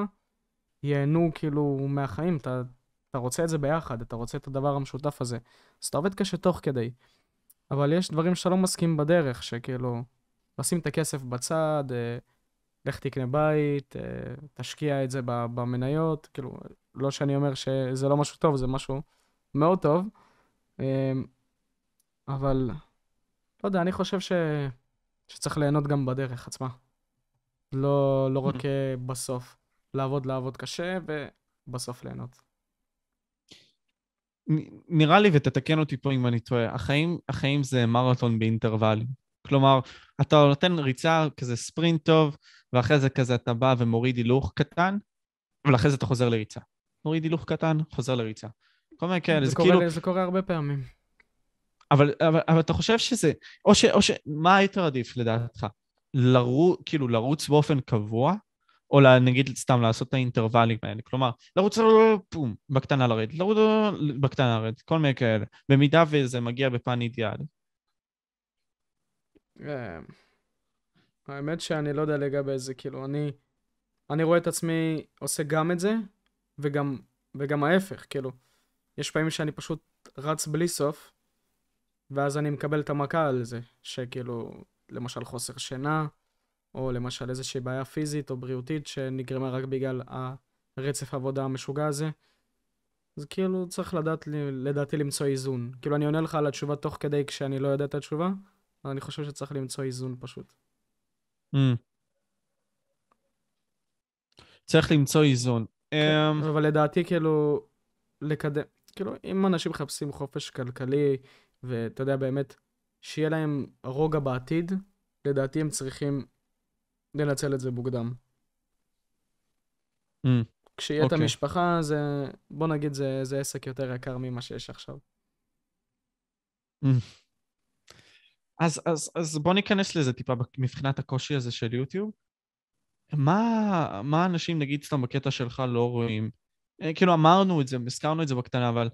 B: ייהנו, כאילו, מהחיים. אתה, אתה רוצה את זה ביחד, אתה רוצה את הדבר המשותף הזה. אז אתה עובד קשה תוך כדי. אבל יש דברים שאתה לא מסכים בדרך, שכאילו, לשים את הכסף בצד, אה, לך תקנה בית, אה, תשקיע את זה במניות, כאילו, לא שאני אומר שזה לא משהו טוב, זה משהו מאוד טוב, אה, אבל לא יודע, אני חושב ש... שצריך ליהנות גם בדרך עצמה. לא, לא רק אה, בסוף. לעבוד, לעבוד קשה, ובסוף ליהנות.
A: נראה לי, ותתקן אותי פה אם אני טועה, החיים, החיים זה מרתון באינטרוולים. כלומר, אתה נותן ריצה כזה ספרינט טוב, ואחרי זה כזה אתה בא ומוריד הילוך קטן, ואחרי זה אתה חוזר לריצה. מוריד הילוך קטן, חוזר לריצה. כל מיני כאלה,
B: זה,
A: זה
B: קורה,
A: כאילו...
B: זה קורה הרבה פעמים.
A: אבל, אבל, אבל אתה חושב שזה... או ש... או ש... מה היית עדיף לדעתך? לרוץ, כאילו לרוץ באופן קבוע, או נגיד סתם לעשות את האינטרוולים האלה. כלומר, לרוץ פום, בקטנה לרדת, לרוץ בקטנה לרדת, כל מיני כאלה. במידה וזה מגיע בפן אידיאלי.
B: אה, האמת שאני לא יודע לגבי זה, כאילו, אני, אני רואה את עצמי עושה גם את זה, וגם, וגם ההפך, כאילו. יש פעמים שאני פשוט רץ בלי סוף, ואז אני מקבל את המכה על זה, שכאילו, למשל חוסר שינה, או למשל איזושהי בעיה פיזית או בריאותית שנגרמה רק בגלל הרצף העבודה המשוגע הזה. אז כאילו צריך לדעת, לדעתי למצוא איזון. כאילו אני עונה לך על התשובה תוך כדי כשאני לא יודע את התשובה, אבל אני חושב שצריך למצוא איזון פשוט.
A: Mm. צריך למצוא איזון. אמ,
B: אבל לדעתי כאילו, לקדם, כאילו אם אנשים מחפשים חופש כלכלי, ואתה יודע באמת, שיהיה להם רוגע בעתיד, לדעתי הם צריכים לנצל את זה מוקדם.
A: Mm,
B: כשיהיה את
A: אוקיי.
B: המשפחה, זה, בוא נגיד, זה, זה עסק יותר יקר ממה שיש עכשיו.
A: אז, אז, אז בוא ניכנס לזה טיפה מבחינת הקושי הזה של יוטיוב. מה, מה אנשים, נגיד סתם בקטע שלך, לא רואים? אה, כאילו אמרנו את זה, הזכרנו את זה בקטנה, אבל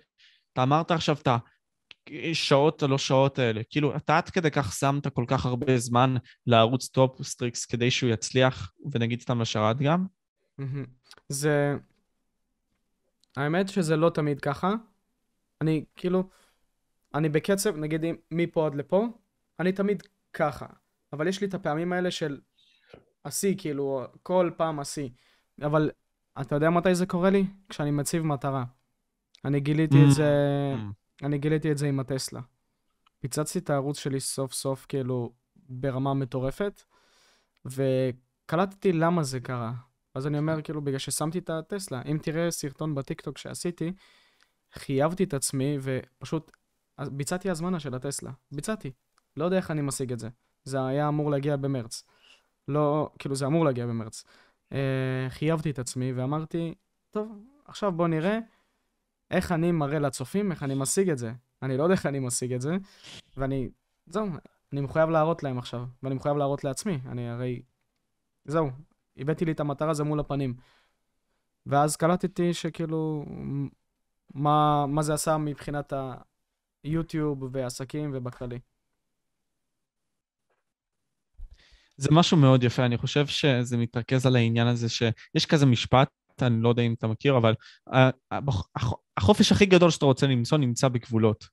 A: אתה אמרת עכשיו את השעות הלא שעות האלה. כאילו, אתה עד כדי כך שמת כל כך הרבה זמן לערוץ טופ סטריקס כדי שהוא יצליח, ונגיד סתם לשרת גם?
B: זה... האמת שזה לא תמיד ככה. אני כאילו, אני בקצב, נגיד מפה עד לפה, אני תמיד ככה. אבל יש לי את הפעמים האלה של השיא, כאילו, כל פעם השיא. אבל אתה יודע מתי זה קורה לי? כשאני מציב מטרה. אני גיליתי את זה, אני גיליתי את זה עם הטסלה. פיצצתי את הערוץ שלי סוף סוף, כאילו, ברמה מטורפת, וקלטתי למה זה קרה. אז אני אומר, כאילו, בגלל ששמתי את הטסלה. אם תראה סרטון בטיקטוק שעשיתי, חייבתי את עצמי ופשוט ביצעתי הזמנה של הטסלה. ביצעתי. לא יודע איך אני משיג את זה. זה היה אמור להגיע במרץ. לא, כאילו, זה אמור להגיע במרץ. אה, חייבתי את עצמי ואמרתי, טוב, עכשיו בוא נראה איך אני מראה לצופים, איך אני משיג את זה. אני לא יודע איך אני משיג את זה, ואני, זהו, אני מחויב להראות להם עכשיו, ואני מחויב להראות לעצמי. אני הרי, זהו, הבאתי לי את המטרה הזו מול הפנים. ואז קלטתי שכאילו, מה, מה זה עשה מבחינת היוטיוב ועסקים ובכללי.
A: זה משהו מאוד יפה, אני חושב שזה מתרכז על העניין הזה שיש כזה משפט, אני לא יודע אם אתה מכיר, אבל ה- ה- הח- החופש הכי גדול שאתה רוצה למצוא נמצא בגבולות.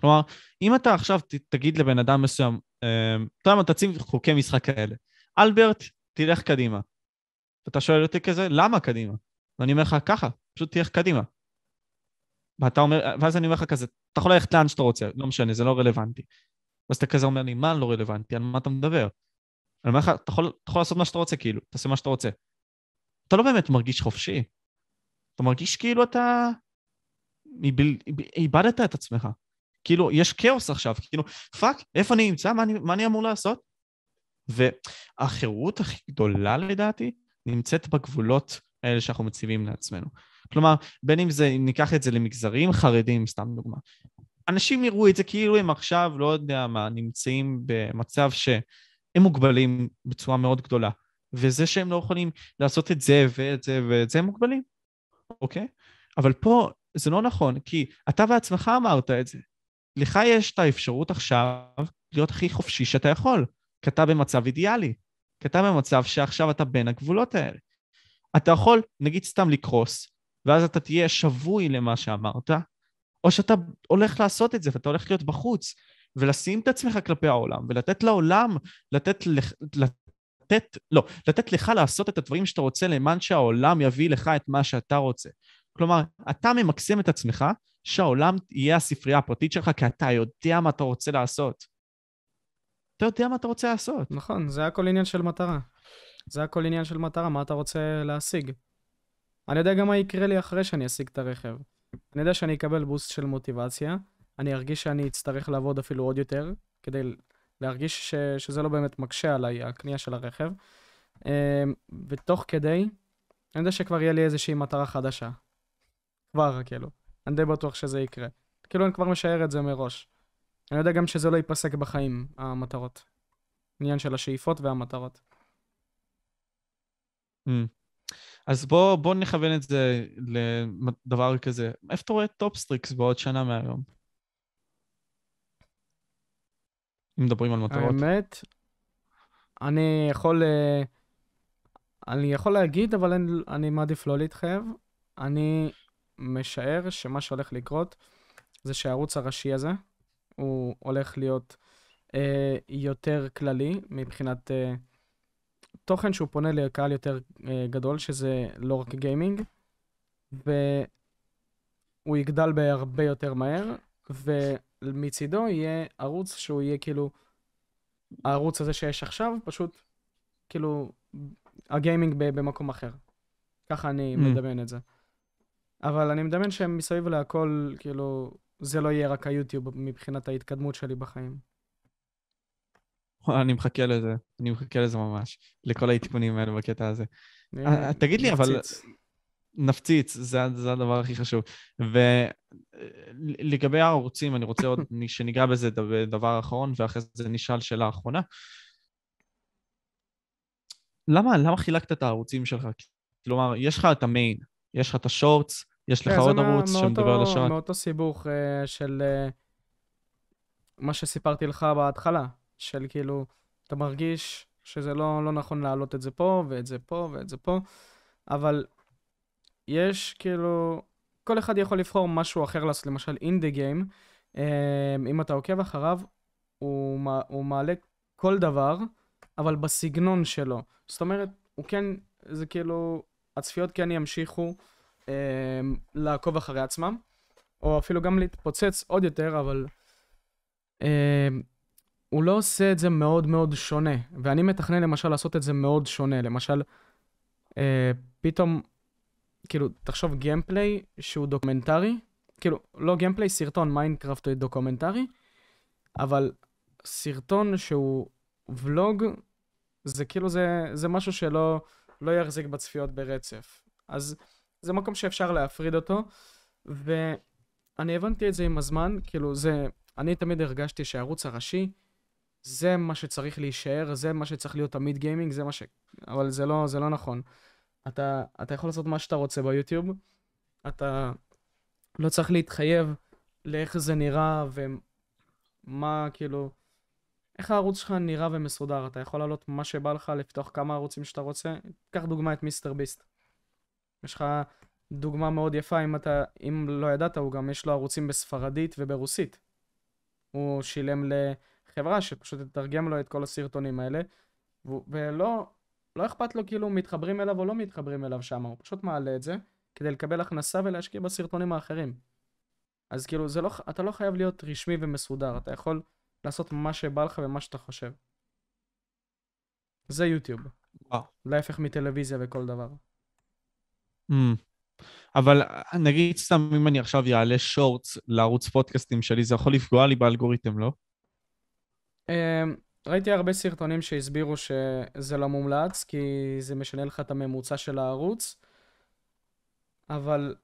A: כלומר, אם אתה עכשיו תגיד לבן אדם מסוים, אה, אתה יודע מה, תציב חוקי משחק כאלה. אלברט, תלך קדימה. ואתה שואל אותי כזה, למה קדימה? ואני אומר לך, ככה, פשוט תלך קדימה. ואתה אומר, ואז אני אומר לך כזה, אתה יכול ללכת לאן שאתה רוצה, לא משנה, זה לא רלוונטי. ואז אתה כזה אומר לי, מה לא רלוונטי? על מה אתה מדבר? אני אומר לך, אתה יכול, אתה יכול לעשות מה שאתה רוצה, כאילו, תעשה מה שאתה רוצה. אתה לא באמת מרגיש חופשי. אתה מרגיש כאילו אתה... איבל... איבדת את עצמך. כאילו, יש כאוס עכשיו, כאילו, fuck, איפה אני נמצא? מה אני, מה אני אמור לעשות? והחירות הכי גדולה לדעתי נמצאת בגבולות האלה שאנחנו מציבים לעצמנו. כלומר, בין אם זה, ניקח את זה למגזרים חרדים, סתם דוגמה. אנשים יראו את זה כאילו הם עכשיו, לא יודע מה, נמצאים במצב שהם מוגבלים בצורה מאוד גדולה. וזה שהם לא יכולים לעשות את זה ואת זה ואת זה, הם מוגבלים, אוקיי? אבל פה זה לא נכון, כי אתה בעצמך אמרת את זה. לך יש את האפשרות עכשיו להיות הכי חופשי שאתה יכול, כי אתה במצב אידיאלי, כי אתה במצב שעכשיו אתה בין הגבולות האלה. אתה יכול, נגיד סתם לקרוס, ואז אתה תהיה שבוי למה שאמרת, או שאתה הולך לעשות את זה ואתה הולך להיות בחוץ, ולשים את עצמך כלפי העולם, ולתת לעולם, לתת, לתת, לא, לתת לך לעשות את הדברים שאתה רוצה למען שהעולם יביא לך את מה שאתה רוצה. כלומר, אתה ממקסם את עצמך, שהעולם יהיה הספרייה הפרטית שלך, כי אתה יודע מה אתה רוצה לעשות. אתה יודע מה אתה רוצה לעשות.
B: נכון, זה הכל עניין של מטרה. זה הכל עניין של מטרה, מה אתה רוצה להשיג. אני יודע גם מה יקרה לי אחרי שאני אשיג את הרכב. אני יודע שאני אקבל בוסט של מוטיבציה, אני ארגיש שאני אצטרך לעבוד אפילו עוד יותר, כדי להרגיש ש... שזה לא באמת מקשה עליי, הקנייה של הרכב. אמ, ותוך כדי, אני יודע שכבר יהיה לי איזושהי מטרה חדשה. כבר, כאילו. אני די בטוח שזה יקרה. כאילו, אני כבר משער את זה מראש. אני יודע גם שזה לא ייפסק בחיים, המטרות. עניין של השאיפות והמטרות.
A: Mm. אז בוא, בוא נכוון את זה לדבר כזה. איפה אתה רואה טופסטריקס בעוד שנה מהיום? אם מדברים על מטרות.
B: האמת, אני יכול, אה, אני יכול להגיד, אבל אני, אני מעדיף לא להתחייב. אני משער שמה שהולך לקרות זה שהערוץ הראשי הזה, הוא הולך להיות אה, יותר כללי מבחינת אה, תוכן שהוא פונה לקהל יותר אה, גדול, שזה לא רק גיימינג, והוא יגדל בהרבה יותר מהר, ומצידו יהיה ערוץ שהוא יהיה כאילו, הערוץ הזה שיש עכשיו, פשוט כאילו הגיימינג במקום אחר. ככה אני mm. מדמיין את זה. אבל אני מדמיין שמסביב להכל, כאילו, זה לא יהיה רק היוטיוב מבחינת ההתקדמות שלי בחיים.
A: אני מחכה לזה, אני מחכה לזה ממש, לכל העדכונים האלה בקטע הזה. אה, תגיד לי, אבל...
B: נפציץ.
A: זה, זה הדבר הכי חשוב. ולגבי הערוצים, אני רוצה עוד שניגע בזה דבר, אחרון, ואחרי זה נשאל שאלה אחרונה. למה, למה חילקת את הערוצים שלך? כלומר, יש לך את המיין, יש לך את השורטס, יש לך
B: כן,
A: עוד ערוץ שמדבר על השורט.
B: מאותו סיבוך אה, של אה, מה שסיפרתי לך בהתחלה, של כאילו, אתה מרגיש שזה לא, לא נכון להעלות את זה פה, ואת זה פה, ואת זה פה, אבל יש כאילו, כל אחד יכול לבחור משהו אחר לעשות, למשל אינדי גיים, אם אתה עוקב אחריו, הוא, הוא מעלה כל דבר, אבל בסגנון שלו. זאת אומרת, הוא כן, זה כאילו, הצפיות כן ימשיכו אה, לעקוב אחרי עצמם, או אפילו גם להתפוצץ עוד יותר, אבל אה, הוא לא עושה את זה מאוד מאוד שונה. ואני מתכנן למשל לעשות את זה מאוד שונה. למשל, אה, פתאום, כאילו, תחשוב gameplay שהוא דוקומנטרי, כאילו, לא gameplay, סרטון מיינקראפט דוקומנטרי, אבל סרטון שהוא ולוג, זה כאילו, זה, זה משהו שלא לא יחזיק בצפיות ברצף. אז זה מקום שאפשר להפריד אותו, ואני הבנתי את זה עם הזמן, כאילו, זה, אני תמיד הרגשתי שהערוץ הראשי, זה מה שצריך להישאר, זה מה שצריך להיות תמיד גיימינג, זה מה ש... אבל זה לא, זה לא נכון. אתה, אתה יכול לעשות מה שאתה רוצה ביוטיוב, אתה לא צריך להתחייב לאיך זה נראה ומה, כאילו, איך הערוץ שלך נראה ומסודר. אתה יכול לעלות מה שבא לך, לפתוח כמה ערוצים שאתה רוצה. קח דוגמא את מיסטר ביסט. יש לך דוגמה מאוד יפה, אם אתה, אם לא ידעת, הוא גם יש לו ערוצים בספרדית וברוסית. הוא שילם לחברה שפשוט תתרגם לו את כל הסרטונים האלה, והוא- ולא לא אכפת לו כאילו מתחברים אליו או לא מתחברים אליו שם, הוא פשוט מעלה את זה כדי לקבל הכנסה ולהשקיע בסרטונים האחרים. אז כאילו, זה לא, אתה לא חייב להיות רשמי ומסודר, אתה יכול לעשות מה שבא לך ומה שאתה חושב. זה יוטיוב.
A: וואו.
B: להפך מטלוויזיה וכל דבר.
A: Mm. אבל נגיד סתם אם אני עכשיו יעלה שורטס לערוץ פודקאסטים שלי, זה יכול לפגוע לי באלגוריתם, לא?
B: ראיתי הרבה סרטונים שהסבירו שזה לא מומלץ, כי זה משנה לך את הממוצע של הערוץ, אבל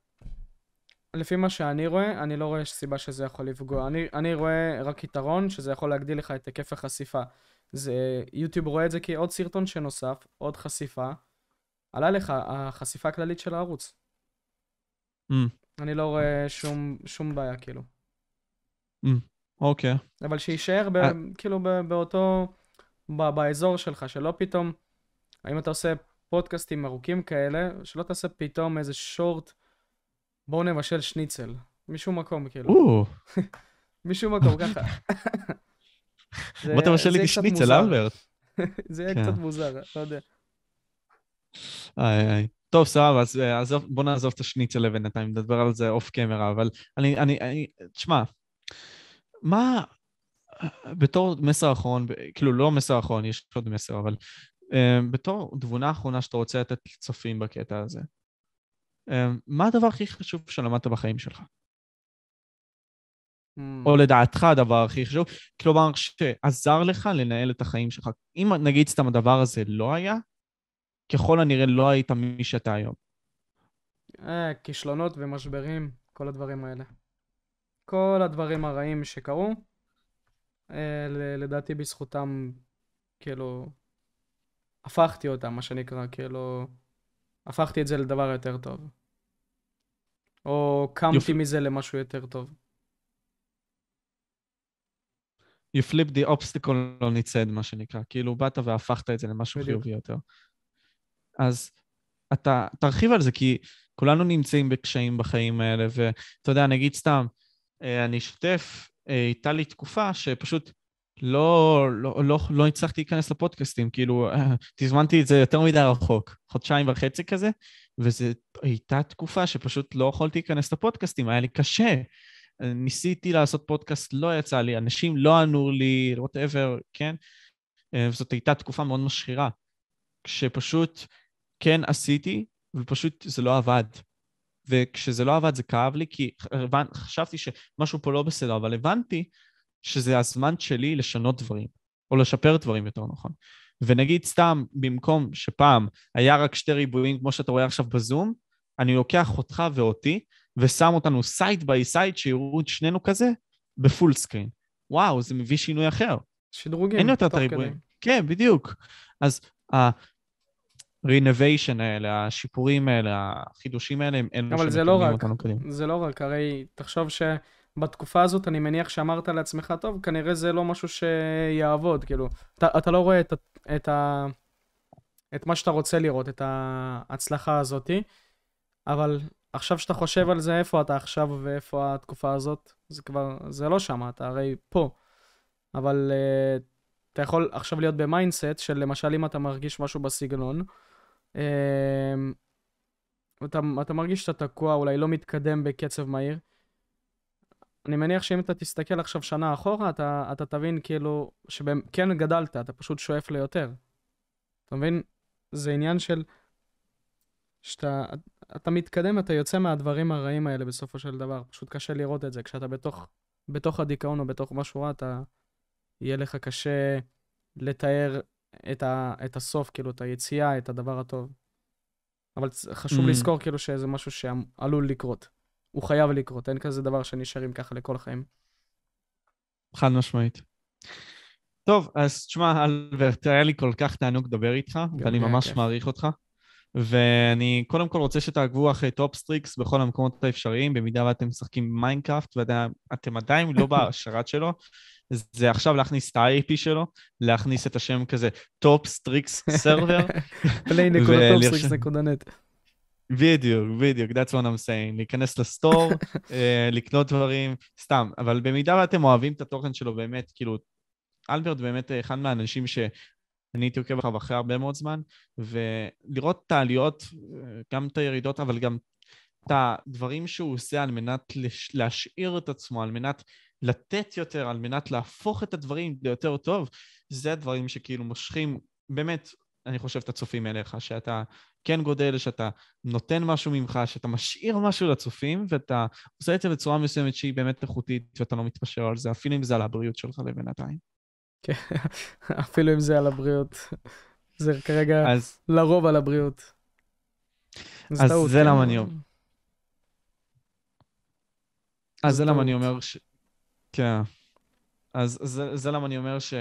B: לפי מה שאני רואה, אני לא רואה סיבה שזה יכול לפגוע. אני, אני רואה רק יתרון, שזה יכול להגדיל לך את היקף החשיפה. זה, יוטיוב רואה את זה כעוד סרטון שנוסף, עוד חשיפה. עלה לך החשיפה הכללית של הערוץ.
A: Mm.
B: אני לא רואה שום, שום בעיה, כאילו.
A: אוקיי.
B: אבל שיישאר ב,
A: אה.
B: כאילו ב, באותו, ב, באזור שלך, שלא פתאום, האם אתה עושה פודקאסטים ארוכים כאלה, שלא תעשה פתאום איזה שורט, בואו נבשל שניצל. משום מקום, כאילו. משום מקום, ככה.
A: בוא תבשל לי שניצל. אלברט.
B: זה יהיה
A: כן.
B: קצת מוזר, לא יודע.
A: איי, איי. טוב, סבבה, אז אה, עזוב, בוא נעזוב את השניצל לבינתיים, נדבר על זה אוף קמרה, אבל אני, אני, אני, תשמע, מה, בתור מסר אחרון, כאילו לא מסר אחרון, יש עוד מסר, אבל uh, בתור תבונה אחרונה שאתה רוצה לתת לצופים בקטע הזה, uh, מה הדבר הכי חשוב שלמדת בחיים שלך?
B: Hmm.
A: או לדעתך הדבר הכי חשוב, כלומר, שעזר לך לנהל את החיים שלך. אם נגיד סתם הדבר הזה לא היה, ככל הנראה לא היית מי שאתה היום.
B: אה, כישלונות ומשברים, כל הדברים האלה. כל הדברים הרעים שקרו, אה, לדעתי בזכותם, כאילו, הפכתי אותם, מה שנקרא, כאילו, הפכתי את זה לדבר יותר טוב. או קמתי
A: יופי.
B: מזה למשהו יותר טוב.
A: You flip the obstacle on its head, מה שנקרא. כאילו, באת והפכת את זה למשהו
B: בדיוק.
A: חיובי יותר. אז אתה תרחיב על זה, כי כולנו נמצאים בקשיים בחיים האלה, ואתה יודע, נגיד סתם, אני אשתף, אה, הייתה לי תקופה שפשוט לא, לא, לא, לא הצלחתי להיכנס לפודקאסטים, כאילו, אה, תזמנתי את זה יותר מדי רחוק, חודשיים וחצי כזה, וזו הייתה תקופה שפשוט לא יכולתי להיכנס לפודקאסטים, היה לי קשה. ניסיתי לעשות פודקאסט, לא יצא לי, אנשים לא ענו לי, whatever, כן? אה, וזאת הייתה תקופה מאוד משחירה, כשפשוט כן עשיתי, ופשוט זה לא עבד. וכשזה לא עבד זה כאב לי, כי הבנ- חשבתי שמשהו פה לא בסדר, אבל הבנתי שזה הזמן שלי לשנות דברים. או לשפר דברים יותר נכון. ונגיד סתם, במקום שפעם היה רק שתי ריבועים, כמו שאתה רואה עכשיו בזום, אני לוקח אותך ואותי, ושם אותנו side by side, שיראו את שנינו כזה, בפול סקרין. וואו, זה מביא שינוי אחר.
B: שדרוגים.
A: אין יותר את הריבועים. כן, בדיוק. אז ה-renovation האלה, השיפורים האלה, החידושים האלה, הם אלו
B: אבל זה לא
A: אותנו קדימה.
B: זה לא רק, הרי תחשוב שבתקופה הזאת אני מניח שאמרת לעצמך, טוב, כנראה זה לא משהו שיעבוד, כאילו, אתה, אתה לא רואה את, את, ה, את מה שאתה רוצה לראות, את ההצלחה הזאתי, אבל עכשיו שאתה חושב על זה, איפה אתה עכשיו ואיפה התקופה הזאת, זה כבר, זה לא שם, אתה הרי פה. אבל uh, אתה יכול עכשיו להיות ב mindset של למשל אם אתה מרגיש משהו בסגנון, אתה, אתה מרגיש שאתה תקוע, אולי לא מתקדם בקצב מהיר. אני מניח שאם אתה תסתכל עכשיו שנה אחורה, אתה, אתה תבין כאילו שכן גדלת, אתה פשוט שואף ליותר. אתה מבין? זה עניין של שאתה אתה מתקדם, אתה יוצא מהדברים הרעים האלה בסופו של דבר. פשוט קשה לראות את זה. כשאתה בתוך, בתוך הדיכאון או בתוך משהו רע, אתה... יהיה לך קשה לתאר את, ה, את הסוף, כאילו, את היציאה, את הדבר הטוב. אבל חשוב mm. לזכור כאילו שזה משהו שעלול לקרות. הוא חייב לקרות, אין כזה דבר שנשארים ככה לכל החיים.
A: חד משמעית. טוב, אז תשמע, אלברט, היה לי כל כך תענוג לדבר איתך, ואני ממש מעריך אותך. ואני קודם כל רוצה שתעקבו אחרי TopStrix בכל המקומות האפשריים, במידה ואתם משחקים מיינקראפט ואתם עדיין לא בשרת שלו, זה עכשיו להכניס את ה-IP שלו, להכניס את השם כזה TopStrix server.
B: play.TopStrix.net.
A: בדיוק, בדיוק, that's what I'm saying. להיכנס ל store, אה, לקנות דברים, סתם. אבל במידה ואתם אוהבים את התוכן שלו באמת, כאילו, אלברט באמת אחד מהאנשים ש... אני הייתי עוקב אחריו אחרי הרבה מאוד זמן, ולראות את העליות, גם את הירידות, אבל גם את הדברים שהוא עושה על מנת להשאיר את עצמו, על מנת לתת יותר, על מנת להפוך את הדברים ליותר טוב, זה הדברים שכאילו מושכים, באמת, אני חושב, את הצופים אליך, שאתה כן גודל, שאתה נותן משהו ממך, שאתה משאיר משהו לצופים, ואתה עושה את זה בצורה מסוימת שהיא באמת איכותית, ואתה לא מתפשר על זה, אפילו אם זה על הבריאות שלך לבינתיים.
B: כן, אפילו אם זה על הבריאות. זה כרגע אז, לרוב על הבריאות.
A: אז, זה כן. למה אני אומר. אז זה למה אני אומר ש... כן. אז זה, זה למה אני אומר ש...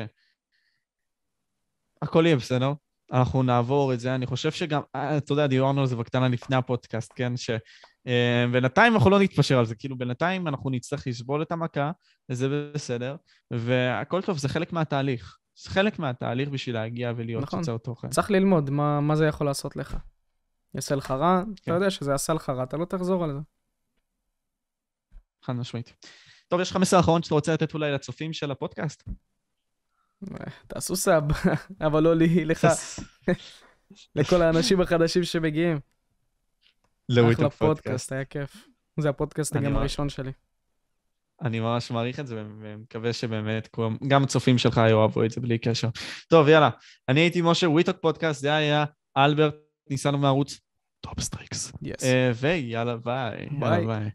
A: הכל יהיה בסדר, אנחנו נעבור את זה. אני חושב שגם, אה, אתה יודע, דיברנו על זה בקטנה לפני הפודקאסט, כן? שבינתיים אה, אנחנו לא נתפשר על זה, כאילו בינתיים אנחנו נצטרך לסבול את המכה, וזה בסדר, והכל טוב, זה חלק מהתהליך. זה חלק מהתהליך בשביל להגיע ולהיות נכון. יוצר תוכן.
B: צריך ללמוד מה, מה זה יכול לעשות לך. יעשה לך רע, כן. אתה יודע שזה עשה לך רע, אתה לא תחזור על זה.
A: חד משמעית. טוב, יש לך מסר אחרון שאתה רוצה לתת אולי לצופים של הפודקאסט?
B: תעשו sub, אבל לא לי, לך. לכל האנשים החדשים שמגיעים. אחלה פודקאסט, היה כיף. זה הפודקאסט גם הראשון שלי.
A: אני ממש מעריך את זה, ומקווה שבאמת גם הצופים שלך יאהבו את זה בלי קשר. טוב, יאללה. אני הייתי משה מ We Talk פודקאסט, זה היה אלברט ניסנו מערוץ TopStrix.
B: אה,
A: ויאללה ביי. ביי.